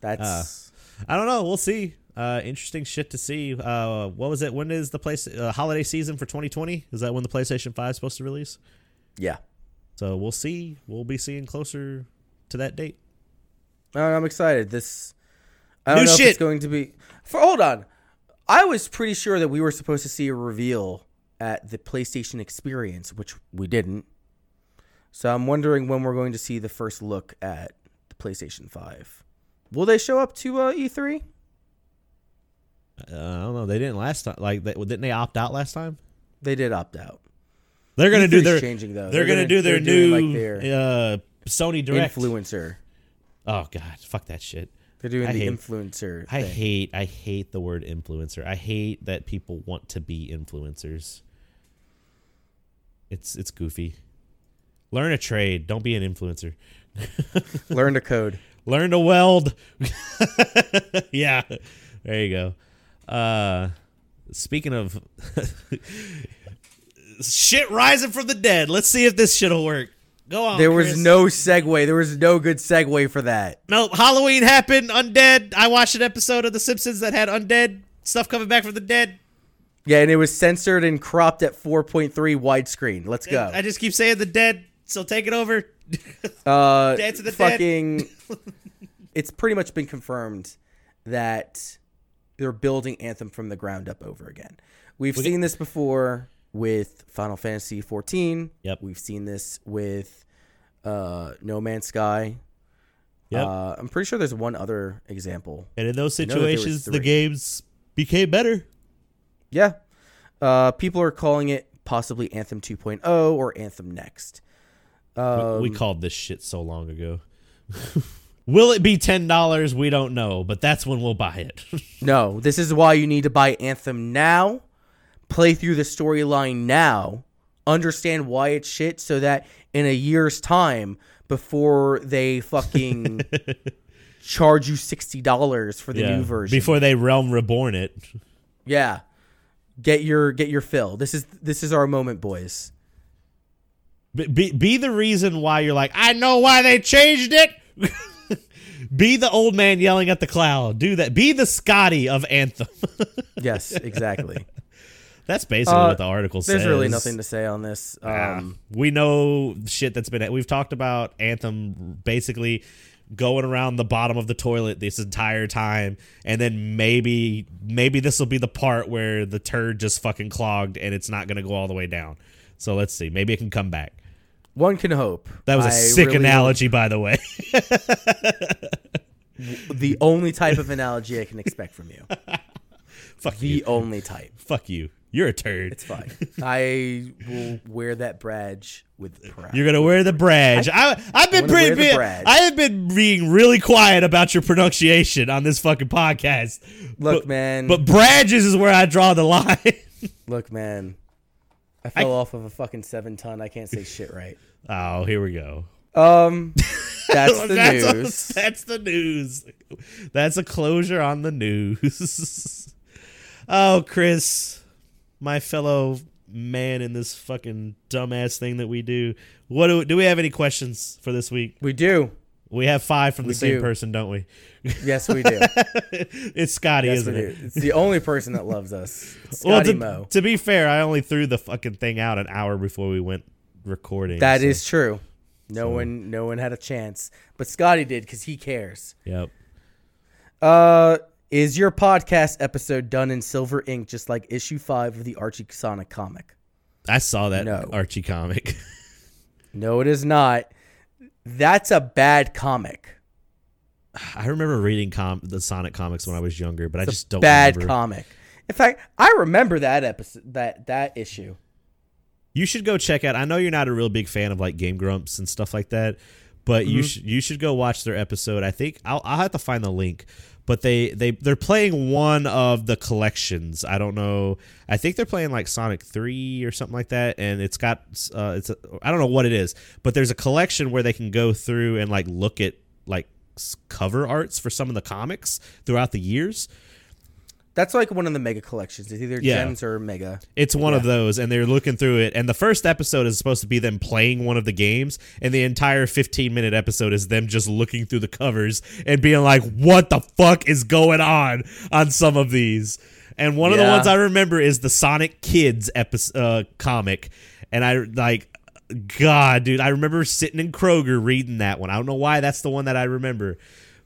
That's I don't know. We'll see. Uh, interesting shit to see. Uh, what was it? When is the place uh, holiday season for 2020? Is that when the PlayStation 5 is supposed to release? yeah. So we'll see. We'll be seeing closer to that date. Uh, I'm excited. This I don't New know if it's going to be. For hold on, I was pretty sure that we were supposed to see a reveal at the PlayStation Experience, which we didn't. So I'm wondering when we're going to see the first look at the PlayStation Five. Will they show up to uh, E3? Uh, I don't know. They didn't last time. Like, they, didn't they opt out last time? They did opt out. They're gonna do E3's their. changing though. They're, gonna, do their they're new like their uh, Sony Direct. influencer. oh God, fuck that shit. They're doing I the hate- influencer. I thing. hate I hate the word influencer. I hate that people want to be influencers. It's it's goofy. Learn a trade. Don't be an influencer. Learn to code. Learn to weld. yeah. There you go. Uh speaking of shit rising from the dead. Let's see if this shit'll work. Go on. There was Chris. no segue. There was no good segue for that. Nope. Halloween happened. Undead. I watched an episode of The Simpsons that had undead stuff coming back from the dead. Yeah, and it was censored and cropped at 4.3 widescreen. Let's go. I just keep saying the dead. So take it over. Uh, Dance of the Dead. fucking. it's pretty much been confirmed that they're building Anthem from the ground up over again. We've We- seen this before with Final Fantasy 14. Yep. We've seen this with uh, No Man's Sky. Yep. Uh, I'm pretty sure there's one other example. and in those know that there was situations, the games became better. Yeah. Uh, people are calling it possibly Anthem 2.0 or Anthem Next. We- Um, we called this shit so long ago. Will it be ten dollars? We don't know, but that's when we'll buy it. No, this is why you need to buy Anthem now, play through the storyline now, understand why it's shit, so that in a year's time, before they fucking charge you sixty dollars for the Yeah, new version, before they realm reborn it. yeah, get your get your fill. This is this is our moment, boys. Be, be be the reason why you're like, I know why they changed it. be the old man yelling at the cloud. Do that. Be the Scotty of Anthem. Yes, exactly. That's basically Uh, what the article says. There's really nothing to say on this. Ah, Um, we know shit that's been. We've talked about Anthem basically going around the bottom of the toilet this entire time, and then maybe maybe this will be the part where the turd just fucking clogged and it's not going to go all the way down. So let's see. Maybe it can come back. one can hope. That was a I sick really- analogy, by the way. The only type of analogy I can expect from you. Fuck The you. only type. Fuck you. You're a turd. It's fine. I will wear that badge with pride. You're gonna wear the badge. I, have been pretty. wear the Big, badge. I have been being really quiet about your pronunciation on this fucking podcast. Look, but, man. But badges is where I draw the line. Look, man. I fell off of a fucking seven ton. I can't say shit right. oh, here we go. Um, that's the that's news. that's the news. That's a closure on the news. oh, Chris, my fellow man in this fucking dumbass thing that we do. What do, do we have any questions for this week? we do. We have five from the We same do. person, don't we? Yes, we do. it's Scotty, yes, isn't do. it? It's the only person that loves us. It's Well, Scotty to, Mo. to be fair, I only threw the fucking thing out an hour before we went recording. That so- is true. No So- one, no one had a chance, but Scotty did because he cares. Yep. Uh, is your podcast episode done in silver ink, just like issue five of the Archie Sonic comic? I saw that No. Archie comic. No, it is not. That's a bad comic. I remember reading com- the Sonic comics when I was younger, but I just don't bad remember. comic. In fact, I remember that episode, that that issue. you should go check out. I know you're not a real big fan of like Game Grumps and stuff like that, but Mm-hmm. you should you should go watch their episode. I think I'll I'll have to find the link. But they they they're playing one of the collections. I don't know. I think they're playing like Sonic Three or something like that, and it's got uh, it's a, I don't know what it is, but there's a collection where they can go through and like look at like cover arts for some of the comics throughout the years. That's like one of the mega collections. It's either Yeah. gems or mega. It's one of those, and they're looking through it. And the first episode is supposed to be them playing one of the games, and the entire 15 minute episode is them just looking through the covers and being like, "What the fuck is going on on some of these?" And one of the ones I remember is the Sonic Kids episode uh, comic, and I like, God, dude, I remember sitting in Kroger reading that one. I don't know why that's the one that I remember,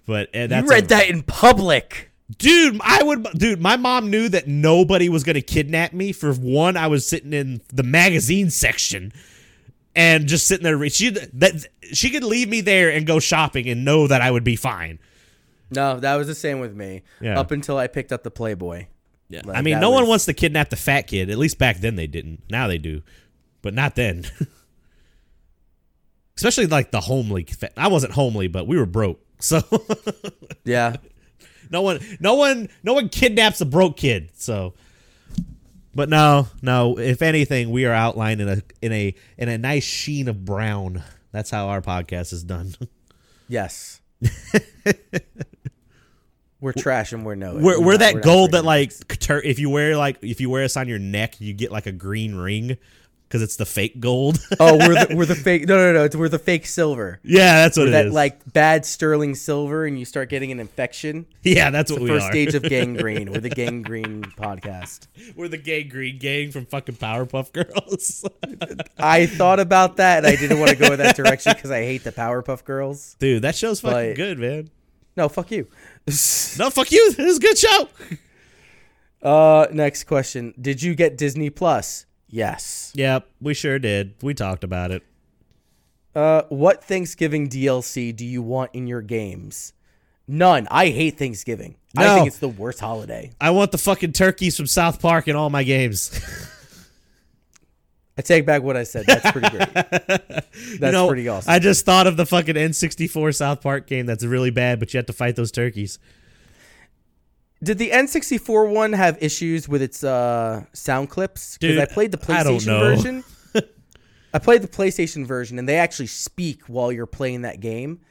but uh, that's you read a- that in public. Dude, I would. Dude, my mom knew that nobody was going to kidnap me. For one, I was sitting in the magazine section and just sitting there. She that she could leave me there and go shopping and know that I would be fine. No, that was the same with me. Yeah. Up until I picked up the Playboy. Yeah, Like, I mean, that no one wants to kidnap the fat kid. At least back then they didn't. Now they do, but not then. Especially like the homely. fa- I wasn't homely, but we were broke, so Yeah. No one, no one, no one kidnaps a broke kid. So, but no, no. If anything, we are outlined in a in a in a nice sheen of brown. That's how our podcast is done. Yes. we're trash and we're no. we're, we're not- that not gold that like if you wear like if you wear us on your neck, you get like a green ring because it's the fake gold. Oh, we're the, we're the fake. No, no, no. It's, we're the fake silver. yeah, that's what it that is. like bad sterling silver, and you start getting an infection. yeah, that's what we are. The we first are. stage of gangrene. We're the gangrene podcast. We're the Gangreen Gang from fucking Powerpuff Girls. I thought about that, and I didn't want to go in that direction because I hate the Powerpuff Girls. Dude, that show's fucking But- good, man. No, fuck you. No, fuck you. This is a good show. Uh, next question. Did you get Disney Plus? Yes. Yep, we sure did. We talked about it. Uh, what Thanksgiving DLC do you want in your games? None. I hate Thanksgiving. I think it's the worst holiday. I want the fucking turkeys from South Park in all my games. I take back what I said. That's pretty great. That's You know, pretty awesome. I just thought of the fucking N64 South Park game that's really bad, but you have to fight those turkeys. Did the N64 one have issues with its uh, sound clips? Because I played the PlayStation version. I played the PlayStation version, and they actually speak while you're playing that game.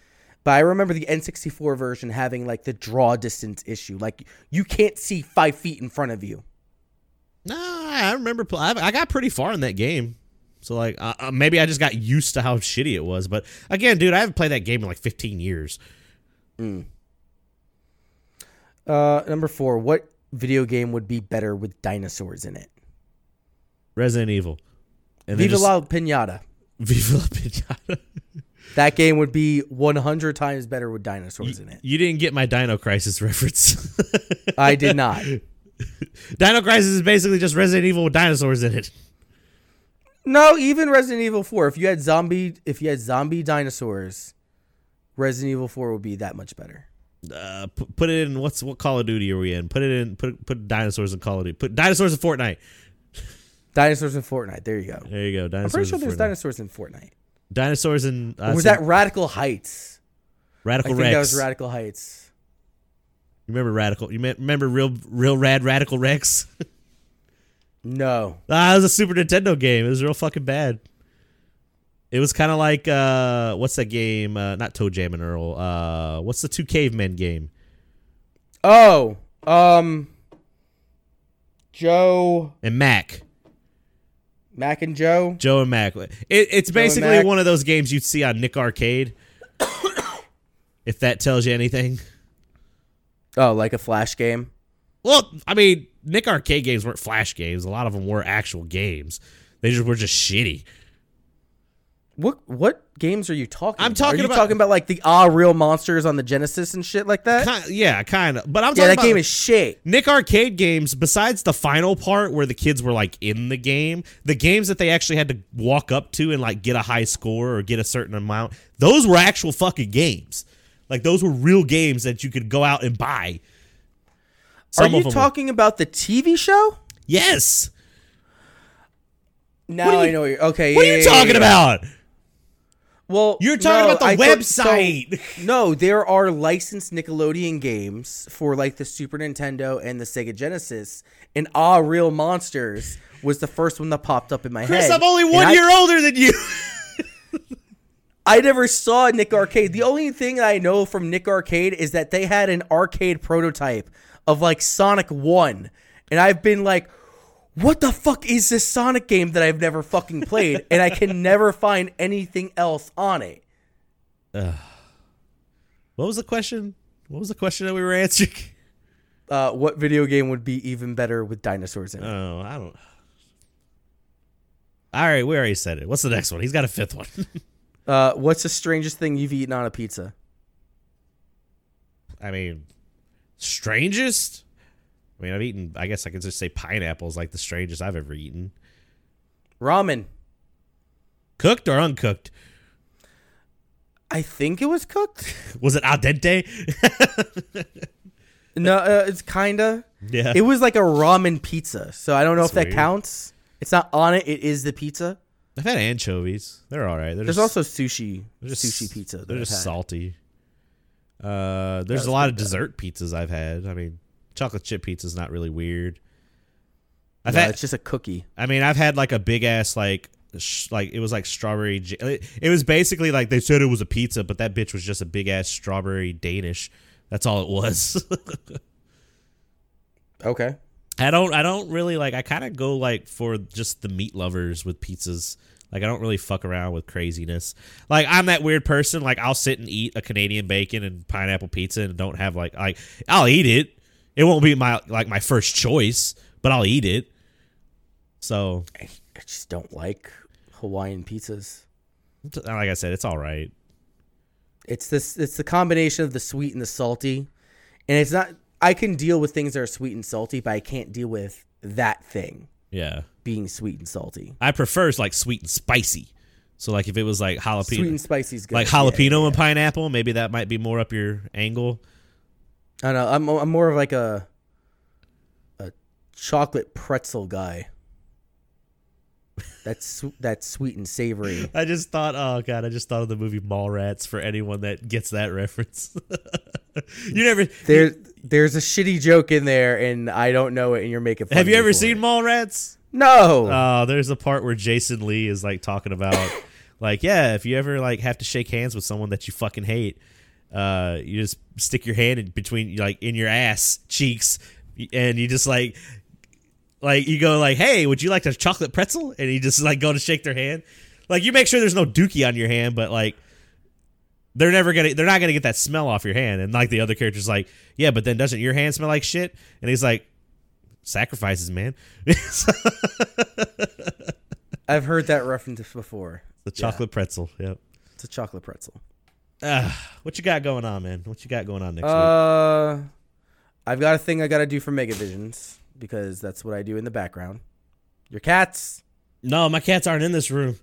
But I remember the N64 version having like the draw distance issue. Like you can't see five feet in front of you. No, I remember. Pl- I I got pretty far in that game. So like, uh, uh, maybe I just got used to how shitty it was. But again, dude, I haven't played that game in like 15 years. Uh, number four, what video game would be better with dinosaurs in it? Resident Evil. And Viva just- la Pinata. Viva la Pinata. That game would be 100 times better with dinosaurs in it. You didn't get my Dino Crisis reference. I did not. Dino Crisis is basically just Resident Evil with dinosaurs in it. No, even Resident Evil 4. If you had zombie, if you had zombie dinosaurs, Resident Evil 4 would be that much better. Uh, put, put it in what's what Call of Duty are we in? Put it in put put dinosaurs in Call of Duty. Put dinosaurs in Fortnite. Dinosaurs in Fortnite. There you go. There you go. Dinosaurs I'm pretty sure in there's Fortnite. dinosaurs in Fortnite. dinosaurs in uh, Or was that Radical Heights? I Radical think Rex? that was Radical Heights. You remember Radical? You remember real real rad Radical Rex? No. ah, it was a Super Nintendo game. It was real fucking bad. It was kind of like uh, what's that game? Uh, not Toe Jam and Earl. Uh, what's the two cavemen game? Oh, um, Joe, And Mac. Mac and Joe. Joe and Mac. It, it's and basically one of those games you'd see on Nick Arcade. if that tells you anything. Oh, like a flash game. Well, I mean, Nick Arcade games weren't flash games. A lot of them were actual games. They just were just shitty. What what games are you talking? I'm about? talking Are you about- talking about like the ah real monsters on the Genesis and shit like that. Kind, yeah, kind of. But I'm yeah, talking that about game is shit. Nick Arcade games. Besides the final part where the kids were like in the game, the games that they actually had to walk up to and like get a high score or get a certain amount, those were actual fucking games. Like those were real games that you could go out and buy. Are you them were- talking about the TV show? Yes. Now you- I know. What you're, okay. What yeah, are you yeah, talking yeah. about? Well, You're talking no, about the I website. so- no, there are licensed Nickelodeon games for like the Super Nintendo and the Sega Genesis, and Ah Real Monsters was the first one that popped up in my Chris, head. Chris, I'm only And one I- year older than you. I never saw Nick Arcade. The only thing I know from Nick Arcade is that they had an arcade prototype of like Sonic 1. And I've been like, what the fuck is this Sonic game that I've never fucking played? and I can never find anything else on it. What was the question? What was the question that we were answering? Uh, what video game would be even better with dinosaurs in it? Oh, I don't. All right, we already said it. What's the next one? He's got a fifth one. Uh, what's the strangest thing you've eaten on a pizza? I mean, strangest. I mean, I've eaten. I guess I could just say pineapples, like the strangest I've ever eaten. Ramen. Cooked or uncooked? I think it was cooked. Was it al dente? no, uh, it's kinda. yeah. It was like a ramen pizza, so I don't know That's if that weird. counts. It's not on it. It is the pizza. I've had anchovies. They're all right. They're There's just, also sushi, just- sushi pizza. They're I've just had. salty. Uh, there's a lot of dessert pizzas I've had. I mean, chocolate chip pizza is not really weird. I've No, had. it's just a cookie. I mean, I've had like a big ass like sh- like it was like strawberry. j- It, was basically like they said it was a pizza, but that bitch was just a big ass strawberry Danish. That's all it was. Okay. I don't. I don't really like. I kind of go like for just the meat lovers with pizzas. Like I don't really fuck around with craziness. Like I'm that weird person. Like I'll sit and eat a Canadian bacon and pineapple pizza and don't have like like I'll eat it. It won't be my like my first choice, but I'll eat it. So I I just don't like Hawaiian pizzas. Uh, like I said, it's all right. It's this. It's the combination of the sweet and the salty, and it's not. I can deal with things that are sweet and salty, but I can't deal with that thing Yeah. being sweet and salty. I prefer like sweet and spicy. So like if it was like jalapeno, Sweet and spicy is good. like jalapeno yeah, yeah. and pineapple, maybe that might be more up your angle. I don't know. I'm I'm more of like a a chocolate pretzel guy. That's that's sweet and savory. I just thought, oh god, I just thought of the movie Mallrats for anyone that gets that reference. you never There there's a shitty joke in there, and I don't know it, and you're making. Fun have you ever seen it. Mallrats? No. Oh, there's a part where Jason Lee is like talking about, like, yeah, if you ever like have to shake hands with someone that you fucking hate, uh, you just stick your hand in between, like, in your ass cheeks, and you just like, like, you go like, hey, would you like a chocolate pretzel? And you just like go to shake their hand, like, you make sure there's no dookie on your hand, but like. They're never gonna. They're not gonna get that smell off your hand, and like the other character's like, yeah, but then doesn't your hand smell like shit? And he's like, sacrifices, man. I've heard that reference before. the chocolate pretzel. Yep. It's a chocolate pretzel. Ah, what you got going on, man? What you got going on next week? Uh, I've got a thing I got to do for Megavisions because that's what I do in the background. Your cats No, my cats aren't in this room.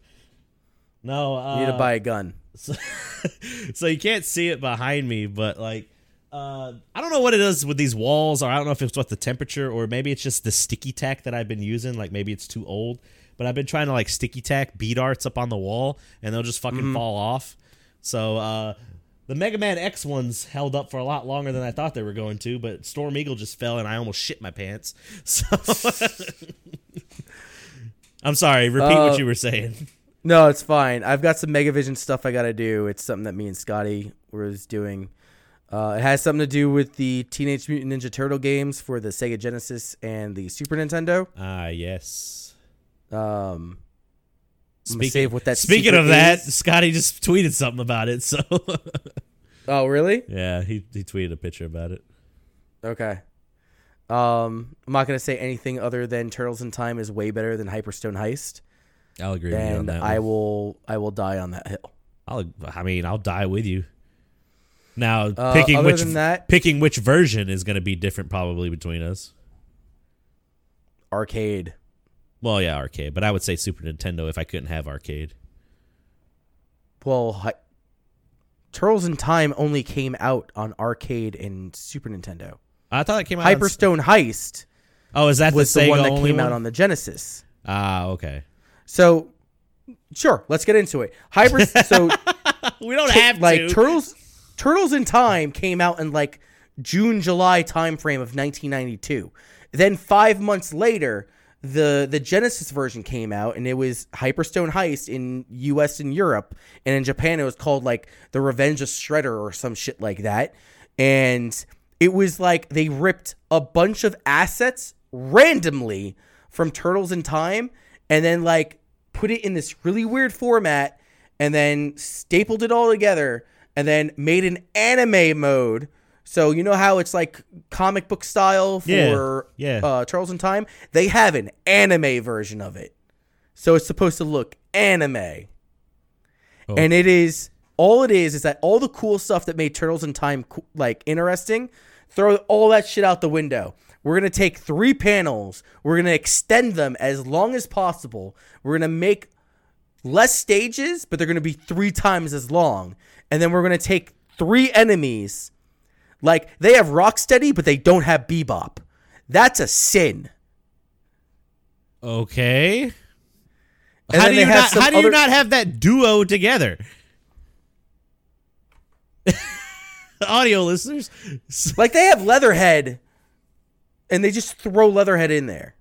No, uh, need to buy a gun. So, so you can't see it behind me, but like, uh, I don't know what it is with these walls, or I don't know if it's what the temperature, or maybe it's just the sticky tack that I've been using. Like maybe it's too old, but I've been trying to like sticky tack bead arts up on the wall, and they'll just fucking fall off. So uh, the Mega Man X ones held up for a lot longer than I thought they were going to, but Storm Eagle just fell, and I almost shit my pants. So. I'm sorry. Repeat Uh, what you were saying. No, it's fine. I've got some Megavision stuff I got to do. It's something that me and Scotty was doing. Uh, it has something to do with the Teenage Mutant Ninja Turtle games for the Sega Genesis and the Super Nintendo. Ah, yes. Um, Speaking- save what that. Speaking of that. Scotty just tweeted something about it. So oh really? yeah, he he tweeted a picture about it. Okay. Um, I'm not gonna say anything other than Turtles in Time is way better than Hyperstone Heist, I'll agree with you on and that. I one. will I will die on that hill. I'll, I mean, I'll die with you. Now, Uh, picking which that- picking which version is going to be different probably between us. Arcade. Well, yeah, arcade, but I would say Super Nintendo if I couldn't have arcade. Well, hi- Turtles in Time only came out on arcade and Super Nintendo. I thought it came out. on- Hyperstone Heist oh, is that was the, the, one that came one? out on the Genesis. Ah, okay. So, sure, let's get into it. Hyper. so, We don't have like to. Turtles, Turtles in Time came out in like June, July timeframe of 1992. Then five months later, the the Genesis version came out, and it was Hyperstone Heist in U.S. and Europe, and in Japan it was called like The Revenge of Shredder or some shit like that. And it was like they ripped a bunch of assets randomly from Turtles in Time, and then like put it in this really weird format and then stapled it all together and then made an anime mode. So you know how it's like comic book style for Yeah, yeah. Uh, Turtles in Time? They have an anime version of it. So it's supposed to look anime. Oh. And it is all it is is that all the cool stuff that made Turtles in Time like interesting, throw all that shit out the window. We're going to take 3 panels, we're going to extend them as long as possible. We're going to make less stages, but they're going to be 3 times as long. And then we're going to take 3 enemies. Like they have Rocksteady, but they don't have Bebop. That's a sin. Okay. And how do you have not? How do you other- not have that duo together? Audio listeners, Like they have Leatherhead, and they just throw Leatherhead in there.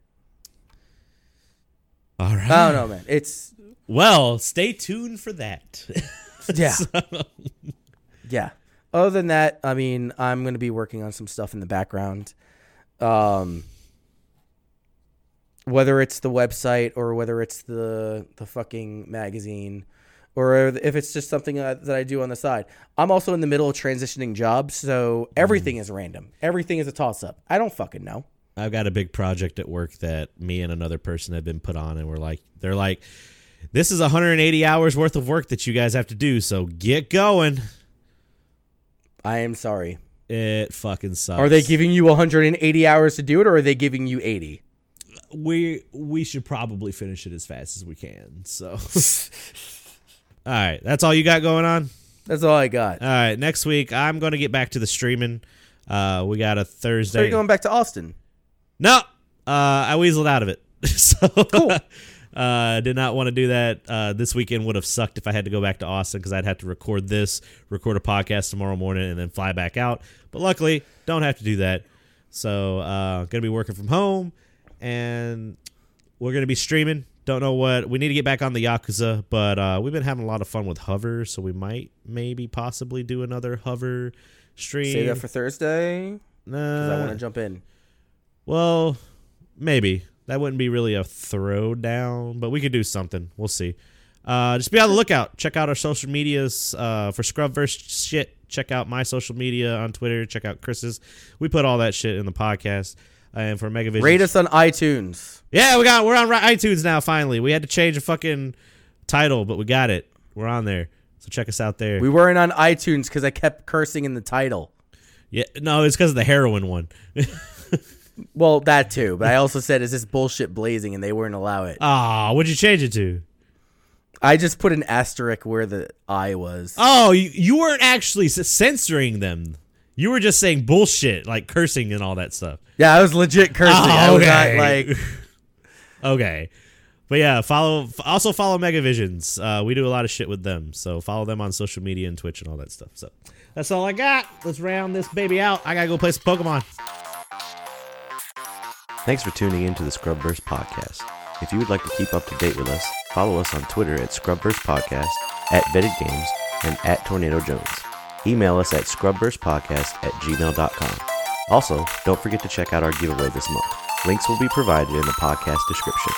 all right. I don't know, man. It's Well, stay tuned for that. yeah, yeah. Other than that, I mean, I'm gonna be working on some stuff in the background. Um, whether it's the website or whether it's the the fucking magazine, or if it's just something uh, that I do on the side. I'm also in the middle of transitioning jobs, so everything is random. Everything is a toss up. I don't fucking know. I've got a big project at work that me and another person have been put on, and we're like, they're like, this is 180 hours worth of work that you guys have to do, so get going. I am sorry. It fucking sucks. Are they giving you 180 hours to do it, or are they giving you 80? we we should probably finish it as fast as we can. So, all right, that's all you got going on. That's all I got. All right, next week I'm going to get back to the streaming. Uh, we got a So Thursday. you're going back to Austin. no, uh, I weasled out of it. so cool. Uh, did not want to do that. Uh, this weekend would have sucked if I had to go back to Austin because I'd have to record this, record a podcast tomorrow morning, and then fly back out. But luckily, don't have to do that. So, uh, gonna be working from home, and we're gonna be streaming. Don't know what we need to get back on the Yakuza, but uh, we've been having a lot of fun with Hover, so we might, maybe, possibly do another Hover stream. Save that for Thursday because I Nah. want to jump in. Well, maybe that wouldn't be really a throwdown, but we could do something. We'll see. Uh, just be on the lookout. Check out our social medias uh, for Scrubverse shit. Check out my social media on Twitter. Check out Chris's. We put all that shit in the podcast. and for Megavision. Rate us on iTunes. Yeah, we got we're on iTunes now. Finally, we had to change a fucking title, but we got it. We're on there, so check us out there. We weren't on iTunes because I kept cursing in the title. yeah, no, it's because of the heroin one. Well, that too. But I also said, "Is this bullshit blazing?" And they wouldn't allow it. Ah, what'd you change it to? I just put an asterisk where the I was. Oh, you, you weren't actually censoring them. You were just saying bullshit, like cursing and all that stuff. Yeah, I was legit cursing. Oh, I was okay. not like. Okay. But yeah, follow also follow Megavisions. Uh, we do a lot of shit with them. So follow them on social media and Twitch and all that stuff. So that's all I got. Let's round this baby out. I gotta go play some Pokemon. Thanks for tuning in to the Scrubverse podcast. If you would like to keep up to date with us, follow us on Twitter at Scrubverse Podcast, at Vetted Games, and at Tornado Jones. Email us at scrubversepodcast at gmail.com. Also, don't forget to check out our giveaway this month. Links will be provided in the podcast description.